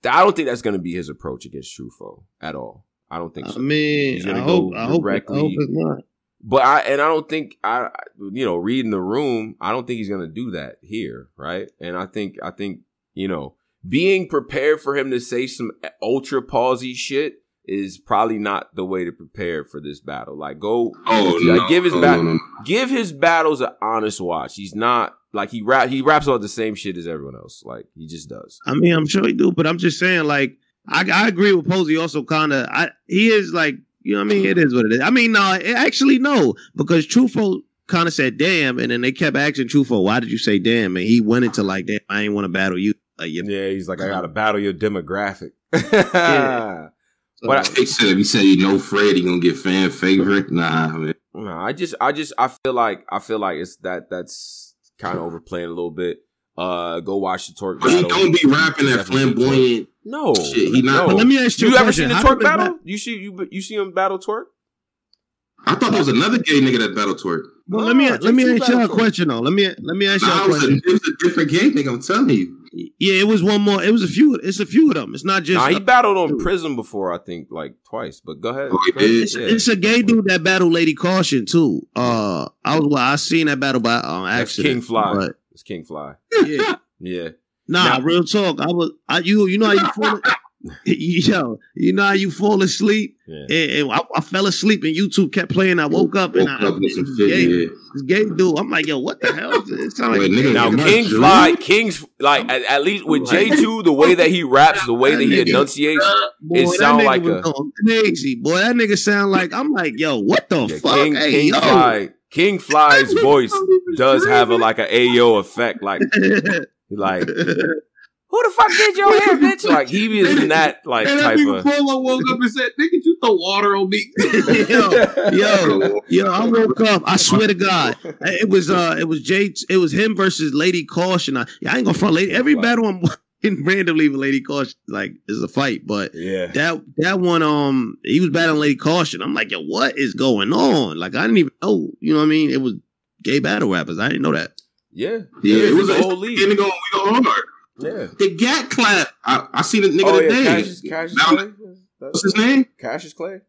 I don't think that's going to be his approach against Trufo at all. I don't think I so. mean, He's I gonna hope, go I hope, I hope it's not. But I and I don't think I, I- you know, reading the room, I don't think he's gonna do that here, right? And I think I think you know, being prepared for him to say some eh, ultra palsy shit is probably not the way to prepare for this battle. Like, go, Oh like, no! give his no, back, no, no. give his battles an honest watch. He's not like he rap, he raps about the same shit as everyone else. Like he just does. I mean, I'm sure he do, but I'm just saying, like, I, I agree with Posey. Also, kind of, I he is like, you know, what I mean, it is what it is. I mean, no, it- actually, no, because Trufo kind of said "damn," and then they kept asking Trufo, "Why did you say damn?" And he went into like, "Damn, I ain't want to battle you." Like, you Yeah, he's like, I gotta battle your demographic. Yeah. so, But I- They said if he said he know Fred, he gonna get fan favorite. Nah, man. No, I just, I just, I feel like, I feel like it's that that's kind of overplaying a little bit. Uh, go watch the Twork But he battle. don't be rapping that Definitely Twork. flamboyant. No, Shit, he not- no. But let me ask you, You ever question. seen the Twork did the battle? You see, you you see him battle Twork? I thought there was another gay nigga that battle Twork. Well, let me let me ask y'all a question though. Let me let me ask y'all a it was, a, question. it was a different gay nigga. I'm telling you. Yeah, it was one more. It was a few. It's a few of them. It's not just. Nah, he uh, battled on prison before, I think, like twice. But go ahead. Oh, he Go ahead. did? it's, Yeah. it's a gay dude that battled Lady Caution too. Uh, I was well, I seen that battle by um, That's. King Fly. But It's King Fly. yeah, Yeah. nah, Now- real talk. I was, I you, you know how you fall, yo, you know how you fall asleep, Yeah. and, and I, I fell asleep, and YouTube kept playing. I woke up and Woke I, up with some this shit. gay, Yeah. this gay dude. I'm like, yo, what the hell? Is this? It sound like Wait, a nigga, Now Am I King? Fly, King's like at, at least with J two, the way that he raps, the way that he enunciates, Boy, it that sound nigga like a- crazy. Boy, that nigga sound like I'm like, yo, what the yeah, fuck? King hey, King yo. Fly, King Fly's voice does have a like a Ayo effect, like like who the fuck did your hair, bitch? Like he is in that like and type that nigga of. Polo woke up and said, "Nigga, you throw water on me." yo, yo, yo, I woke up. I swear to God, it was uh, it was Jay, it was him versus Lady Caution. I, yeah, I ain't gonna front Lady. Every battle I'm watching randomly with Lady Caution like is a fight, but Yeah. that that one um, he was battling Lady Caution. I'm like, yo, what is going on? Like I didn't even know. You know what I mean? It was gay battle rappers. I didn't know that. Yeah. Yeah, it was a a whole league. Getting going, we go hard. Yeah. The Gat clap. I, I seen a nigga Oh yeah, today. Cassius, Cassius Clay. What's his name? Cassius Clay.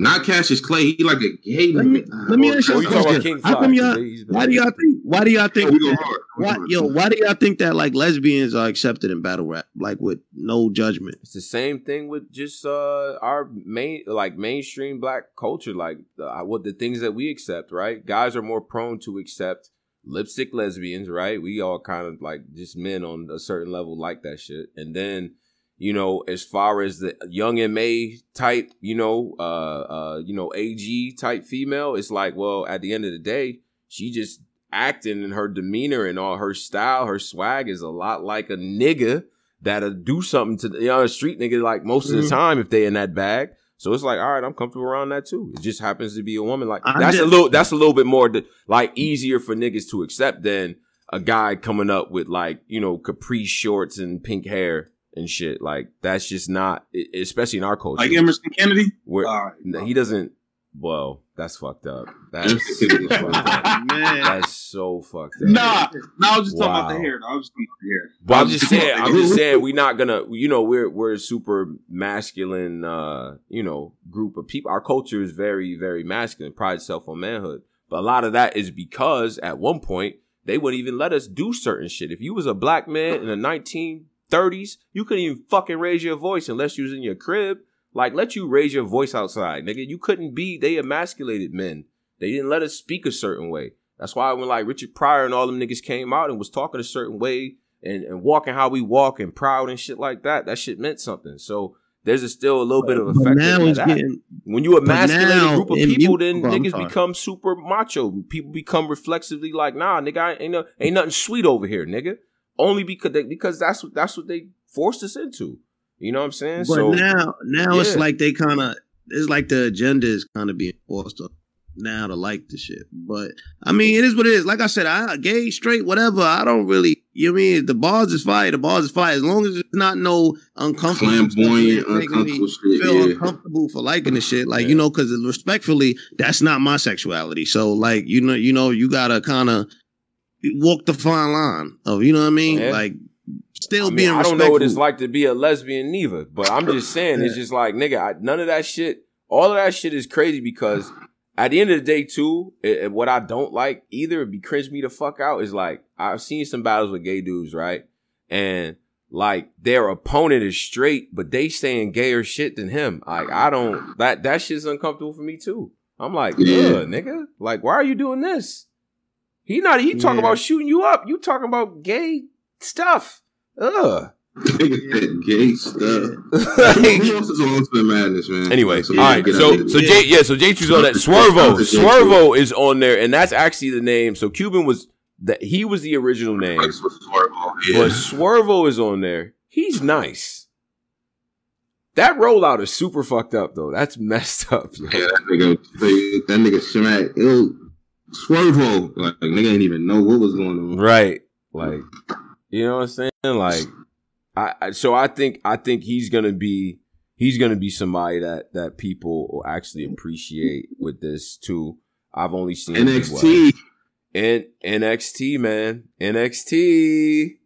Not Cassius Clay. He like a gay. Let me- nigga. let me ask Oh, you you a talking about question. How come y'all- 'cause he's been- Why do y'all think? Why do y'all think? Yeah, we go hard. We go Why, yo, why do y'all think that like lesbians are accepted in battle rap, like with no judgment? It's the same thing with just uh our main like mainstream black culture, like uh, what the things that we accept, right? Guys are more prone to accept lipstick lesbians, right? We all kind of like just men on a certain level like that shit, and then you know as far as the young and May type, you know, uh, uh, you know, AG type female, it's like, well, at the end of the day, she just acting and her demeanor and all her style, her swag is a lot like a nigga that'll do something to the you know, a street nigga like most of the time if they in that bag. So it's like, all right, I'm comfortable around that too. It just happens to be a woman. Like I'm that's a little that's a little bit more like easier for niggas to accept than a guy coming up with like you know capri shorts and pink hair and shit. Like that's just not, especially in our culture. like Emerson Kennedy. where right. he doesn't. Well, that's fucked up. That's Emerson super Kennedy. fucked up. Man, That's so fucked up. Nah, no, I was just talking about the hair. though. I was just talking about the hair. But I I'm just saying, I'm just saying, we're not gonna, you know, we're we're a super masculine, uh, you know, group of people. Our culture is very, very masculine, prides itself on manhood. But a lot of that is because at one point they wouldn't even let us do certain shit. If you was a black man in the 1930s, you couldn't even fucking raise your voice unless you was in your crib. Like, let you raise your voice outside, nigga. You couldn't be. They emasculated men. They didn't let us speak a certain way. That's why when like Richard Pryor and all them niggas came out and was talking a certain way and, and walking how we walk and proud and shit like that, that shit meant something. So there's a still a little bit of effect now of getting when you emasculate now a group of people, you- then I'm niggas become super macho. People become reflexively like, nah, nigga, I ain't no, ain't nothing sweet over here, nigga. Only because they, because that's what that's what they forced us into. You know what I'm saying? But so now, now it's like they kind of, it's like the agenda is kind of being forced on now to like the shit. But I mean, it is what it is. Like I said, I gay, straight, whatever. I don't really, you know what I mean? The bars is fire. The bars is fire. As long as it's not no uncomfortable, Flamboyant, that's uncomfortable shit. Feel Yeah. uncomfortable for liking the shit, like Yeah. you know, because respectfully, that's not my sexuality. So, like you know, you know, you gotta kind of walk the fine line of, you know what I mean? Yeah. Like still I, mean, being I don't know what it's like to be a lesbian neither, but I'm just saying it's just like nigga, I, none of that shit. All of that shit is crazy because at the end of the day, too, it, it- what I don't like either, it be cringe me the fuck out is like I've seen some battles with gay dudes, right, and like their opponent is straight, but they saying gayer shit than him. Like I don't that that shit's uncomfortable for me too. I'm like, Yeah. yeah, nigga, like why are you doing this? He not he talking Yeah. about shooting you up. You talking about gay stuff. Ugh. Gay stuff. Like- Who else is on Ultimate Madness, man? anyway, So, all right. So so here. J yeah, so J Two's on that. Swervo, Swervo is on there, and that's actually the name. So Cuban was that he was the original name, That's what's but Swervo is on there. He's nice. That rollout is super fucked up though. That's messed up. yo. Yeah, that nigga, that nigga smack, yo, Swervo, like, nigga ain't even know what was going on. Right. Like, you know what I'm saying? Like, I, I so I think I think he's gonna be he's gonna be somebody that that people will actually appreciate with this too. I've only seen him do well. NXT, and NXT man, NXT.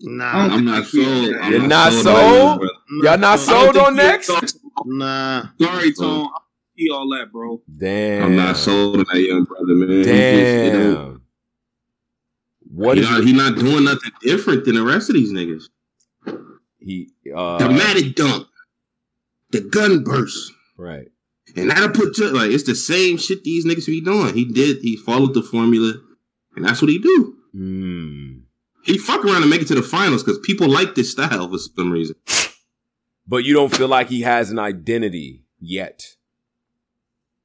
Nah, I'm not sold. I'm You're not on sold? Y'all not sold on he- next? Nah. Sorry, Tone. I see all that, bro. Damn, I'm not sold on that young brother, man. He just, you know, Damn. What he, is not, he not doing nothing different than the rest of these niggas. he? Uh, Dramatic dunk, the gun burst, right. and that'll put you like it's the same shit these niggas be doing. He did, he followed the formula, and that's what he do. Mm. He fuck around and make it to the finals because people like this style for some reason. But you don't feel like he has an identity yet.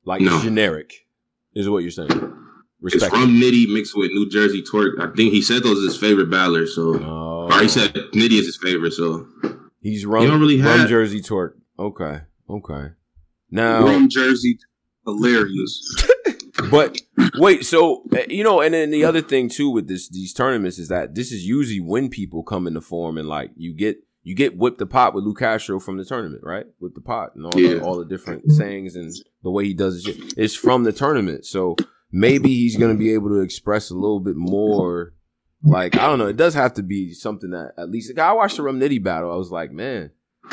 Like No. generic, is what you're saying. It's from Nitty mixed with New Jersey Twork. I think he said those are his favorite battlers. So Oh, or he said Nitty is his favorite, so he's rum, don't really rum have- jersey Twork. Okay, okay. Now, Rum jersey, hilarious. but wait, so uh, you know, and then the other thing too with this these tournaments is that this is usually when people come into form and like you get you get whipped the pot with Lou Castro from the tournament, right? With the pot and all the, all the different sayings and the way he does his shit. It's from the tournament, so maybe he's gonna be able to express a little bit more. Like I don't know, it does have to be something that at least I watched the Rum Nitty battle. I was like, man,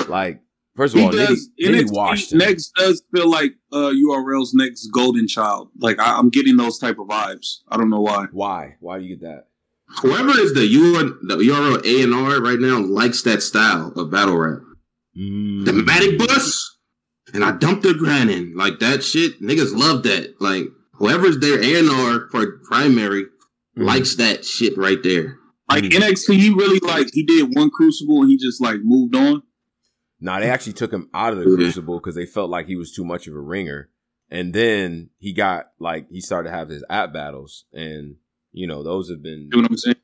like first of He all, Nitty, does. Nitty washed NXT him. next does feel like uh, URL's next golden child. Like I, I'm getting those type of vibes. I don't know why. Why? Why do you get that? whoever is the UR, the URL A and R right now likes that style of battle rap. Mm. The Matic bus, and I dumped the grind in like that shit. Niggas love that. Like whoever's their A and R for primary Mm. likes that shit right there. Like Mm. NXT, he really like he did one Crucible and he just like moved on. Nah, they actually took him out of the crucible because they felt like he was too much of a ringer. And then he got like he started to have his app battles, and you know those have been You know what I'm saying?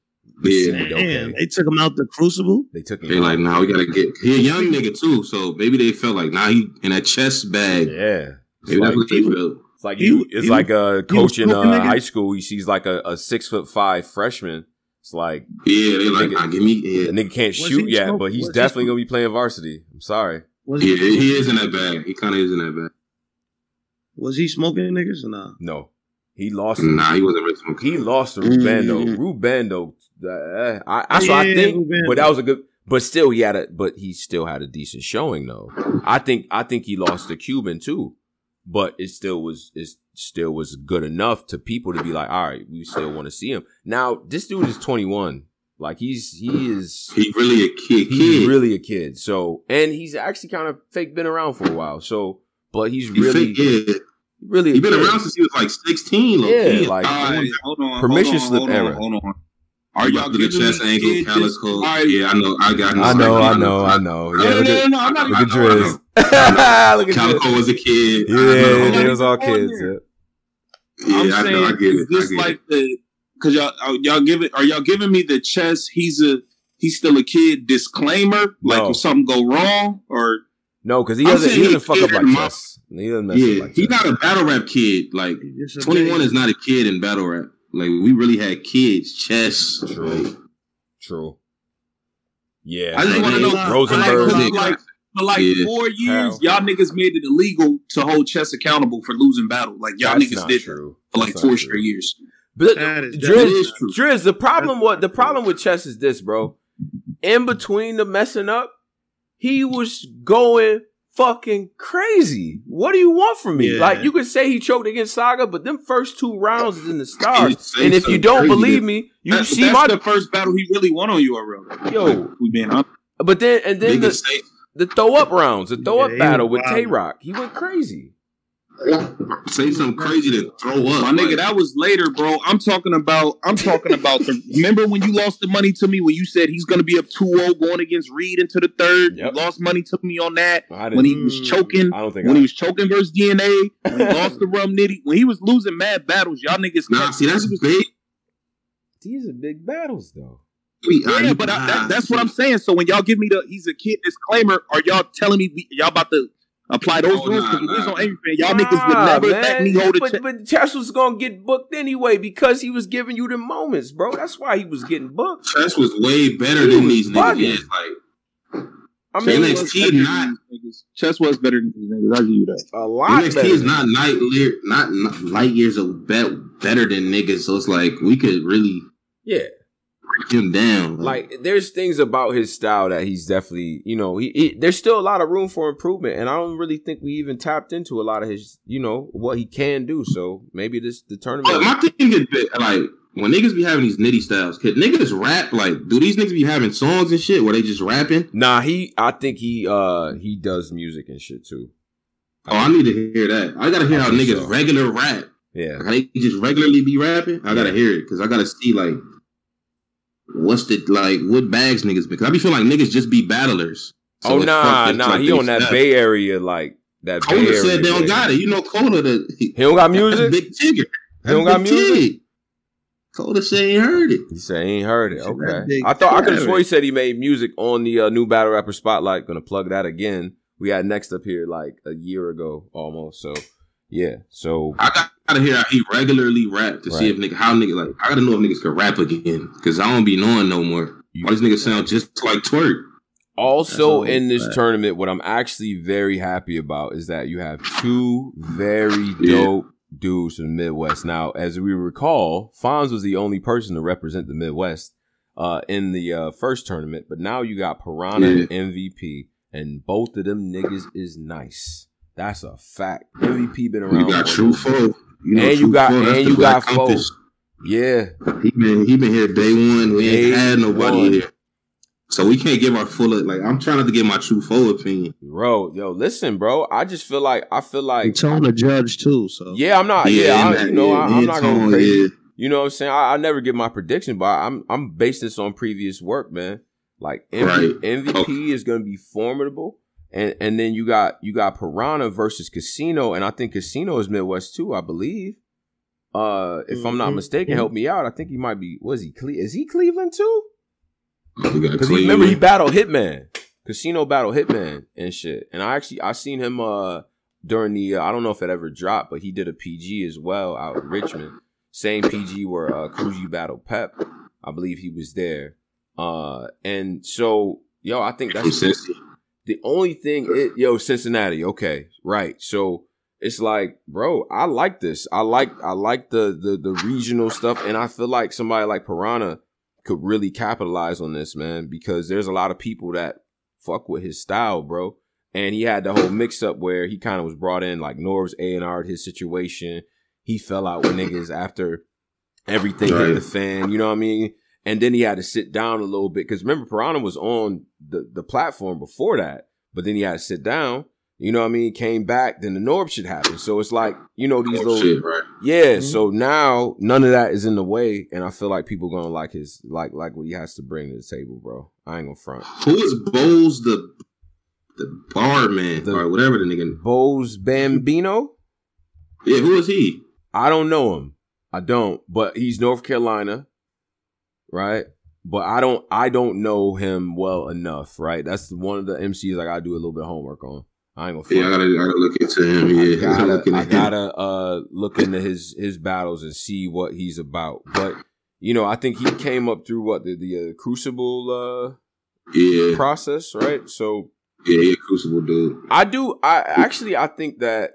Yeah. Damn, okay. they took him out the crucible. They took him. They out. like, nah, we gotta get. He a young nigga too, so maybe they felt like, nah, he in a chest bag. yeah. Maybe like, that's what they felt. It's like he- you. It's he like a coach in uh, high school. He sees like a, a six foot five freshman. It's like Yeah, they like, Nigga- nah, give me. Yeah, the nigga can't Was shoot he yet, smoke- but he's was definitely smoke- gonna be playing varsity. I'm sorry. Was yeah, he, he is in that bag. He kind of is in that bag. was he smoking niggas or not? No, he lost. Nah, he wasn't really smoking. He lost to Rubando. Mm. Rubando. Uh, I, that's what I think. Rubando. But that was a good. But still, he had a. But he still had a decent showing, though. I think. I think he lost to Cuban too. But it still was. It still was good enough to people to be like, all right, we still want to see him. Now, this dude is 21. Like he's he is. He really a kid. He's kid. really a kid. So, and he's actually kind of fake been around for a while. So, but he's He really, fit- yeah. really. a He been kid. around since he was like sixteen. Yeah, key. like- All right, hold on. Permission hold on, slip hold era. Hold on. Are Are y'all y'all the giving chest me angle, kids Calicoe? all right, Yeah, I know. I got. I know, I know, I know. No, Yeah, no, look no, at, no, I'm not look at I know, I Driz. look at Calicoe Driz. was a kid. Yeah, know. they was all kids. yeah. Yeah, I'm I saying, know. I get it. I this get like it. the because y'all y'all giving are y'all giving me the chess? He's a he's still a kid. Disclaimer, like if something go wrong or No, because he doesn't. He doesn't fuck up kid like chess. He doesn't mess up Yeah, like he's not a battle rap kid. Like He just a twenty one is not a kid in battle rap. Like we really had kids. Chess. True. Like, True. Yeah. I just want to know Rosenberg. Rosenberg. For like, like, for like Yeah. four years, How? y'all niggas made it illegal to hold chess accountable for losing battle. Like y'all That's niggas did true. for like That's four true. straight years. But That is- Driz, is true. Driz, the problem That's what the problem with chess is this, bro. In between the messing up, he was going fucking crazy. What do you want from me? Yeah. Like you could say he choked against Saga, but them first two rounds is in the stars. And if you don't believe me, you That- see that's my the first battle he really won on URL. Yo. We being up. but then and then the, the throw up rounds, the throw up battle with. Tay Roc, he went crazy. Say something crazy to throw up. My nigga, that was later, bro. I'm talking about. I'm talking about the. remember when you lost the money to me when you said he's gonna be up 2-0 going against Reed into the third? Yep. You lost money to me on that when he was choking. I don't think When I, he was choking versus DNA, when he lost the rum nitty, when he was losing mad battles, y'all niggas. nah, see that's big. these are big battles though. We- Yeah, but I, that, that's what I'm saying. So when y'all give me the he's a kid disclaimer, are y'all telling me we, y'all about to apply those Oh, rules? Because we was nah. on everything. Y'all niggas would never man. let me hold a but, check. but Chess was gonna get booked anyway because he was giving you the moments, bro. That's why he was getting booked. Chess was way better He than these niggas. bugging. Yeah, it's like I So mean, NXT was not- these niggas. Chess was better than these niggas. I'll give you that. a lot NXT better. is not night year, not, not light years of bet, better than niggas. So it's like we could really yeah. Break him down. Like there's things about his style that he's definitely, you know, he, he there's still a lot of room for improvement, and I don't really think we even tapped into a lot of his, you know, what he can do. So maybe this the tournament. But my thing is like when niggas be having these nitty styles, could niggas rap? Like, do these niggas be having songs and shit where they just rapping? Nah, he. I think he. uh He does music and shit too. Oh, I need to hear that. I gotta hear I how niggas so. regular rap. Yeah. Like, they just regularly be rapping. I gotta hear it because I gotta see like what's the like what bags niggas because I be feeling like niggas just be battlers. So oh nah. It's nah. like he on that. Bay Area like that. Bay Cola Area said they don't got it. You know, Cola the he, He don't got music. Big Tigger. He don't got music? Tig. Us she ain't heard it. He said he ain't heard it. Okay. I thought I could have swore he said he made music on the uh, new battle rapper spotlight. Gonna plug that again. We had next up here like a year ago almost. So yeah. So I got- gotta hear how he regularly rap to see if nigga how nigga like I gotta know if niggas can rap again because I don't be knowing no more. You- All these niggas sound just like Twork. Also, in this bad. tournament, what I'm actually very happy about is that you have two very Yeah. dope dudes from the Midwest. Now, as we recall, Fonz was the only person to represent the Midwest uh, in the uh, first tournament, but now you got Piranha Yeah. and MVP, and both of them niggas is nice. That's a fact. MVP been around. You got True Foe. You And you got- Foe, and the you got Foe. Yeah, He been he been here day one. We ain't had nobody one. here. So we can't give our full like I'm trying not to get my true foe opinion. bro. Yo, listen, bro. I just feel like I feel He like told the judge too. So yeah, I'm not. Yeah, and I, that- you know, yeah, I, I'm not going tone, crazy. yeah. You know what I'm saying? I, I never give my prediction, but I'm I'm based this on previous work, man. Like MV, Right. MVP Okay. is going to be formidable, and and then you got you got Piranha versus Casino, and I think Casino is Midwest too, I believe. Uh, if I'm not Mhm. mistaken, help me out. I think he might be. Was he? Cle- is he Cleveland too? Because remember he battled Hitman, Casino battled Hitman and shit. And I actually I seen him uh during the uh, I don't know if it ever dropped, but he did a PG as well out in Richmond. Same PG where uh Cruzy battled Pep. I believe he was there. Uh and so yo, I think that's Cincy. The only thing it yo Cincinnati. Okay, right. So it's like, bro, I like this. I like I like the the the regional stuff, and I feel like somebody like Piranha could really capitalize on this, man, because there's a lot of people that fuck with his style, bro. And he had the whole mix up where he kind of was brought in, like Norb's A and R his situation. He fell out with niggas after everything hit the fan. You know what I mean? And then he had to sit down a little bit because remember Piranha was on the the platform before that, but then he had to sit down. You know what I mean? Came back, then the Norb shit happened. So it's like you know these Oh, little shit, right. yeah. Mhm. So now none of that is in the way, and I feel like people gonna like his like like what he has to bring to the table, bro. I ain't gonna front. Who is Bowles the the bar man The- or whatever the nigga? Bose Bambino, Yeah, who is he? I don't know him. I don't, but he's North Carolina, right? But I don't I don't know him well enough, right? That's one of the MCs I gotta do a little bit of homework on. I ain't gonna. Yeah, I gotta I gotta look into him. Yeah, I gotta, I gotta uh, look into his his battles and see what he's about. But you know, I think he came up through what the the uh, Crucible uh, Yeah, process, right? So yeah, yeah, Crucible dude. I do. I actually I think that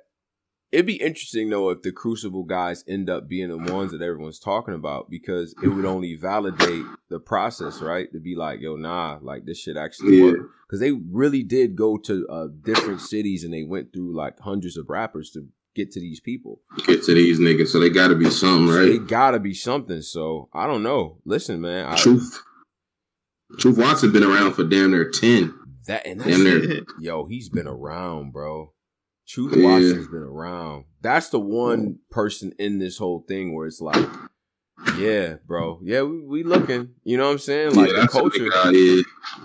it'd be interesting though if the Crucible guys end up being the ones that everyone's talking about because it would only validate the process, right? To be like, yo, nah, like this shit actually Yeah. worked because they really did go to uh, different cities and they went through like hundreds of rappers to get to these people. Get to these niggas, so they gotta be something, So right? it gotta be something. So I don't know. Listen, man, I, Truth. Truth Watson been around for damn near ten. that and Damn near. yo, he's been around, bro. Truth Yeah. Watson's been around. That's the one person in this whole thing where it's like, yeah, bro, yeah, we, we looking. You know what I'm saying? Like yeah, the that's a culture, big guy, yeah.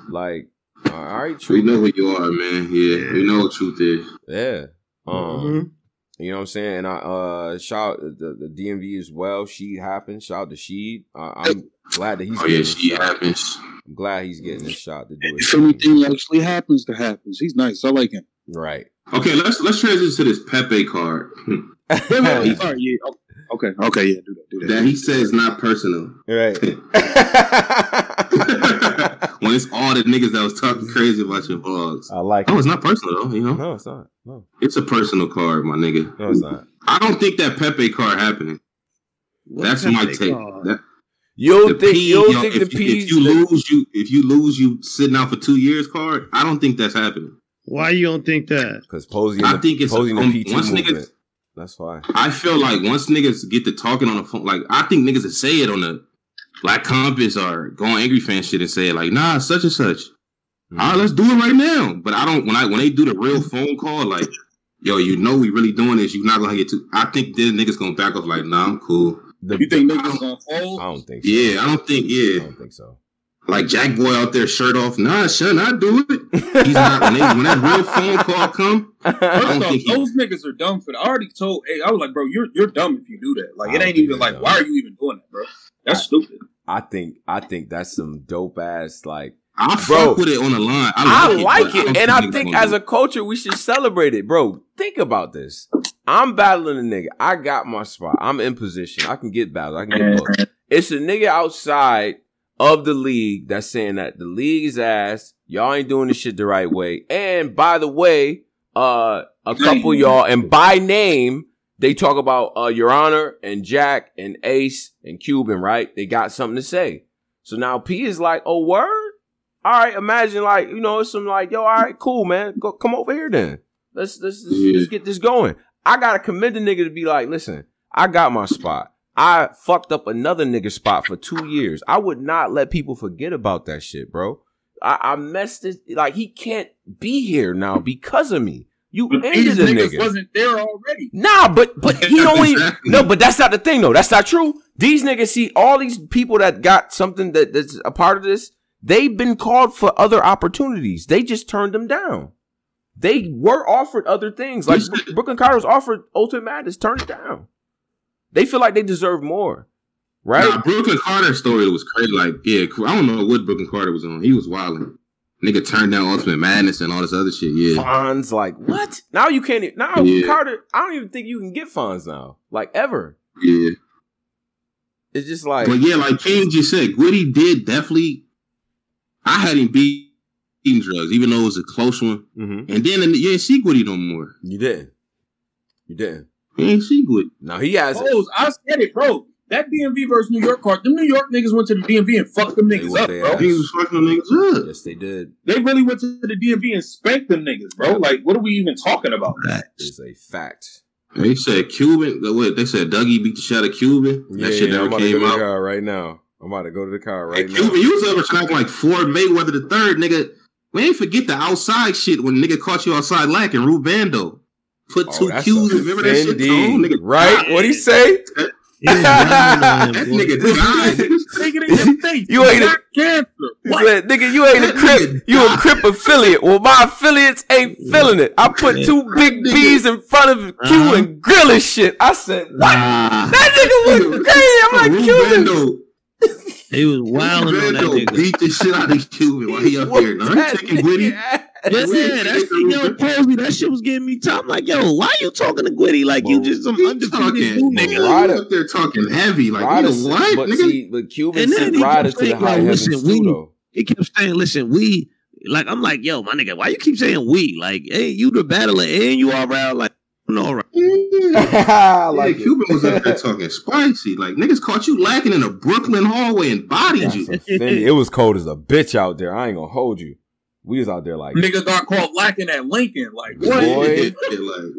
like, all right, Truth. We know who you are, man. Yeah, we know what truth is. yeah. Um, Mhm. You know what I'm saying? And I uh shout the, the DMV as well. She happened. Shout out to She. Uh, I'm glad that he's Oh getting yeah, this she happens. I'm glad he's getting this shot to do it. If anything actually happens, that happens. He's nice. I like him. Right. Okay, let's let's transition to this Pepe card Wait, wait, wait. Sorry, yeah. oh, Okay, okay, yeah. Do that. Do that. that he says not personal. right. when it's all the niggas that was talking crazy about your vlogs. I like Oh, it. it's not personal though, you know. No, it's not. No, It's a personal card, my nigga. no, it's not. I don't think that Pepe card happening. What That's Pepe my take. That, You don't the think P, you don't yo, think if, the P's if you lose you if you lose you sitting out for two years card, I don't think that's happening. Why you don't think that? because posing I the, think it's posing the um, PT once movement. niggas That's why. I feel like once niggas get to talking on the phone, like I think niggas that say it on the Black Compass or going Angry Fan shit and say it like, nah, such and such. Mm-hmm. All right, let's do it right now. But I don't when I when they do the real phone call, like, yo, you know we really doing this. You're not gonna get to. I think then niggas gonna back off like, nah, I'm cool. The- You think niggas gonna fold? I don't think. So. Yeah, I don't think. Yeah, I don't think so. Like Jack Boy out there, shirt off. Nah, son, I do it. He's not when, they, when that real phone call come. First off, think he- those niggas are dumb for that. I already told. Hey, I was like, bro, you're you're dumb if you do that. Like, I it ain't even like, dumb. why are you even doing that, bro? That's stupid. I think I think that's some dope ass like I Bro, fuck with it on the line. I I like, like it, don't and I think as a culture we should celebrate it, bro. Think about this. I'm battling a nigga. I got my spot. I'm in position. I can get battled. I can get booked. It's a nigga outside of the league that's saying that the league is ass. Y'all ain't doing this shit the right way. And by the way, uh, a couple y'all, and by name, they talk about uh Your Honor and Jack and Ace and Cuban, right? They got something to say. So now P is like, oh word? All right, imagine like, you know, it's some like, yo, all right, cool, man. Go come over here then. Let's let's let's, Yeah. let's get this going. I gotta commit the nigga to be like, listen, I got my spot. I fucked up another nigga spot for two years. I would not let people forget about that shit, bro. I, I messed it like he can't be here now because of me. You But ended the niggas nigga. wasn't there already. Nah, but but he even Exactly. no, but that's not the thing though. That's not true. These niggas see all these people that got something that, that's a part of this. They've been called for other opportunities. They just turned them down. They were offered other things. Like Brooklyn Carter offered Ultimate Madness, turned it down. They feel like they deserve more, right? Nah, Brooklyn Carter story was crazy. Like, yeah, I don't know what Brooklyn Carter was on. He was wilding. Nigga turned down Ultimate Madness and all this other shit. Yeah, Fonz, like what? Now you can't. e- Now Yeah. Carter, I don't even think you can get Fonz now, like ever. yeah. It's just like But yeah, like King just said, Gwitty did definitely. I had him beat eating drugs, even though it was a close one. Mhm. And then you ain't see Gwitty no more. you didn't. You didn't. You ain't see Gwitty. Now he has. Bros, I said it, bro. That DMV versus New York card, them New York niggas went to the DMV and fucked them niggas up, bro. ass. He was fucking them niggas up. Yes, they did. They really went to the DMV and spanked them niggas, bro. Like, what are we even talking about? That is a fact. They said Cuban. What they said? Dougie beat the shit out of Cuban. Yeah, that shit yeah, I'm never about to go came to the out. car right now. I'm about to go to the car right And now. Cuban, you was ever tracking like Floyd Mayweather the third, nigga. We ain't forget the outside shit when nigga caught you outside lacking. Rubando put Oh, two that's Q's. a Remember that shit? Tone? Nigga, right? What he say? He was wilding on that nigga died. nigga. Take it in your face. You ain't a- cancer. What? said, "Nigga, you ain't a crip. You a crip affiliate. Well, my affiliates ain't feeling it. I put two big Nigga. B's in front of Q Uh-huh. and grill his shit. I said, what? Nah. That nigga was crazy. I'm like, Cuban. Rubando, He was wilding on that nigga. beat the shit out of Cuban while he up Whoop here. Now that he taking nigga Gwitty. Ass. Yeah, that shit, taking. Posey, that shit was getting me top. I'm like, yo, why you talking to Gwitty like you just some He undefeated talking, new nigga. nigga? Ryder- up there talking heavy, like Ryder nigga, said- what, But nigga? see, but Cuban And then sent Ryder to the high like, heavens listen, we- though. He kept saying, listen, we like I'm like, yo, my nigga, why you keep saying we? Like, hey, you the battler and you all around like no right. Yeah. like yeah, Cuban was up there talking spicy. Like niggas caught you lacking in a Brooklyn hallway and bodied you. It was cold as a bitch out there. I ain't gonna hold you. We was out there like Nigga got caught lacking at Lincoln. Like, what? Boy. Like,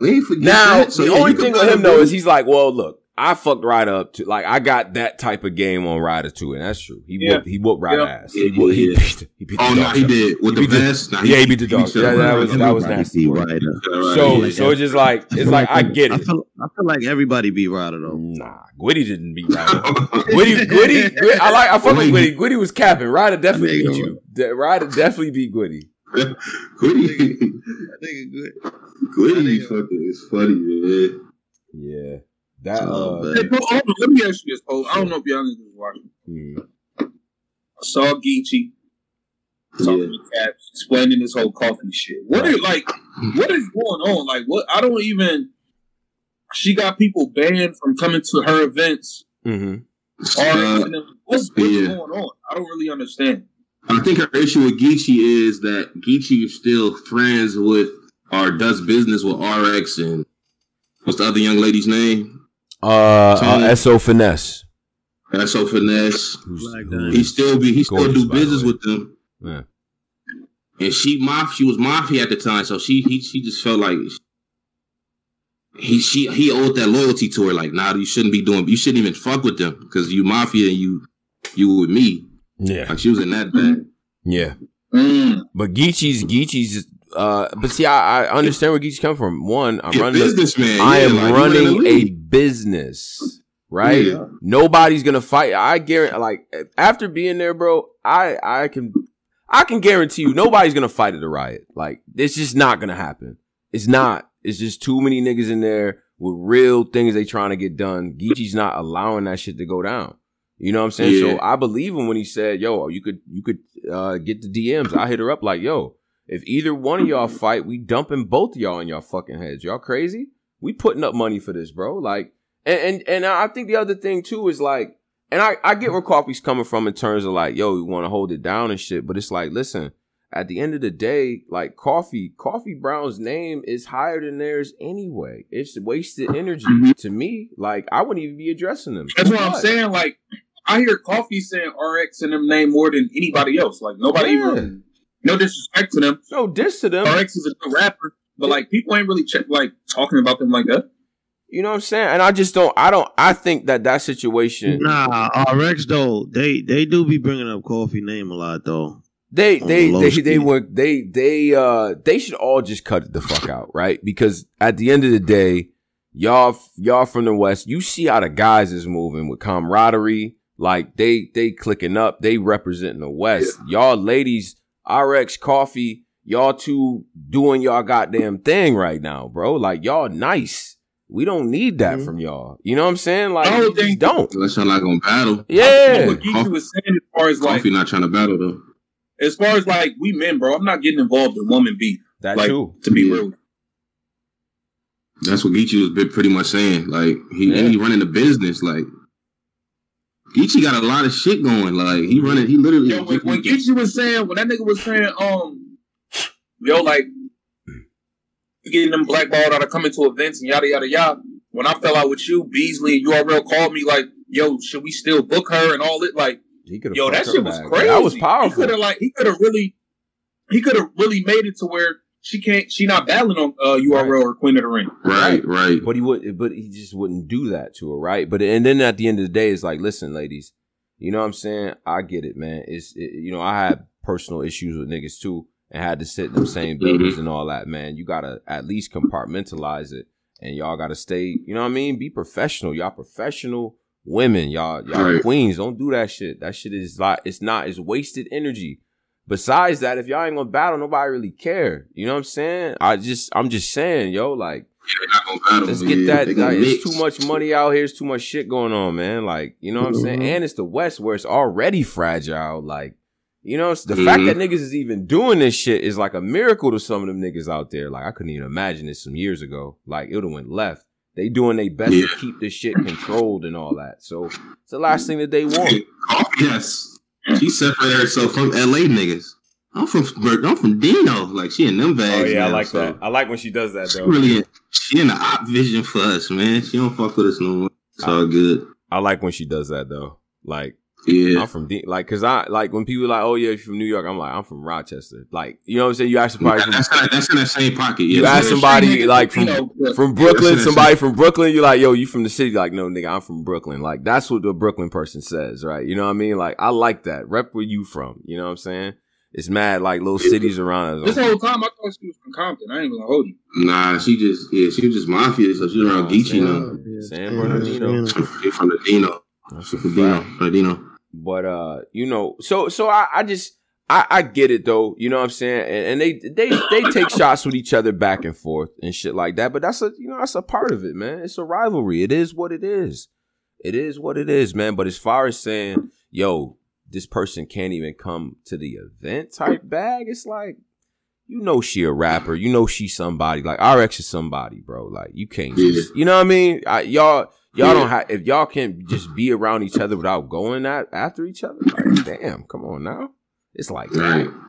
we ain't forget Now, that. So, the yeah, only thing with him though is he's like, well, look, I fucked Ryder up to like I got that type of game on Ryder too, and that's true. He Yeah. whooped he whooped Ryder Yeah. ass. He, whooped, he yeah. beat he beat the Oh no, he did with He the beat the- vest. Nah, yeah, he beat the dog. shit Yeah, up. that was- that was nasty. beat boy. Ryder. Right, So yeah. so it's just like it's like I get I it. feel, I feel like everybody beat Ryder though. Nah, Gwitty didn't beat Ryder. Gwitty, Gwitty, Gwitty, I like I fuck with Gwitty. Gwitty was capping. Ryder definitely beat you. De- Ryder definitely beat Gwitty. Gwitty, Gwitty, fucking is funny, man. Yeah, that Oh, uh. Hey, bro, hold on. Let me ask you this, Poe. I don't know if y'all niggas was watching. hmm. I saw Geechi talking to Caps, explaining this whole coffee shit. What is like? What is going on? Like, what? I don't even. She got people banned from coming to her events. hmm Uh, what's, what's yeah. going on? I don't really understand. I think her issue with Geechi is that Geechi is still friends with or does business with RX and what's the other young lady's name? Uh, uh, So finesse. So finesse. Black who Diamond. He still be he still do business with them. Yeah. And she maf she was mafia at the time, so she he she just felt like he she he owed that loyalty to her. Like, nah, you shouldn't be doing you shouldn't even fuck with them because you mafia and you you with me. yeah, Like she was in that bag. yeah. Mm. But Geechi's Geechi's. Uh, but see, I, I understand where Geechi's come from. One, I'm You're running. Businessman. I yeah, am like, in the running a business, right? Yeah. Nobody's gonna fight. I guarantee, like after being there, bro, I I can I can guarantee you nobody's gonna fight at a riot. Like it's just not gonna happen. It's not. It's just too many niggas in there with real things they trying to get done. Geechi's not allowing that shit to go down. You know what I'm saying? Yeah. So I believe him when he said, "Yo, you could you could uh, get the DMs." I hit her up like, "Yo, if either one of y'all fight, we dumping both y'all in y'all fucking heads. Y'all crazy? We putting up money for this, bro. Like, and and, and I think the other thing too is like, and I I get where coffee's coming from in terms of like, yo, we want to hold it down and shit, but it's like, listen, at the end of the day, like coffee, coffee Brown's name is higher than theirs anyway. It's wasted energy mm-hmm. to me. Like I wouldn't even be addressing them. That's what, what I'm saying. Like I hear coffee saying RX in them name more than anybody else. Like nobody yeah. even no disrespect to them. No diss to them. RX is a good rapper, but like people ain't really check, like talking about them like that. You know what I'm saying? And I just don't. I don't. I think that that situation. Nah, RX though they they do be bringing up Coffee name a lot though. They they they, they, they were they they uh they should all just cut it the fuck out, right? Because at the end of the day, y'all y'all from the west, you see how the guys is moving with camaraderie. Like they they clicking up, they representing the west. Yeah. Y'all ladies RX Coffee, y'all two doing y'all goddamn thing right now, bro. Like y'all nice. We don't need that mm-hmm. from y'all. You know what I'm saying? Like, don't think don't. Unless y'all not gonna battle. Yeah. What Geechi was saying as far as like coffee not trying to battle though. As far as like we men, bro, I'm not getting involved in woman beef. That like, too. To be yeah. real. That's what Geechi was pretty much saying. Like he yeah. he running the business. Like Geechi got a lot of shit going. Like he running, he literally. Yo, when, when Geechi was saying, when that nigga was saying, um, yo, like getting them blackballed out of coming to events and yada yada yada. When I fell out with you, Beasley and URL called me like, yo, should we still book her and all it? Like, yo, that shit was crazy. That was powerful. He could have like, he could have really, he could have really made it to where she can't. She not battling on uh, URL right. or Queen of the Ring. Right, right. But he would. But he just wouldn't do that to her, right? But and then at the end of the day, it's like, listen, ladies, you know what I'm saying? I get it, man. It's it, you know I had personal issues with niggas too, and had to sit in the same mm-hmm. buildings and all that, man. You gotta at least compartmentalize it, and y'all gotta stay. You know what I mean? Be professional. Y'all professional women. Y'all y'all right. queens. Don't do that shit. That shit is like it's not. It's wasted energy besides that, if y'all ain't gonna battle, nobody really care. You know what I'm saying? I just, I'm just saying, yo, like, let's get that. Like, it's too much money out here. It's too much shit going on, man. Like, you know what I'm saying? Mm-hmm. And it's the West where it's already fragile. Like, you know, the mm-hmm. fact that niggas is even doing this shit is like a miracle to some of them niggas out there. Like, I couldn't even imagine this some years ago. Like, it would have went left. They doing their best yeah. to keep this shit controlled and all that. So it's the last thing that they want. Yes. She separated herself from LA niggas. I'm from I'm from Dino. Like she in them oh, bags. Oh yeah, now, I like so. that. I like when she does that. Though. She really, in, she in the op vision for us, man. She don't fuck with us no more. It's I, all good. I like when she does that though. Like yeah, I'm from D- like because I like when people like, oh yeah, you're from New York. I'm like, I'm from Rochester. Like you know what I'm saying? You ask somebody, yeah, that's, from, that's in the same pocket. Yeah, you ask somebody like from from Brooklyn, somebody from Brooklyn. You're like, yo, you from the city? Like, no, nigga, I'm from Brooklyn. Like that's what the Brooklyn person says, right? You know what I mean? Like I like that. Rep where you from? You know what I'm saying? It's mad like little cities around us. This whole time I thought she was from Compton. I ain't gonna hold you. Nah, she just yeah, she was just mafia, so she's around Geechi now. San Bernardino. From the Dino. From the Dino. But uh, you know, so so I, I just I, I get it though, you know what I'm saying? And, and, they they they take shots with each other back and forth and shit like that. But that's a you know, that's a part of it, man. It's a rivalry. It is what it is. It is what it is, man. But as far as saying, yo, this person can't even come to the event type bag, it's like you know she a rapper. You know she somebody. Like RX is somebody, bro. Like you can't just, you know what I mean? I, y'all Y'all yeah. don't have if y'all can't just be around each other without going at after each other. Like, damn, come on now. It's like that.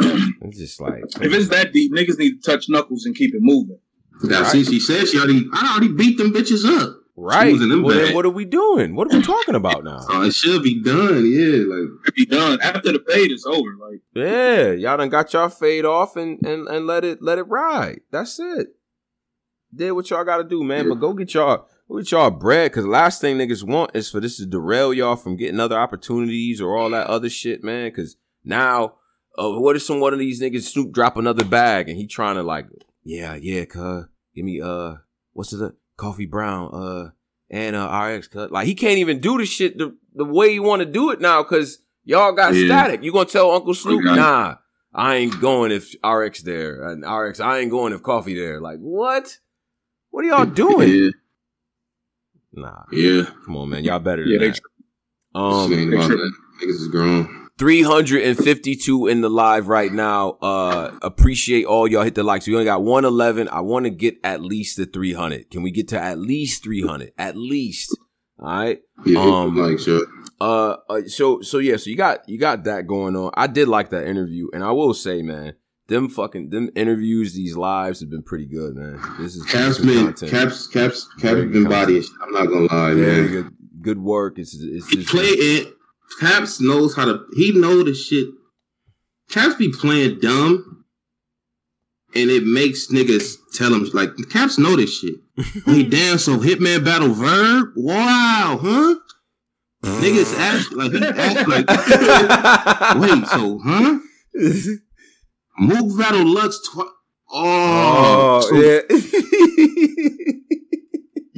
It's just like if it's that deep, niggas need to touch knuckles and keep it moving. Now, right. see, she said she already, I already beat them bitches up. Right. Well, then what are we doing? What are we talking about now? oh, it should be done. Yeah, like it be done after the fade is over. Like yeah, y'all done got y'all fade off and and and let it let it ride. That's it. Did what y'all got to do, man. Yeah. But go get y'all with y'all bread, because last thing niggas want is for this to derail y'all from getting other opportunities or all that other shit, man. Because now, uh, what if some one of these niggas Snoop drop another bag and he trying to like, yeah, yeah, cuz give me uh, what's it, coffee brown, uh, and uh, RX cut. Like he can't even do the shit the, the way you want to do it now because y'all got Yeah. static. You gonna tell Uncle Snoop, Okay. nah, I ain't going if RX there, and RX, I ain't going if Coffee there. Like what? What are y'all doing? Yeah, Nah, yeah. come on, man, y'all better than Yeah, they that. Um, This ain't about sure. that. Niggas is grown. 352 in the live right now. Uh appreciate all y'all hit the likes. We only got 111. I want to get at least the 300. Can we get to at least 300? At least. All right. Yeah, Um, like sure. Uh, uh so so yeah, so you got you got that going on. I did like that interview and I will say, man, them fucking them interviews, these lives have been pretty good, man. This is Caps good been. Caps Caps Caps been bodying. I'm not gonna lie, Very man. good good work. It's it's He just play it. Caps knows how to. He know the shit. Caps be playing dumb, and it makes niggas tell him like Caps know this shit. he damn! So Hitman Battle Verb? Wow, huh? Niggas act like he act like. Wait, so huh? Mook Battle Lux twice. Oh, Oh, yeah.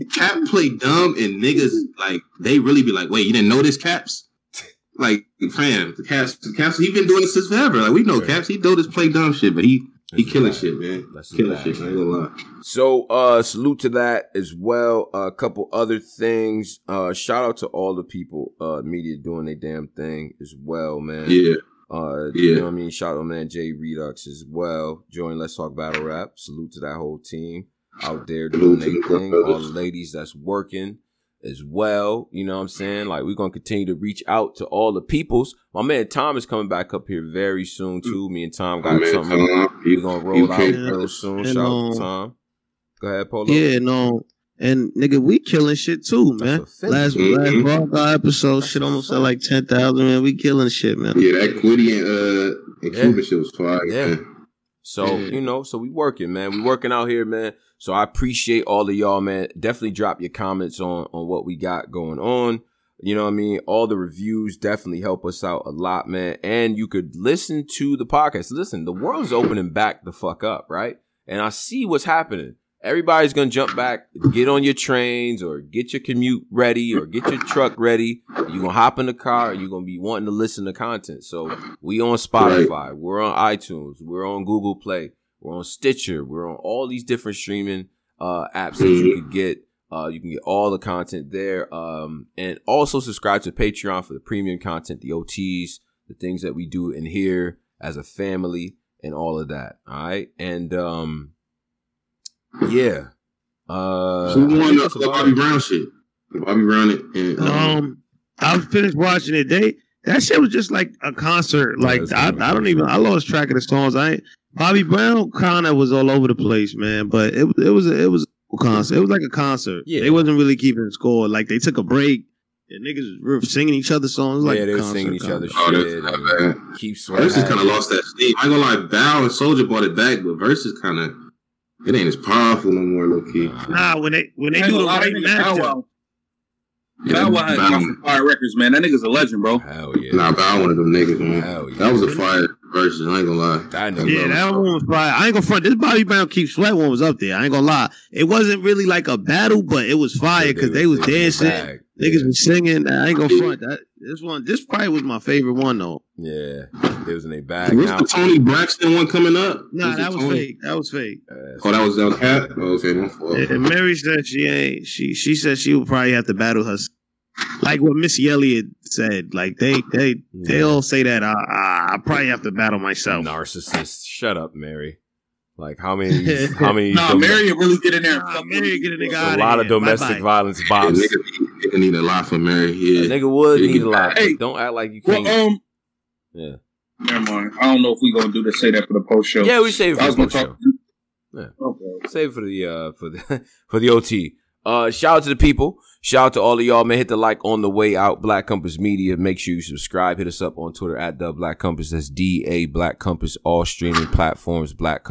Cap play dumb and niggas like they really be like, wait, you didn't know this Caps? Like, fam, the Caps, the Caps, he been doing this since forever. Like we know Right. Caps, he know this play dumb shit, but he he That's killing bad. shit, man. That's killing bad. shit. I ain't gonna lie. So uh salute to that as well. a couple other things. Uh shout out to all the people uh media doing their damn thing as well, man. Yeah, Uh Yeah. you know what I mean? Shout out to man Jay Redux as well. Join Let's Talk Battle Rap. Salute to that whole team out there doing Salute their thing. brothers. All the ladies that's working as well. You know what I'm saying? Like we're gonna continue to reach out to all the peoples. My man Tom is coming back up here very soon too. Me and Tom got man, something Tom, we're you- gonna roll out real soon. And, Shout out to um, Tom. Go ahead, Polo. Yeah, no. And nigga, we killing shit too, man. That's a fact. Last Mhm. last Raw episode, That's shit almost fact. at like ten thousand, man. We killing shit, man. Yeah, that Quiddy and uh and Yeah. Cuban shit was fire. Yeah. man. So, Yeah. you know, so we working, man. We working out here, man. So I appreciate all of y'all, man. Definitely drop your comments on on what we got going on. You know what I mean? All the reviews definitely help us out a lot, man. And you could listen to the podcast. Listen, the world's opening back the fuck up, right? And I see what's happening. Everybody's gonna jump back, get on your trains or get your commute ready or get your truck ready. You're gonna hop in the car and you're gonna be wanting to listen to content. So we on Spotify, we're on iTunes, we're on Google Play, we're on Stitcher, we're on all these different streaming uh apps that you can get. Uh, you can get all the content there. Um, and also subscribe to Patreon for the premium content, the OTs, the things that we do in here as a family and all of that. All right. And um yeah. Uh Who won the, that's the Bobby. Brown shit? The Bobby Brown and, and um, Um, I finished watching it. They that shit was just like a concert. Like it's I, good. I don't even. I lost track of the songs. I ain't, Bobby Brown kind of was all over the place, man. But it it was it was a concert. It was like a concert. Yeah. they wasn't really keeping score. Like they took a break. And niggas were singing each other's songs. Like Yeah, they were singing each kinda. other's Oh, that's shit not and bad. keep sweating. Verzuz kind of lost that steam. I ain't gonna lie, Bow and Soulja brought it back, but Verzuz kind of it ain't as powerful no more, low key. Nah, when they when they do the right that nigga Bow matchup. Yeah, Bow Wow had Bow- some fire records, man. That nigga's a legend, bro. Hell yeah. Nah, Bow one of them niggas, man. Hell yeah. That was a fire versus. I ain't gonna lie. That nigga Yeah, that one was fire. I ain't gonna front. This Bobby Brown Keith Sweat one was up there. I ain't gonna lie. It wasn't really like a battle, but it was fire because they was in the dancing. Bag. Niggas Yeah. was singing. I ain't gonna front. That this one, this probably was my favorite one though. Yeah, it was in a bag. What's the Toni Braxton one coming up? Nah, that was Tony- fake. That was fake. uh, Oh, that was that cat. Oh, okay, my. And Mary said she ain't. She she said she would probably have to battle her. Like what Missy Elliott said. Like they they they all say that. I I, I probably have to battle myself. narcissist. Shut up, Mary. Like how many? How many? Nah, dom- Mary really get in there. and Nah, fuck Mary get a you. nigga a lot of here. domestic Bye-bye. violence Yeah, nigga, need- nigga need a lot from Mary. A Yeah, nigga would Nigga need a lot. Hey. don't act like you Well, can't. um, yeah, never mind. I don't know if we gonna do this. Say that for the post show. yeah. We save it I for was the gonna show. talk. Yeah. Okay. Save for the uh for the for the OT. Uh, shout out to the people. Shout out to all of y'all, man. Hit the like on the way out. Black Compass Media. Make sure you subscribe. Hit us up on Twitter at the Black Compass. That's D A Black Compass. All streaming platforms. Black Compass.